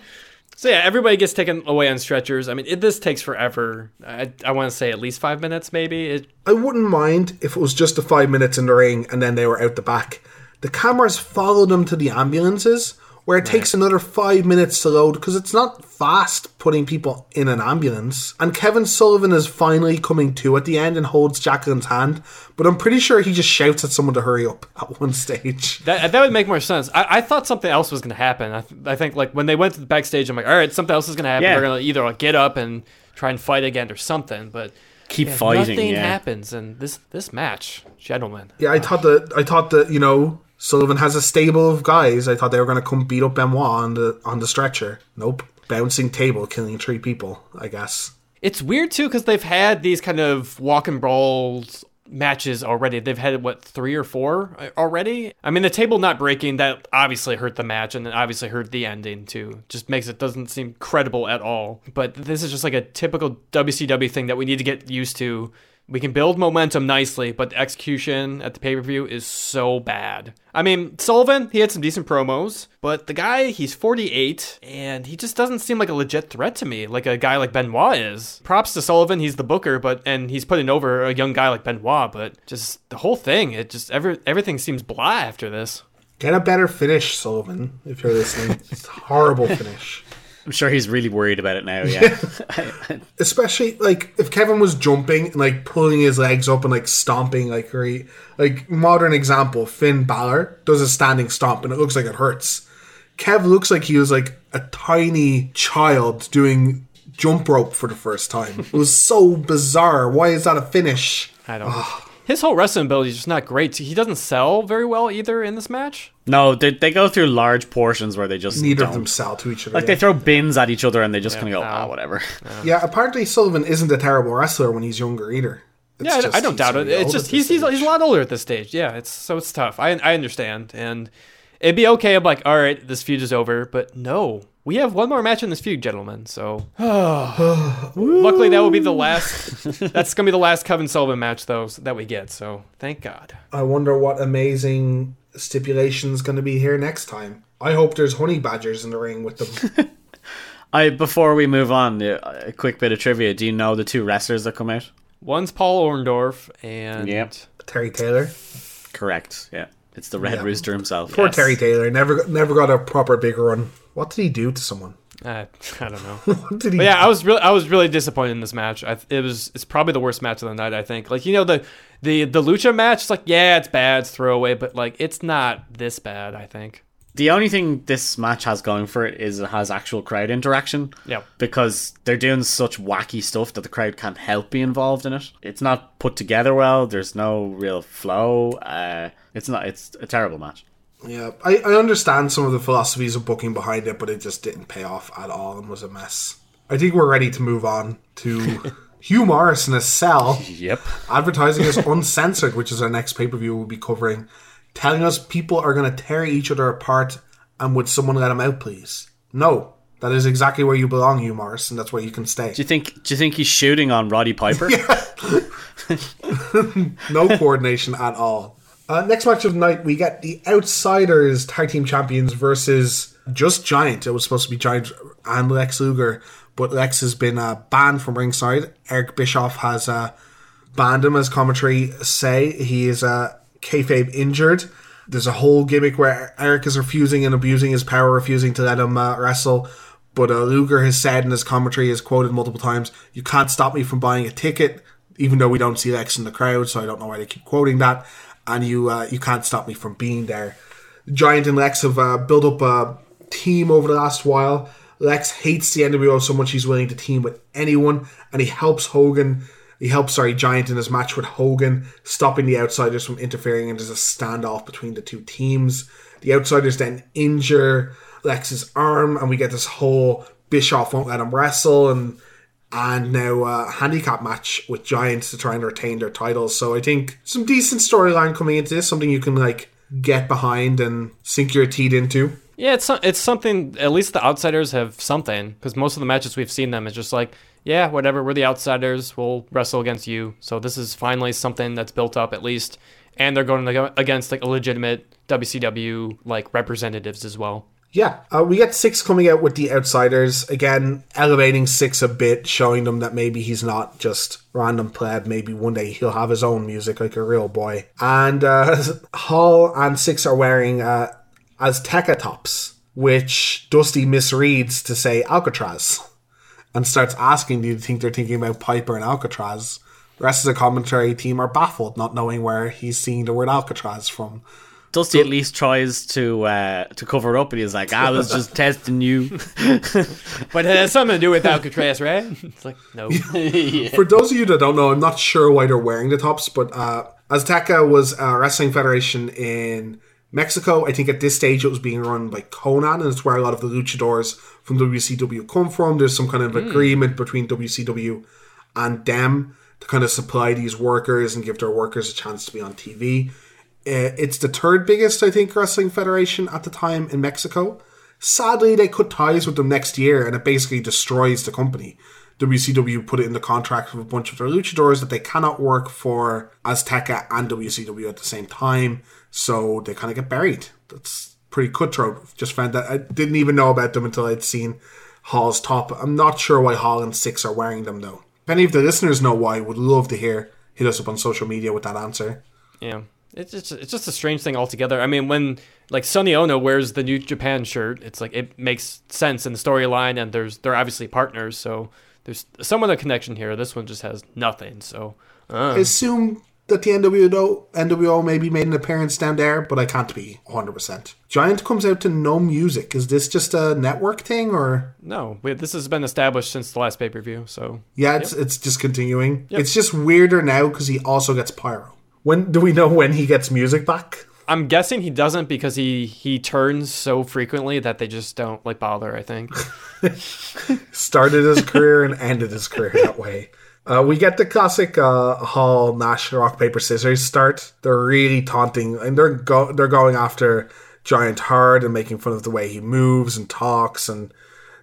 So yeah, everybody gets taken away on stretchers. I mean, it, this takes forever. I, I want to say at least five minutes, maybe. It, I wouldn't mind if it was just the five minutes in the ring and then they were out the back. The cameras follow them to the ambulances, where it takes another five minutes to load because it's not fast putting people in an ambulance. And Kevin Sullivan is finally coming to at the end and holds Jacqueline's hand, but I'm pretty sure he just shouts at someone to hurry up *laughs* at one stage. that that would make more sense. I, I thought something else was going to happen. I, th- I think like when they went to the backstage, I'm like, all right, something else is going to happen. Yeah. They're going to either like, get up and try and fight again or something. But Keep yeah, fighting. Nothing yeah. happens, and this this match, gentlemen. Yeah, I thought that I thought that you know Sullivan has a stable of guys. I thought they were going to come beat up Benoit on the on the stretcher. Nope, bouncing table, killing three people. I guess. It's weird too because they've had these kind of walk and brawls matches already. They've had what three or four uh, already. I mean, the table not breaking that obviously hurt the match and obviously hurt the ending too. Just makes it doesn't seem credible at all. But this is just like a typical WCW thing that we need to get used to. We can build momentum nicely, but the execution at the pay per view is so bad. I mean, Sullivan, he had some decent promos, but the guy, he's 48, and he just doesn't seem like a legit threat to me, like a guy like Benoit is. Props to Sullivan, he's the booker, but and he's putting over a young guy like Benoit, but just the whole thing, it just every everything seems blah after this. Get a better finish, Sullivan, if you're listening. It's horrible finish. I'm sure he's really worried about it now. Yeah. *laughs* Especially like if Kevin was jumping and like pulling his legs up and like stomping like very like modern example, Finn Balor does a standing stomp and it looks like it hurts. Kev looks like he was like a tiny child doing jump rope for the first time. It was so bizarre. Why is that a finish? I don't know. Ah. His whole wrestling ability is just not great. He doesn't sell very well either in this match. no, they, they go through large portions where they just Neither don't. of them sell to each other. Like yeah. they throw bins at each other and they just kind of go, ow. ah, whatever. Yeah, apparently Sullivan isn't a terrible wrestler when he's younger either. It's yeah, I- just I don't doubt it. It's just he's, he's he's a lot older at this stage. Yeah, it's so it's tough. I I understand, and it'd be okay. I'm like, all right, this feud is over, but no, we have one more match in this feud, gentlemen. So *sighs* luckily, that will be the last. that's gonna be the last Kevin Sullivan match, though, that we get. So thank God. I wonder what amazing stipulation's going to be here next time. I hope there's honey badgers in the ring with them. *laughs* I before we move on, uh, a quick bit of trivia. Do you know the two wrestlers that come out? One's Paul Orndorff, and Yep. Terry Taylor. Correct. Yeah, it's the Red Yeah. Rooster himself. Poor yes. Terry Taylor never got- never got a proper big run. What did he do to someone? uh, I don't know. *laughs* What did he? But yeah, I was really, I was really disappointed in this match. I, it was, it's probably the worst match of the night. I think. Like you know the, the the lucha match. It's like yeah, it's bad, it's throwaway, but like it's not this bad. I think. The only thing this match has going for it is it has actual crowd interaction. Yep. Because they're doing such wacky stuff that the crowd can't help be involved in it. It's not put together well. There's no real flow. Uh, it's not. It's a terrible match. Yeah, I, I understand some of the philosophies of booking behind it, but it just didn't pay off at all and was a mess. I think we're ready to move on to *laughs* Hugh Morrus in a cell. Yep. advertising is *laughs* uncensored, which is our next pay per view we'll be covering, telling us people are going to tear each other apart, and would someone let him out, please? No, that is exactly where you belong, Hugh Morrus, and that's where you can stay. Do you think? Do you think he's shooting on Roddy Piper? *laughs* *laughs* No coordination at all. Uh, next match of the night, we get the Outsiders Tag Team Champions versus just Giant. It was supposed to be Giant and Lex Luger, but Lex has been uh, banned from ringside. Eric Bischoff has uh, banned him, as commentary say. He is uh, kayfabe injured. There's a whole gimmick where Eric is refusing and abusing his power, refusing to let him uh, wrestle. But uh, Luger has said in his commentary, has quoted multiple times, "You can't stop me from buying a ticket." Even though we don't see Lex in the crowd, so I don't know why they keep quoting that. And you, uh, you can't stop me from being there. Giant and Lex have uh, built up a team over the last while. Lex hates the NWO so much he's willing to team with anyone, and he helps Hogan. He helps, sorry, Giant in his match with Hogan, stopping the Outsiders from interfering, and there's a standoff between the two teams. The Outsiders then injure Lex's arm, and we get this whole Bischoff won't let him wrestle, and and now a handicap match with Giants to try and retain their titles. So I think some decent storyline coming into this, something you can like get behind and sink your teeth into. Yeah, it's it's something. At least the outsiders have something because most of the matches we've seen them is just like, yeah, whatever. We're the outsiders. We'll wrestle against you. So this is finally something that's built up at least, and they're going against like a legitimate WCW like representatives as well. Yeah, uh, we get Syxx coming out with the outsiders again, elevating Syxx a bit, showing them that maybe he's not just random pleb. Maybe one day he'll have his own music like a real boy. And uh, *laughs* Hall and Syxx are wearing uh, Azteca tops, which Dusty misreads to say Alcatraz, and starts asking, "Do you think they're thinking about Piper and Alcatraz?" The rest of the commentary team are baffled, not knowing where he's seeing the word Alcatraz from. Dusty at least tries to uh, to cover up, and he's like, "I was just *laughs* testing you." *laughs* but it has something to do with Alcatraz, right? It's like no. *laughs* yeah. For those of you that don't know, I'm not sure why they're wearing the tops, but uh, Azteca was a wrestling federation in Mexico. I think at this stage it was being run by Konnan, and it's where a lot of the luchadors from WCW come from. There's some kind of mm. agreement between WCW and them to kind of supply these workers and give their workers a chance to be on TV. Uh, it's the third biggest, I think, wrestling federation at the time in Mexico. Sadly, they cut ties with them next year, and it basically destroys the company. WCW put it in the contract of a bunch of their luchadors that they cannot work for Azteca and WCW at the same time, so they kind of get buried. That's pretty cutthroat. Just found that I didn't even know about them until I'd seen Hall's top. I'm not sure why Hall and Syxx are wearing them though. If any of the listeners know why, would love to hear. Hit us up on social media with that answer. Yeah. It's just it's just a strange thing altogether. I mean, when like Sonny Onoo wears the New Japan shirt, it's like it makes sense in the storyline, and there's they're obviously partners, so there's some other connection here. This one just has nothing. So uh. I assume that the NWO NWO maybe made an appearance down there, but I can't be 100. percent Giant comes out to no music. Is this just a network thing or no? this has been established since the last pay per view. So yeah, it's yep. it's just continuing. Yep. It's just weirder now because he also gets pyro. When do we know when he gets music back? I'm guessing he doesn't because he he turns so frequently that they just don't like bother. I think *laughs* started his career and ended his career that way. Uh, we get the classic uh, Hall Nash rock paper scissors start. They're really taunting and they're go- they're going after Giant hard and making fun of the way he moves and talks and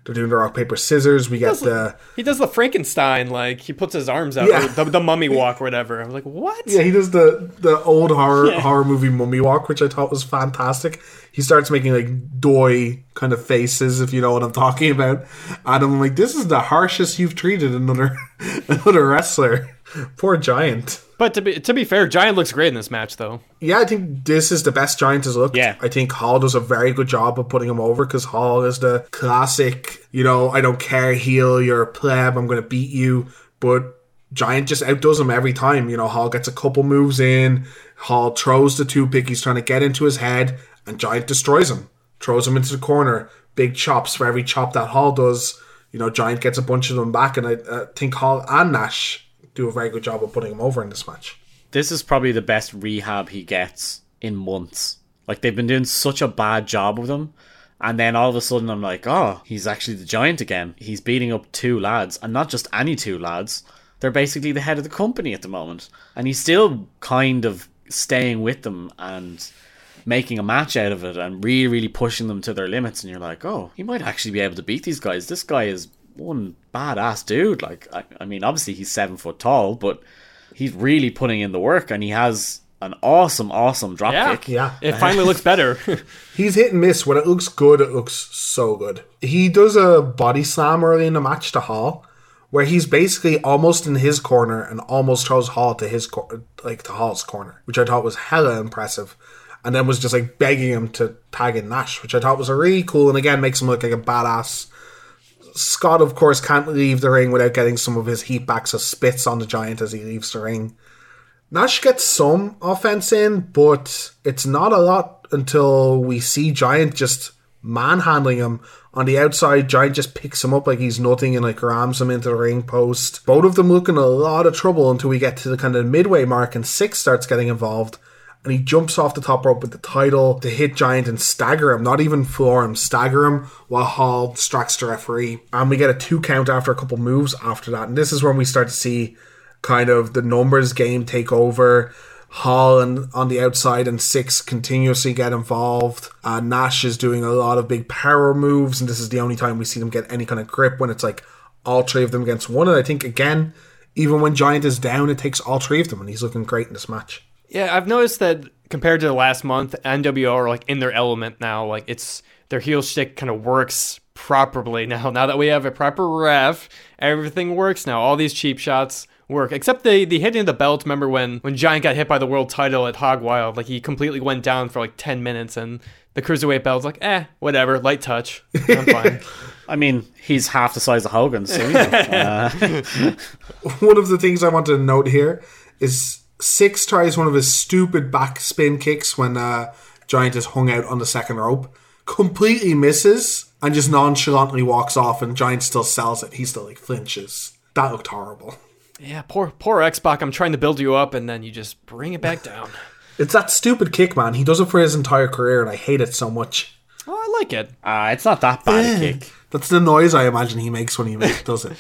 they're doing the rock paper scissors. We he get does, the he does the Frankenstein like he puts his arms out, yeah. the, the mummy walk or whatever. I'm like, what? Yeah, he does the the old horror yeah. horror movie mummy walk, which I thought was fantastic. He starts making like doy kind of faces, if you know what I'm talking about. And I'm like, this is the harshest you've treated another *laughs* another wrestler. *laughs* Poor Giant. But to be to be fair, Giant looks great in this match, though. Yeah, I think this is the best Giant has looked. Yeah, I think Hall does a very good job of putting him over because Hall is the classic. You know, I don't care, heel, you're a pleb, I'm going to beat you. But Giant just outdoes him every time. You know, Hall gets a couple moves in. Hall throws the two pick. He's trying to get into his head, and Giant destroys him. Throws him into the corner. Big chops for every chop that Hall does. You know, Giant gets a bunch of them back, and I, I think Hall and Nash do a very good job of putting him over in this match. This is probably the best rehab he gets in months. Like they've been doing such a bad job with him. And then all of a sudden I'm like, oh, he's actually the giant again. He's beating up two lads, and not just any two lads. They're basically the head of the company at the moment. And he's still kind of staying with them and making a match out of it and really, really pushing them to their limits. And you're like, oh, he might actually be able to beat these guys. This guy is one badass dude. Like, I, I mean, obviously he's seven foot tall, but he's really putting in the work, and he has an awesome, awesome drop yeah, kick. Yeah, it finally looks better. *laughs* *laughs* he's hit and miss. When it looks good, it looks so good. He does a body slam early in the match to Hall, where he's basically almost in his corner and almost throws Hall to his cor- like to Hall's corner, which I thought was hella impressive. And then was just like begging him to tag in Nash, which I thought was a really cool and again makes him look like a badass Scott, of course, can't leave the ring without getting some of his heat back, so spits on the Giant as he leaves the ring. Nash gets some offense in, but it's not a lot until we see Giant just manhandling him. On the outside, Giant just picks him up like he's nothing and like rams him into the ring post. Both of them look in a lot of trouble until we get to the kind of midway mark and Syxx starts getting involved and he jumps off the top rope with the title to hit Giant and stagger him, not even floor him, stagger him while Hall distracts the referee. And we get a two count after a couple moves after that. And this is when we start to see kind of the numbers game take over. Hall and on the outside and Syxx continuously get involved. Uh, Nash is doing a lot of big power moves, and this is the only time we see them get any kind of grip when it's like all three of them against one. And I think again, even when Giant is down, it takes all three of them, and he's looking great in this match. Yeah, I've noticed that compared to the last month, NWO are like in their element now. Like it's their heel stick kind of works properly now. *laughs* Now that we have a proper ref, everything works now. All these cheap shots work, except the the hitting the belt. Remember when when Giant got hit by the world title at Hog Wild? Like he completely went down for like ten minutes, and the cruiserweight belt's like, eh, whatever, light touch, I'm *laughs* fine. I mean, he's half the size of Hogan, so you know. uh, *laughs* One of the things I want to note here is Syxx tries one of his stupid back spin kicks when uh, Giant is hung out on the second rope, completely misses, and just nonchalantly walks off, and Giant still sells it. He still like flinches. That looked horrible. yeah, poor poor X Pac. I'm trying to build you up, and then you just bring it back down. *laughs* It's that stupid kick, man. He does it for his entire career, and I hate it so much. Oh, I like it. uh, it's not that bad a kick. That's the noise I imagine he makes when he make, *laughs* does it.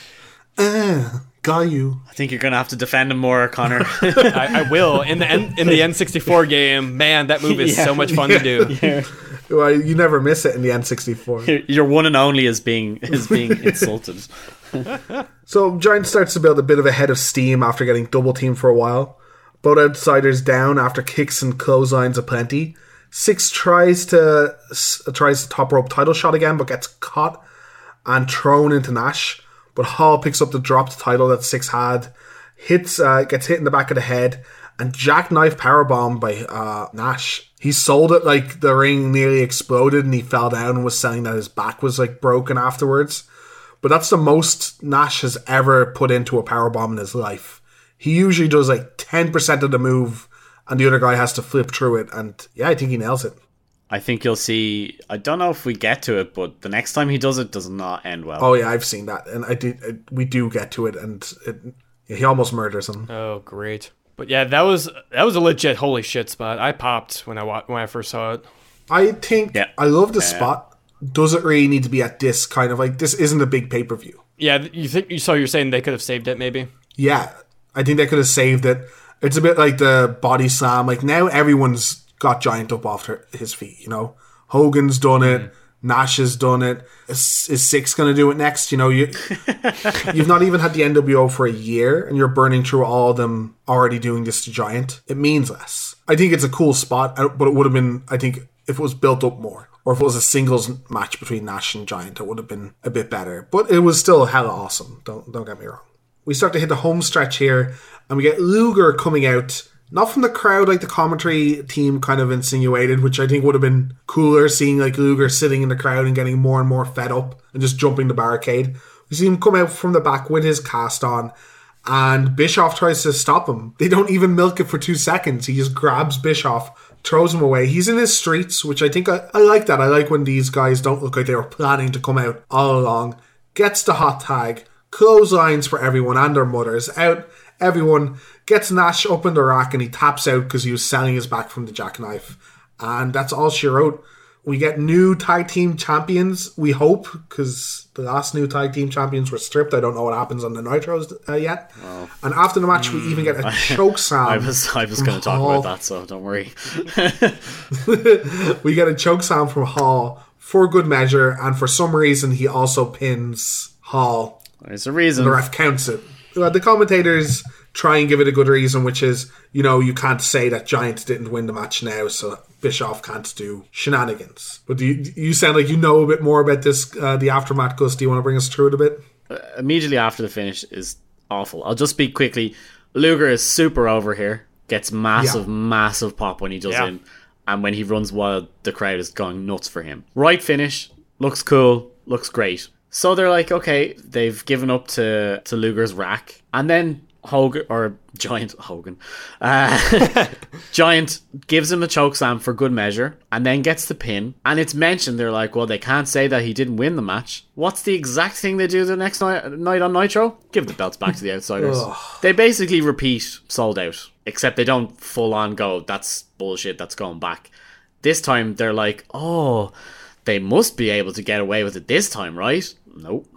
Uh, got you. I think you're gonna have to defend him more, Connor. *laughs* I, I will in the N, in the *laughs* N64 game. Man, that move is Yeah. so much fun to do. *laughs* Well, you never miss it in the N64. your one and only is being is being insulted. So Giant starts to build a bit of a head of steam after getting double teamed for a while. Both outsiders down after kicks and clotheslines aplenty. Syxx tries to s- tries the top rope title shot again, but gets caught and thrown into Nash. But Hall picks up the dropped title that Syxx had, hits uh, gets hit in the back of the head, and jackknife powerbomb by uh, Nash. He sold it like the ring nearly exploded, and he fell down and was saying that his back was like broken afterwards. But that's the most Nash has ever put into a powerbomb in his life. He usually does like 10% of the move, and the other guy has to flip through it. And yeah, I think he nails it. I think you'll see. I don't know if we get to it, but the next time he does it, does not end well. Oh yeah, I've seen that, and I did. I, we do get to it, and it, he almost murders him. Oh, great. But yeah, that was that was a legit holy shit spot. I popped when I wa- when I first saw it. I think Yeah. I love the spot. Does it really need to be at this kind of like this? Isn't a big pay per view. Yeah, you think you so you're saying they could have saved it maybe? Yeah, I think they could have saved it. It's a bit like the body slam. Like now, everyone's got Giant up off her, his feet. You know, Hogan's done it. Mm. Nash has done it. Is, is Syxx going to do it next? You know, you *laughs* you've not even had the NWO for a year, and you're burning through all of them already doing this to Giant. It means less. I think it's a cool spot, but it would have been. I think if it was built up more, or if it was a singles match between Nash and Giant, it would have been a bit better. But it was still hella awesome. Don't don't get me wrong we start to hit the home stretch here, and we get Luger coming out, not from the crowd like the commentary team kind of insinuated, which I think would have been cooler seeing like Luger sitting in the crowd and getting more and more fed up and just jumping the barricade. We see him come out from the back with his cast on, and Bischoff tries to stop him. They don't even milk it for two seconds. He just grabs Bischoff, throws him away. He's in his streets, which I think I, I like that. I like when these guys don't look like they were planning to come out all along. Gets the hot tag, clotheslines for everyone and their mothers out. Everyone gets Nash up in the rack and he taps out because he was selling his back from the jackknife. And that's all she wrote. We get new tag team champions, we hope, because the last new tag team champions were stripped. I don't know what happens on the Nitros uh, yet. and after the match, we even get a *laughs* choke slam. I was I was going to talk about that, so don't worry. *laughs* we get a choke slam from Hall for good measure, and for some reason, he also pins Hall. There's a reason. The ref counts it. Well, the commentators try and give it a good reason, which is, you know, you can't say that Giant didn't win the match now, so Bischoff can't do shenanigans. But do you, you sound like you know a bit more about this, uh, the aftermath, Gus. Do you want to bring us through it a bit? Immediately after the finish is awful. I'll just speak quickly. Luger is super over here. Gets massive, Yeah. massive pop when he does Yeah. in, and when he runs wild, the crowd is going nuts for him. Right finish, looks cool, looks great. So they're like, okay, they've given up to to Luger's rack, and then Hogan or Giant Hogan, uh, *laughs* Giant gives him a choke slam for good measure, and then gets the pin. And it's mentioned they're like, well, they can't say that he didn't win the match. What's the exact thing they do the next night, night on Nitro? Give the belts back to the outsiders. they basically repeat sold out. except they don't full on go, that's bullshit, that's going back. This time they're like, oh, they must be able to get away with it this time, right? Nope.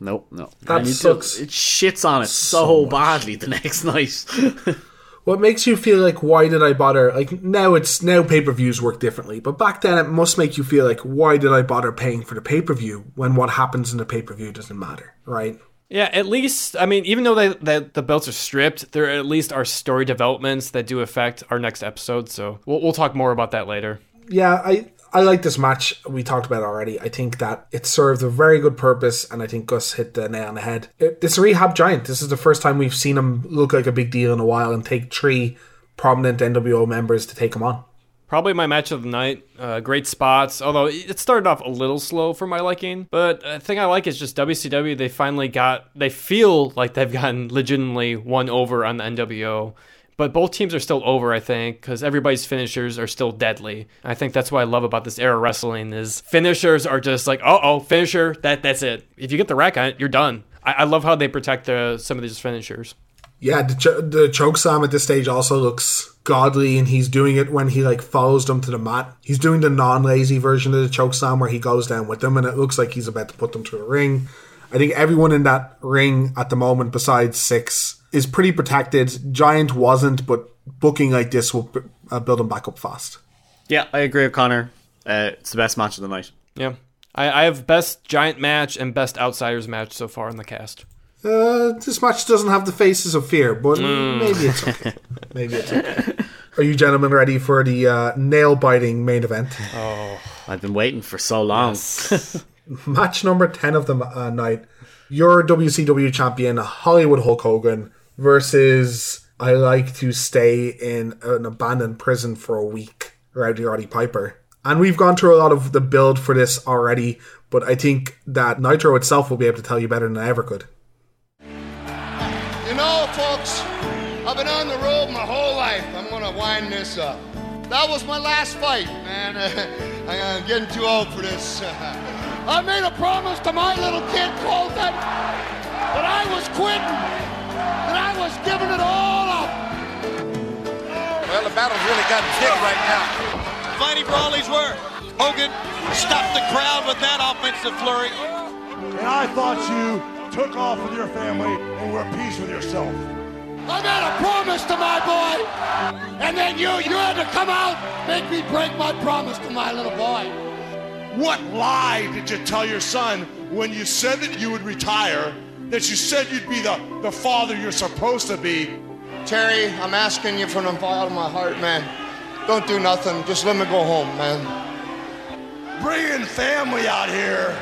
Nope, no. That And it sucks It shits on it so, badly the *laughs* next night. *laughs* What makes you feel like why did I bother? Like now it's now pay per views work differently, but back then it must make you feel like why did I bother paying for the pay per view when what happens in the pay per view doesn't matter, right? Yeah, at least I mean, even though they, that the belts are stripped, there at least are story developments that do affect our next episode. So we'll we'll talk more about that later. Yeah, I I like this match. We talked about already. I think that it served a very good purpose, and I think Gus hit the nail on the head. It, this rehab giant. This is the first time we've seen him look like a big deal in a while, and take three prominent NWO members to take him on. Probably my match of the night. Uh, great spots, although it started off a little slow for my liking. But the thing I like is just WCW. They finally got. They feel like they've gotten legitimately won over on the NWO. But both teams are still over, I think, because everybody's finishers are still deadly. I think that's what I love about this era wrestling is finishers are just like, oh, oh, finisher, that that's it. If you get the rack on it, you're done. I, I love how they protect the, some of these finishers. Yeah, the, ch- the choke slam at this stage also looks godly, and he's doing it when he like follows them to the mat. He's doing the non-lazy version of the choke slam where he goes down with them, and it looks like he's about to put them through a ring. I think everyone in that ring at the moment, besides Syxx, is pretty protected. Giant wasn't, but booking like this will uh, build him back up fast. yeah, I agree with Connor. Uh, it's the best match of the night. Yeah. I, I have best giant match and best outsiders match so far in the cast. Uh, this match doesn't have the faces of fear, but maybe it's okay. *laughs* maybe it's okay. Are you gentlemen ready for the uh, nail-biting main event? Oh, I've been waiting for so long. *laughs* match number 10 of the uh, night your WCW champion Hollywood Hulk Hogan versus I like to stay in an abandoned prison for a week Rowdy Roddy Piper and we've gone through a lot of the build for this already but I think that Nitro itself will be able to tell you better than I ever could You know, folks, I've been on the road my whole life. I'm gonna wind this up. That was my last fight, man. *laughs* I'm getting too old for this. *laughs* I made a promise to my little kid Colton that I was quitting, that I was giving it all up. Well, the battle's really got thick right now. Fighting for all he's worth. Hogan stopped the crowd with that offensive flurry. And I thought you took off with your family and were at peace with yourself. I made a promise to my boy, and then you, you had to come out, make me break my promise to my little boy. What lie did you tell your son when you said that you would retire? That you said you'd be the, the father you're supposed to be? Terry, I'm asking you from the bottom of my heart, man. Don't do nothing. Just let me go home, man. Bringing family out here,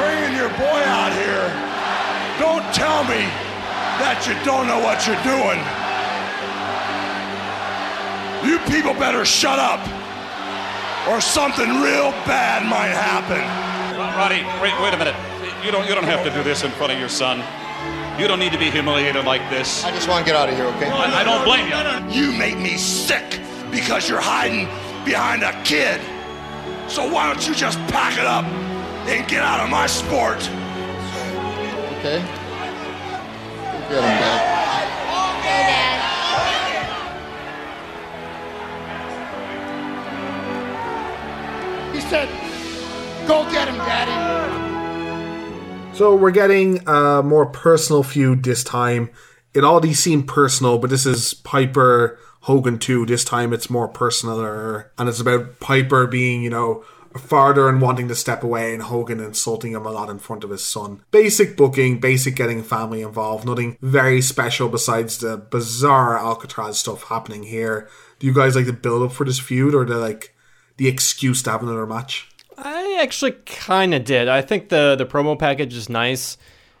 bringing your boy out here. Don't tell me that you don't know what you're doing. You people better shut up, or something real bad might happen. Roddy, wait, wait a minute. You don't, you don't have to do this in front of your son. You don't need to be humiliated like this. I just want to get out of here, okay? I, I don't blame you. You make me sick because you're hiding behind a kid. So why don't you just pack it up and get out of my sport? Okay. Get him, Dad. He said, go get him, Daddy. So we're getting a more personal feud this time. It already seemed personal, but this is Piper Hogan 2. This time it's more personal, and it's about Piper being, you know, a father and wanting to step away, and Hogan insulting him a lot in front of his son. Basic booking, basic getting family involved. Nothing very special besides the bizarre Alcatraz stuff happening here. Do you guys like the build up for this feud, or the like the excuse to have another match? I actually kind of did. I think the the promo package is nice.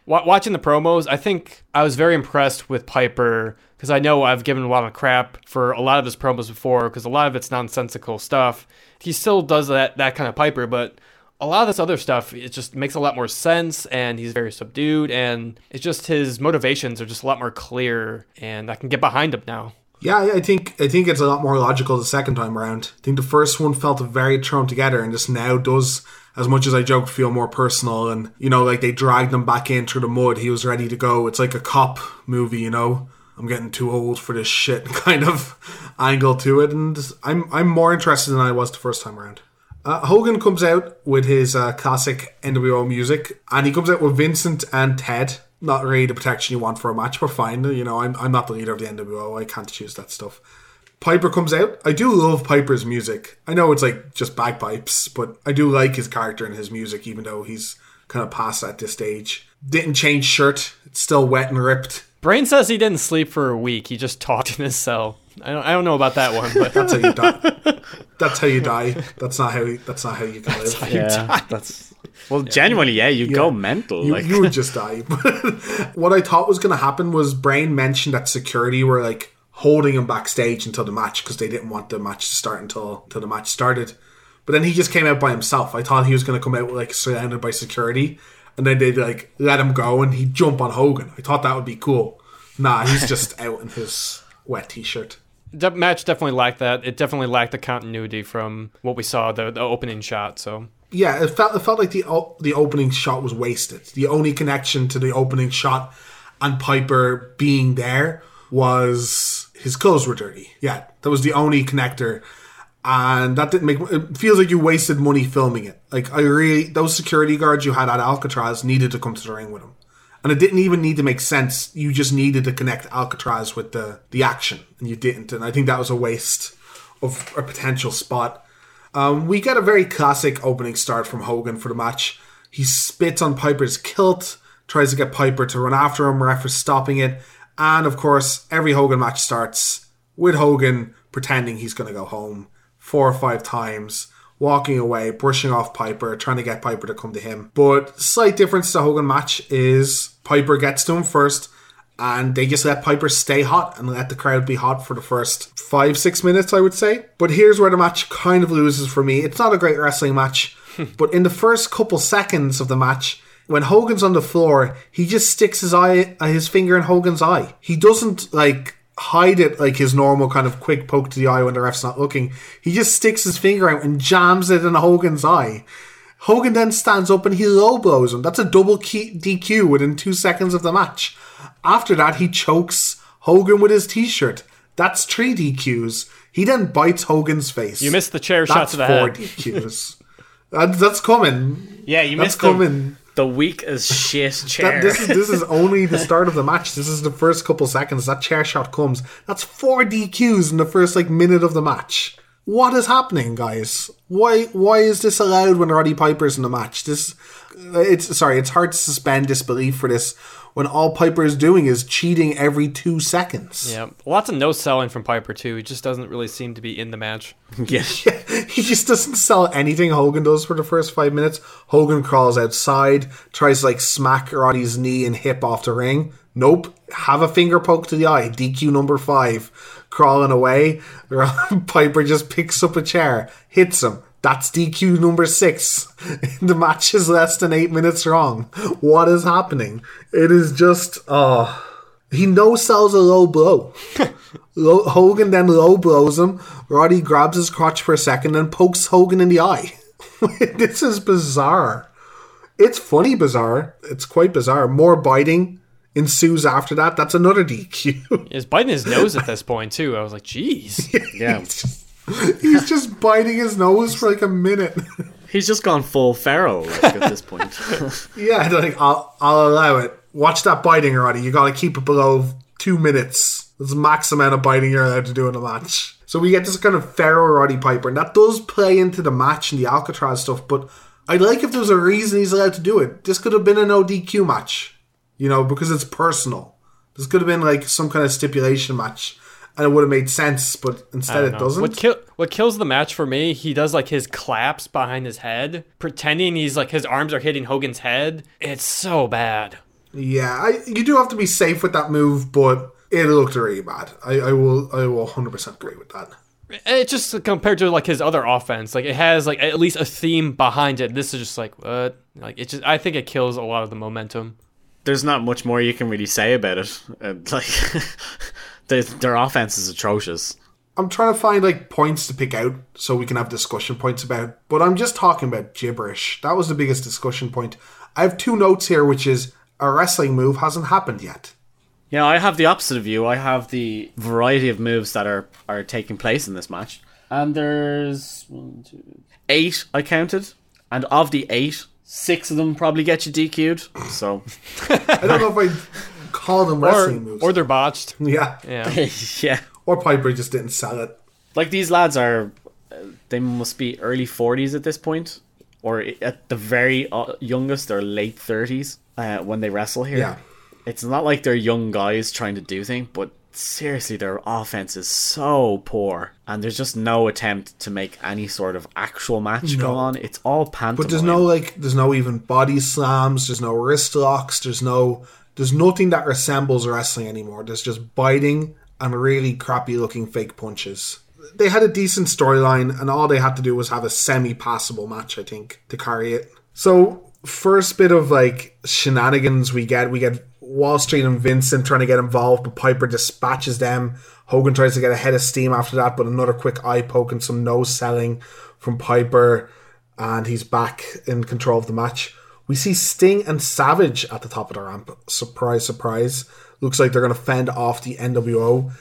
Wa- watching the promos, I think I was very impressed with Piper because I know I've given a lot of crap for a lot of his promos before because a lot of it's nonsensical stuff. He still does that that kind of Piper, but a lot of this other stuff it just makes a lot more sense and he's very subdued and it's just his motivations are just a lot more clear and I can get behind him now. Yeah, I think I think it's a lot more logical the second time around. I think the first one felt very thrown together, and this now does, as much as I joke, feel more personal. And you know, like they dragged him back in through the mud. He was ready to go. It's like a cop movie, you know. I'm getting too old for this shit *laughs* kind of angle to it, and I'm I'm more interested than I was the first time around. Uh, Hogan comes out with his uh, classic NWO music, and he comes out with Vincent and Ted. Not really the protection you want for a match, but fine. You know, I'm, I'm not the leader of the NWO. I can't choose that stuff. Piper comes out. I do love Piper's music. I know it's like just bagpipes, but I do like his character and his music, even though he's kind of past at this stage. Didn't change shirt. It's still wet and ripped. Brain says he didn't sleep for a week. He just talked in his cell. I don't, I don't know about that one, but that's how you die. *laughs* That's how you die. That's not how. You, that's not how you can live. Yeah, that's well, genuinely, yeah, you go mental. You, like you would just die. *laughs* what I thought was going to happen was Brain mentioned that security were like holding him backstage until the match because they didn't want the match to start until until the match started. But then he just came out by himself. I thought he was going to come out like surrounded by security, and then they'd like let him go and he'd jump on Hogan. I thought that would be cool. Nah, he's just *laughs* out in his wet t-shirt. The match definitely lacked that. It definitely lacked the continuity from what we saw the the opening shot. So Yeah, it felt it felt like the the opening shot was wasted. The only connection to the opening shot and Piper being there was his clothes were dirty. Yeah, that was the only connector, and that didn't make. It feels like you wasted money filming it. Like I really, those security guards you had at Alcatraz needed to come to the ring with him, and it didn't even need to make sense. You just needed to connect Alcatraz with the the action, and you didn't. And I think that was a waste of a potential spot. Um, we get a very classic opening start from Hogan for the match. He spits on Piper's kilt, tries to get Piper to run after him, ref is stopping it, and of course, every Hogan match starts with Hogan pretending he's going to go home four or five times, walking away, brushing off Piper, trying to get Piper to come to him. But slight difference to Hogan match is Piper gets to him first, and they just let Piper stay hot and let the crowd be hot for the first five, six minutes, I would say. But here's where the match kind of loses for me. It's not a great wrestling match, but in the first couple seconds of the match, when Hogan's on the floor, he just sticks his eye, uh, his finger in Hogan's eye. He doesn't like hide it like his normal kind of quick poke to the eye when the ref's not looking. He just sticks his finger out and jams it in Hogan's eye. Hogan then stands up and he low blows him. That's a double key DQ within two seconds of the match. After that, he chokes Hogan with his t-shirt. That's three DQs. He then bites Hogan's face. you missed the chair shot to the four head. DQs. That- that's coming. yeah, you That's missed the, coming. the weak as shit chair. That, this is this is *laughs* only the start of the match. This is the first couple seconds. That chair shot comes. That's four DQs in the first like minute of the match. What is happening, guys? Why why is this allowed when Roddy Piper's in the match? This uh, it's sorry, it's hard to suspend disbelief for this when all Piper is doing is cheating every two seconds. Yeah, lots of no selling from Piper too. He just doesn't really seem to be in the match. *laughs* *laughs* yeah. he just doesn't sell anything Hogan does for the first five minutes. Hogan crawls outside, tries to like smack Roddy's knee and hip off the ring. Nope. Have a finger poke to the eye. DQ number five. Crawling away. *laughs* Piper just picks up a chair, hits him. That's DQ number six. *laughs* the match is less than eight minutes long. What is happening? It is just, oh. He no sells a low blow. *laughs* Low, Hogan then low blows him. Roddy grabs his crotch for a second and pokes Hogan in the eye. this is bizarre. It's funny bizarre. It's quite bizarre. More biting ensues after that. That's another DQ. He's biting his nose at *laughs* this point too. I was like, "Jeez." yeah. He's just biting his nose for like a minute. *laughs* He's just gone full feral like, at this point. *laughs* yeah, like I'll, I'll allow it. Watch that biting, Roddy. You got to keep it below two minutes. That's the max amount of biting you're allowed to do in a match. So we get this kind of feral Roddy Piper, and that does play into the match and the Alcatraz stuff. But I'd like if there was a reason he's allowed to do it. This could have been an ODQ match, you know, because it's personal. This could have been like some kind of stipulation match, and it would have made sense. But instead, it know. doesn't. What kill what kills the match for me? He does like his claps behind his head, pretending he's like his arms are hitting Hogan's head. It's so bad. Yeah, I, you do have to be safe with that move, but it looked really bad. I, I will, I will 100% agree with that. Eh, it's just compared to like his other offense, like it has like at least a theme behind it. This is just like what? Like it just I think it kills a lot of the momentum. There's not much more you can really say about it. Uh, like *laughs* their, their offense is atrocious. I'm trying to find like points to pick out so we can have discussion points about, but I'm just talking about gibberish. That was the biggest discussion point. I have two notes here, which is a wrestling move hasn't happened yet. Yeah, I have the opposite of you. I have the variety of moves that are, are taking place in this match. And there's one, two, eight I counted. And of the eight, six of them probably get you DQ'd. So *laughs* I don't know if I call them Or, wrestling moves. or they're botched. yeah. Yeah. *laughs* yeah. Or Piper just didn't sell it. Like these lads are uh, they must be early 40s at this point or at the very uh, youngest they're late 30s uh, when they wrestle here. Yeah. It's not like they're young guys trying to do things, but seriously their offense is so poor and there's just no attempt to make any sort of actual match go on. It's all pantomime. But there's no like there's no even body slams, there's no wrist locks, there's no there's nothing that resembles wrestling anymore. There's just biting and really crappy looking fake punches. They had a decent storyline and all they had to do was have a semi passable match, I think, to carry it. So first bit of like shenanigans we get, we get Wall Street and Vincent trying to get involved, but Piper dispatches them. Hogan tries to get ahead of steam after that, but another quick eye poke and some nose selling from Piper, and he's back in control of the match. We see Sting and Savage at the top of the ramp. Surprise, surprise. Looks like they're going to fend off the NWO.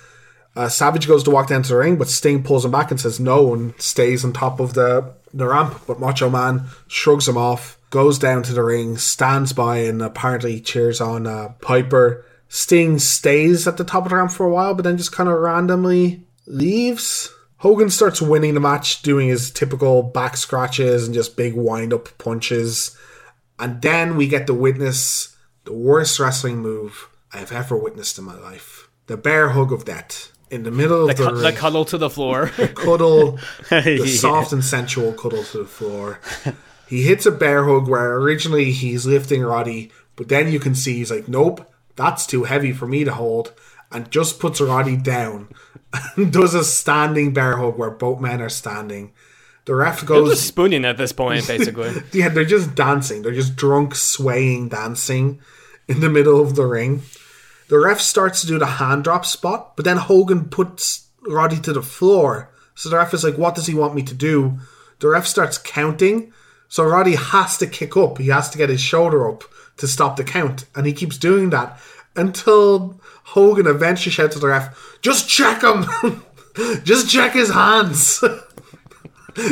Uh, Savage goes to walk down to the ring, but Sting pulls him back and says no and stays on top of the, the ramp. But Macho Man shrugs him off, goes down to the ring, stands by, and apparently cheers on uh, Piper. Sting stays at the top of the ramp for a while, but then just kind of randomly leaves. Hogan starts winning the match, doing his typical back scratches and just big wind up punches. And then we get to witness the worst wrestling move I've ever witnessed in my life the bear hug of death. In the middle of The, the, cu- the cuddle to the floor. cuddle, *laughs* the soft and sensual cuddle to the floor. He hits a bear hug where originally he's lifting Roddy, but then you can see he's like, nope, that's too heavy for me to hold, and just puts Roddy down *laughs* and does a standing bear hug where both men are standing. The ref They're goes, just spooning at this point, *laughs* basically. yeah, they're just dancing. They're just drunk, swaying, dancing in the middle of the ring. The ref starts to do the hand drop spot, but then Hogan puts Roddy to the floor. So the ref is like, what does he want me to do? The ref starts counting. So Roddy has to kick up. He has to get his shoulder up to stop the count. And he keeps doing that until Hogan eventually shouts to the ref, just check him! *laughs* just check his hands! *laughs*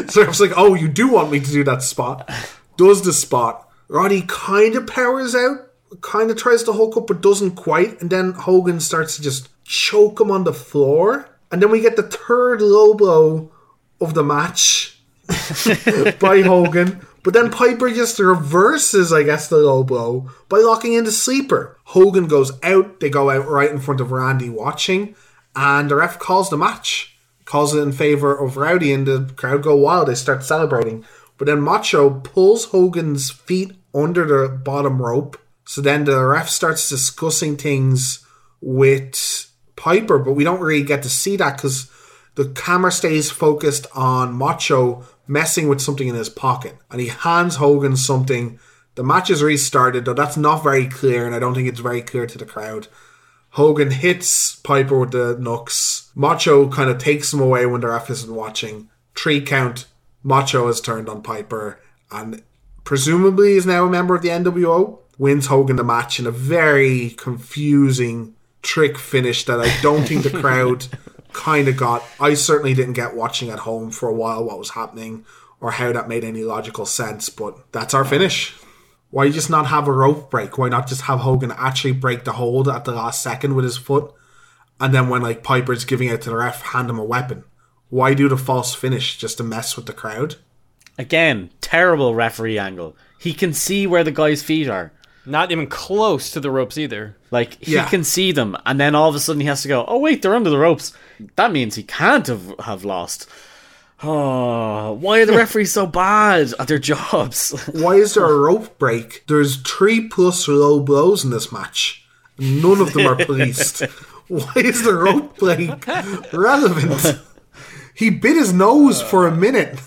So I was like, oh, you do want me to do that spot. Does the spot. Roddy kind of powers out, kind of tries to hook up, but doesn't quite. And then Hogan starts to just choke him on the floor. And then we get the third low blow of the match *laughs* by Hogan. But then Piper just reverses, I guess, the low blow by locking into sleeper. Hogan goes out. They go out right in front of Randy watching. And the ref calls the match calls it in favor of Rowdy, and the crowd go wild. They start celebrating. But then Macho pulls Hogan's feet under the bottom rope. So then the ref starts discussing things with Piper, but we don't really get to see that because the camera stays focused on Macho messing with something in his pocket. And he hands Hogan something. The match is restarted, though that's not very clear, and I don't think it's very clear to the crowd. Hogan hits Piper with the knucks. Macho kind of takes him away when the ref isn't watching. Three count. Macho has turned on Piper and presumably is now a member of the NWO. Wins Hogan the match in a very confusing trick finish that I don't think the *laughs* crowd kind of got. I certainly didn't get watching at home for a while what was happening or how that made any logical sense, but that's our finish. Why just not have a rope break? Why not just have Hogan actually break the hold at the last second with his foot? And then when like Piper's giving out to the ref, hand him a weapon. Why do the false finish just to mess with the crowd? Again, terrible referee angle. He can see where the guy's feet are. Not even close to the ropes either. Like he Yeah. can see them, and then all of a sudden he has to go. Oh wait, they're under the ropes. That means he can't have have lost. Oh, why are the *laughs* referees so bad at their jobs? *laughs* Why is there a rope break? There's three plus low blows in this match. None of them are *laughs* policed. Why is the rope break relevant? He bit his nose for a minute.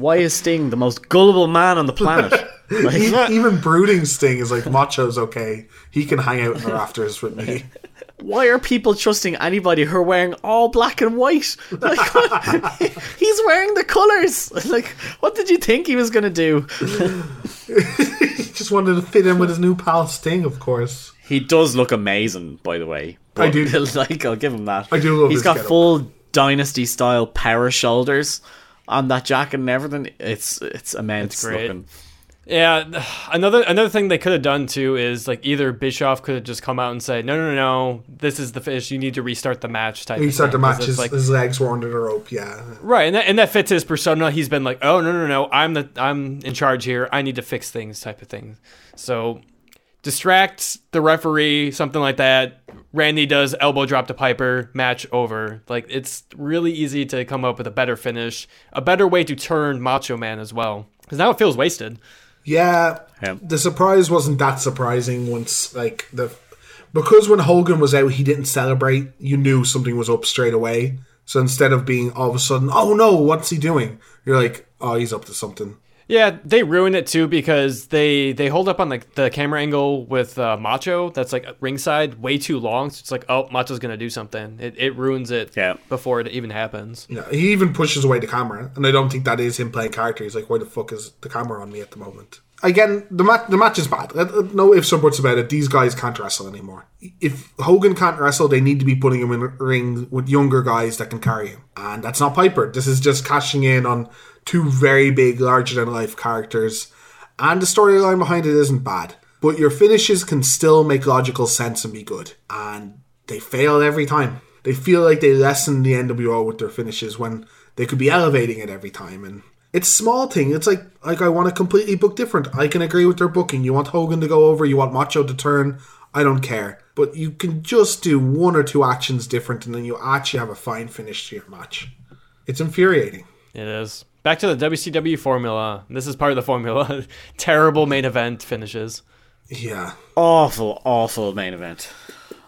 Why is Sting the most gullible man on the planet? *laughs* Like, *laughs* Even brooding Sting is like Macho's okay. He can hang out in the rafters with me. why are people trusting anybody who are wearing all black and white? *laughs* Like, he's wearing the colors. Like, what did you think he was gonna do? He just wanted to fit in with his new pal Sting, of course. He does look amazing, by the way. I But, do. like, I'll give him that. I do love He's got full dynasty style power shoulders on that jacket and everything. It's it's immense It's great. looking. Yeah, another another thing they could have done too is like either Bischoff could have just come out and say, no, no, no, no, this is the finish. You need to restart the match. Type. He of started thing, the 'cause match, his, like his legs were under the rope, yeah. right, and that, and that fits his persona. He's been like, oh no, no, no, I'm the I'm in charge here. I need to fix things, type of thing. So distract the referee, something like that. Randy does elbow drop to Piper, match over. Like it's really easy to come up with a better finish, a better way to turn Macho Man as well. Because now it feels wasted. Yeah, Yeah. the surprise wasn't that surprising once, like, the. Because when Hogan was out, he didn't celebrate, you knew something was up straight away. So instead of being all of a sudden, oh no, what's he doing? You're like, oh, he's up to something. Yeah, they ruin it too because they they hold up on the the camera angle with uh, Macho that's like ringside way too long. So it's like, oh, Macho's gonna do something. It, it ruins it Yeah. before it even happens. Yeah, he even pushes away the camera, and I don't think that is him playing character. He's like, "Why the fuck is the camera on me at the moment?" Again, the match the match is bad. No ifs or buts about it. These guys can't wrestle anymore. If Hogan can't wrestle, they need to be putting him in a ring with younger guys that can carry him, and that's not Piper. This is just cashing in on two very big, larger than life characters, and the storyline behind it isn't bad. But your finishes can still make logical sense and be good, and they fail every time. They feel like they lessen the NWO with their finishes when they could be elevating it every time. And it's small thing. It's like like I want to completely book different. I can agree with their booking. You want Hogan to go over. You want Macho to turn. I don't care. But you can just do one or two actions different, and then you actually have a fine finish to your match. It's infuriating. It is back to the WCW formula. This is part of the formula. *laughs* Terrible main event finishes. Yeah. Awful, awful main event.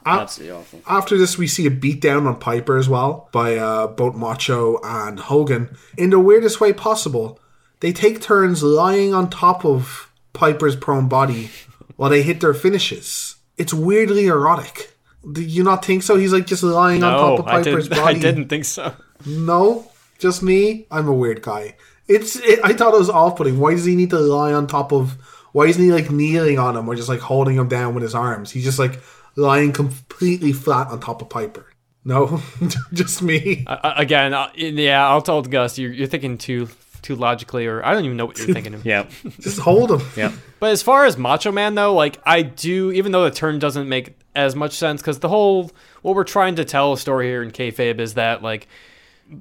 A- Absolutely awful. After this, we see a beatdown on Piper as well by uh, both Macho and Hogan in the weirdest way possible. They take turns lying on top of Piper's prone body while they hit their finishes. It's weirdly erotic. Do you not think so? He's like just lying on top No, of I Piper's *laughs* didn't. body. I didn't think so. No, just me. I'm a weird guy. It's. It, I thought it was off-putting. Why does he need to lie on top of? Why isn't he like kneeling on him or just like holding him down with his arms? He's just like lying completely flat on top of Piper. No, *laughs* just me. Uh, again, uh, yeah, I'll tell Gus. You're, you're thinking too too logically, or I don't even know what you're *laughs* thinking. of. Yeah. *laughs* Just hold him. Yeah. But as far as Macho Man though, like I do, even though the turn doesn't make as much sense, because the whole what we're trying to tell a story here in kayfabe is that like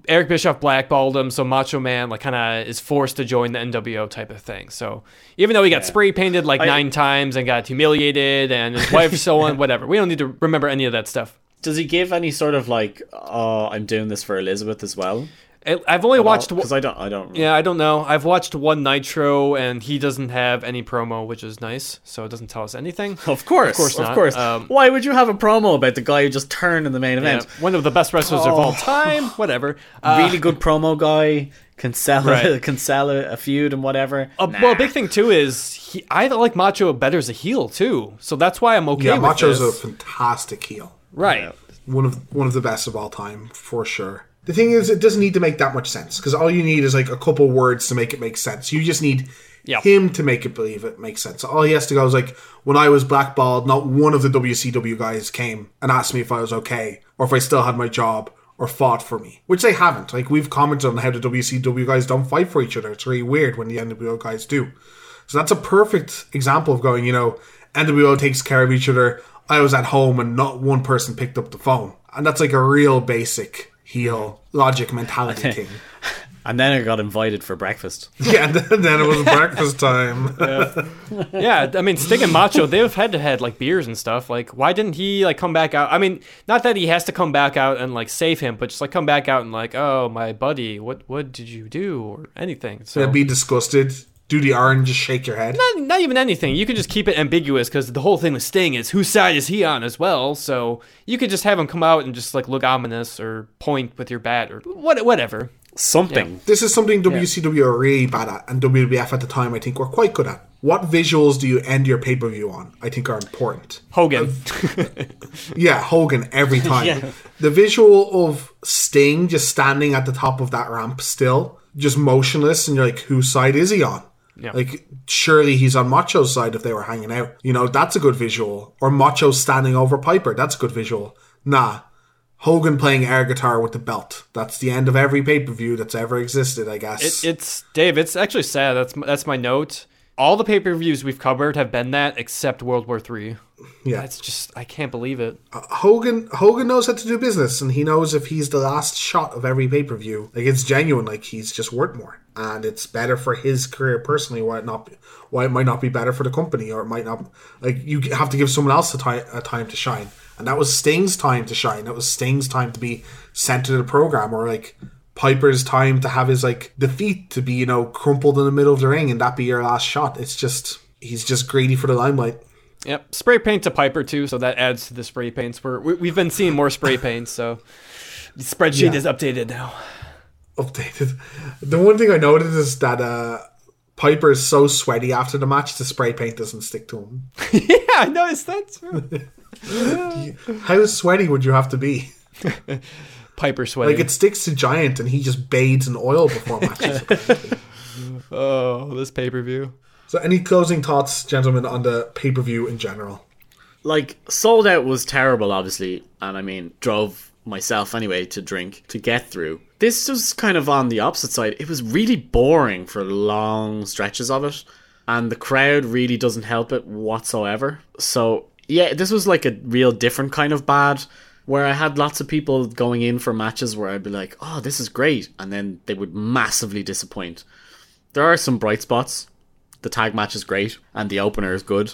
Eric Bischoff blackballed him, so Macho Man like kind of is forced to join the NWO type of thing. So even though he got spray painted like I- nine times and got humiliated and his wife so on, *laughs* whatever, we don't need to remember any of that stuff. Does he give any sort of like, oh, I'm doing this for Elizabeth as well? I- I've only watched. because I don't, I don't. Yeah, I don't know. I've watched one Nitro, and he doesn't have any promo, which is nice. So it doesn't tell us anything. *laughs* Of course, of course, of not. course. Um, Why would you have a promo about the guy who just turned in the main yeah, event? one of the best wrestlers of all Oh. time. *laughs* Whatever. Uh, really good promo guy can sell a, Right. can sell a, a feud and whatever. Uh, Well, a big thing too is he, I like Macho better as a heel too, so that's why I'm okay Yeah, with Macho's a fantastic heel. right. One of one of the best of all time for sure. The thing is, it doesn't need to make that much sense because all you need is like a couple words to make it make sense. You just need Yeah. him to make it believe it makes sense. All he has to go is like, when I was blackballed, not one of the WCW guys came and asked me if I was okay or if I still had my job or fought for me, which they haven't. Like we've commented on how the WCW guys don't fight for each other. It's really weird when the NWO guys do. So that's a perfect example of going, you know, NWO takes care of each other. I was at home and not one person picked up the phone. And that's like a real basic heel logic mentality *laughs* thing. And then I got invited for breakfast. *laughs* Yeah, and then, then it was breakfast time. *laughs* Yeah, I mean, Sting and Macho, they've had to had like beers and stuff. Like, why didn't he like come back out? I mean, not that he has to come back out and like save him, but just like come back out and like, oh, my buddy, what what did you do or anything? So Yeah, be disgusted. Do the R and just shake your head. not, not even anything. You can just keep it ambiguous because the whole thing with Sting is whose side is he on as well. So you could just have him come out and just like look ominous or point with your bat or what, whatever. Something. This is something WCW are really bad at, and WWF at the time I think were quite good at. What visuals do you end your pay per view on? I think are important. Hogan. Uh, yeah, Hogan every *laughs* time. The visual of Sting just standing at the top of that ramp still, just motionless, and you're like, whose side is he on? Yeah. Like, surely he's on Macho's side if they were hanging out. You know, that's a good visual. Or Macho standing over Piper, that's a good visual. Nah. Hogan playing air guitar with the belt. That's the end of every pay per view that's ever existed, I guess. It, it's Dave. It's actually sad. That's that's my note. All the pay per views we've covered have been that, except World War Three. yeah. It's just I can't believe it. Uh, Hogan Hogan knows how to do business, and he knows if he's the last shot of every pay per view, like it's genuine, like he's just worth more, and it's better for his career personally. Why it not? Be, why it might not be better for the company, or it might not. Like you have to give someone else a time a time to shine, and that was Sting's time to shine. That was Sting's time to be center of the program, or like Piper's time to have his like defeat to be you know crumpled in the middle of the ring, and that be your last shot. It's just he's just greedy for the limelight. Yep, spray paint to Piper too, so that adds to the spray paints. We're, we, we've been seeing more spray *laughs* paints, so the spreadsheet Yeah. is updated now. updated. The one thing I noticed is that uh, Piper is so sweaty after the match, the spray paint doesn't stick to him. *laughs* yeah, I noticed that too. *laughs* How sweaty would you have to be? Piper sweating. Like it sticks to Giant, and he just bathes in oil before *laughs* matches. oh, this pay per view. so, any closing thoughts, gentlemen, on the pay per view in general? like Souled Out was terrible obviously and i mean drove myself anyway to drink to get through this was kind of on the opposite side it was really boring for long stretches of it and the crowd really doesn't help it whatsoever so yeah this was like a real different kind of bad where i had lots of people going in for matches where i'd be like oh this is great and then they would massively disappoint there are some bright spots the tag match is great and the opener is good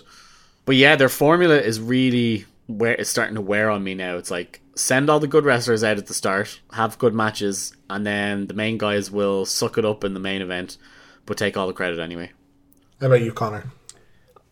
but yeah, their formula is really where it's starting to wear on me now. It's like send all the good wrestlers out at the start, have good matches, and then the main guys will suck it up in the main event, but take all the credit anyway. How about you, Connor?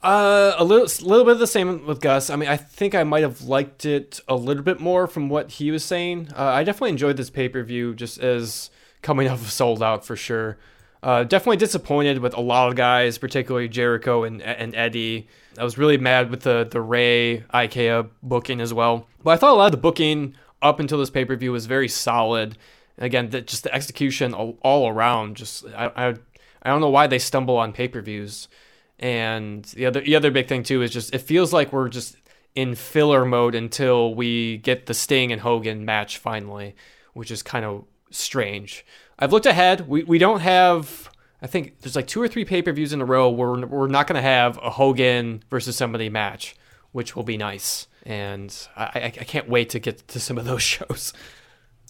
Uh, a little, little bit of the same with Gus. I mean, I think I might have liked it a little bit more from what he was saying. Uh, I definitely enjoyed this pay per view, just as coming *laughs* off of Souled Out for sure. Uh, definitely disappointed with a lot of guys, particularly Jericho and and Eddie. I was really mad with the the Ray Ikea booking as well. But I thought a lot of the booking up until this pay per view was very solid. Again, the, just the execution all, all around. Just I, I I don't know why they stumble on pay per views. And the other the other big thing too is just it feels like we're just in filler mode until we get the Sting and Hogan match finally, which is kind of strange. I've looked ahead. We we don't have I think there's like two or three pay-per-views in a row where we're, not going to have a Hogan versus somebody match, which will be nice. And I, I can't wait to get to some of those *laughs* shows.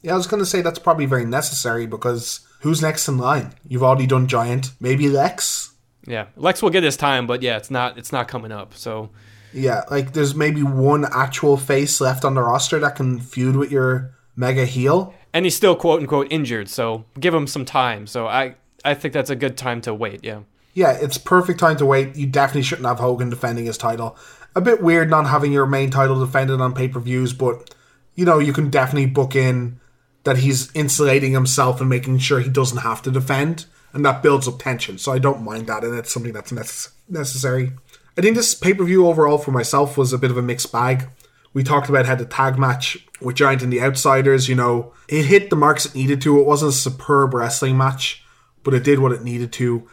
Yeah, I was going to say that's probably very necessary because who's next in line? You've already done Giant, maybe Lex. Yeah, Lex will get his time, but yeah, it's not it's not coming up. So Yeah, like there's maybe one actual face left on the roster that can feud with your mega heel. and he's still quote unquote injured, so give him some time. So I I think that's a good time to wait. Yeah. Yeah, it's perfect time to wait. You definitely shouldn't have Hogan defending his title. A bit weird not having your main title defended on pay per views, but you know you can definitely book in that he's insulating himself and making sure he doesn't have to defend, and that builds up tension. So I don't mind that, and it's something that's necess- necessary. I think this pay per view overall for myself was a bit of a mixed bag. We talked about how the tag match with Giant and the Outsiders, you know, it hit the marks it needed to. It wasn't a superb wrestling match, but it did what it needed to.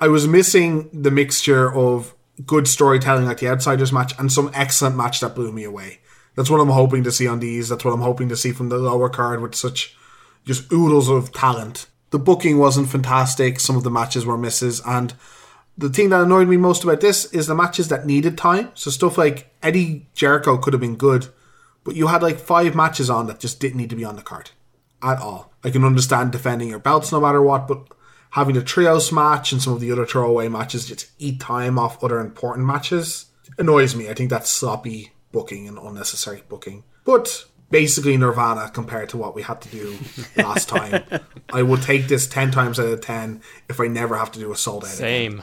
I was missing the mixture of good storytelling like the Outsiders match and some excellent match that blew me away. That's what I'm hoping to see on these. That's what I'm hoping to see from the lower card with such just oodles of talent. The booking wasn't fantastic. Some of the matches were misses. And the thing that annoyed me most about this is the matches that needed time. So stuff like Eddie Jericho could have been good, but you had like five matches on that just didn't need to be on the card at all. I can understand defending your belts no matter what, but having the trios match and some of the other throwaway matches just eat time off other important matches annoys me. I think that's sloppy booking and unnecessary booking. But basically Nirvana compared to what we had to do last time. I would take this 10 times out of 10 if I never have to do a Souled Out. again. Same.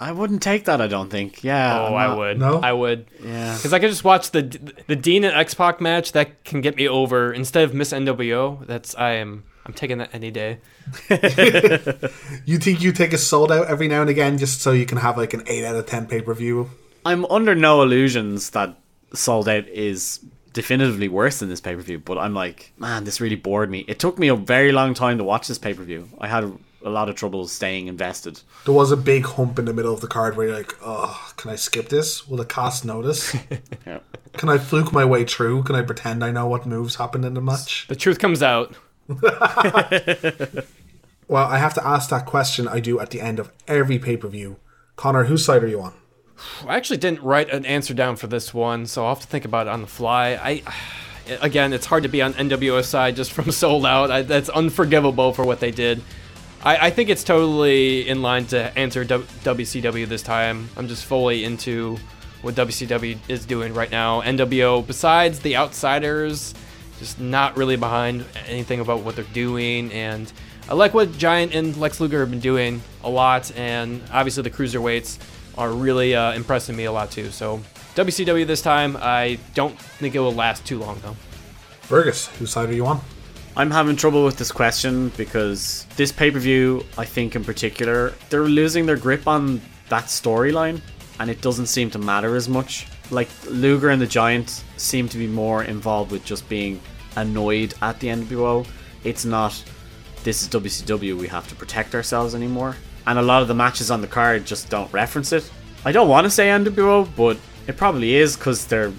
I wouldn't take that. I don't think. Yeah. Oh, I'm I would. No? I would. Yeah. Because I could just watch the the Dean and X Pac match that can get me over instead of Miss NWO. That's I am I'm taking that any day. *laughs* You think you take a sold out every now and again just so you can have like an 8 out of 10 pay per view? I'm under no illusions that Souled Out is definitively worse than this pay per view, but I'm like, man, this really bored me. It took me a very long time to watch this pay per view. I had a lot of trouble staying invested. There was a big hump in the middle of the card where you're like, oh, can I skip this? Will the cast notice? *laughs* Yeah. Can I fluke my way through? Can I pretend I know what moves happened in the match? The truth comes out. *laughs* *laughs* Well, I have to ask that question I do at the end of every pay per view. Connor, whose side are you on? I actually didn't write an answer down for this one, so I'll have to think about it on the fly. I, *sighs* again, it's hard to be on NWO side just from *laughs* Souled Out. I, that's unforgivable for what they did. I, I think it's totally in line to answer w- WCW this time. I'm just fully into what WCW is doing right now. NWO, besides the outsiders, just not really behind anything about what they're doing. And I like what Giant and Lex Luger have been doing a lot. And obviously, the cruiserweights are really uh, impressing me a lot too. So, WCW this time, I don't think it will last too long though. Fergus, whose side are you on? I'm having trouble with this question because this pay per view, I think in particular, they're losing their grip on that storyline and it doesn't seem to matter as much. Like Luger and the Giant seem to be more involved with just being annoyed at the NWO. It's not, this is WCW, we have to protect ourselves anymore. And a lot of the matches on the card just don't reference it. I don't want to say NWO, but it probably is because they're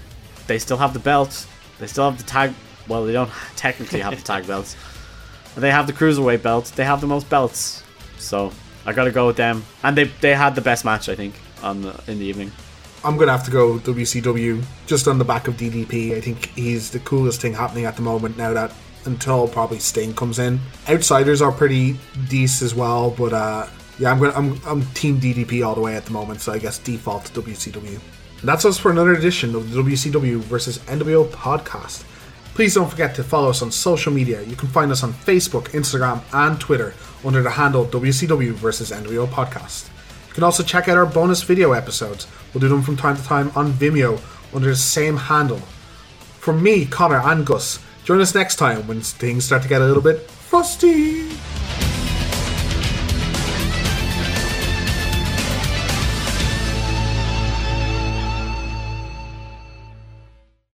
they still have the belt, they still have the tag. Well, they don't *laughs* technically have the tag *laughs* belts. They have the cruiserweight belt. They have the most belts, so I gotta go with them. And they they had the best match, I think, on the in the evening. I'm gonna have to go WCW just on the back of DDP. I think he's the coolest thing happening at the moment now that until probably Sting comes in. Outsiders are pretty decent as well, but uh, yeah, I'm gonna I'm I'm Team DDP all the way at the moment, so I guess default WCW. And that's us for another edition of the WCW versus NWO podcast. Please don't forget to follow us on social media. You can find us on Facebook, Instagram, and Twitter under the handle WCW versus NWO podcast. You can also check out our bonus video episodes. We'll do them from time to time on Vimeo under the same handle. For me, Connor, and Gus, join us next time when things start to get a little bit frosty.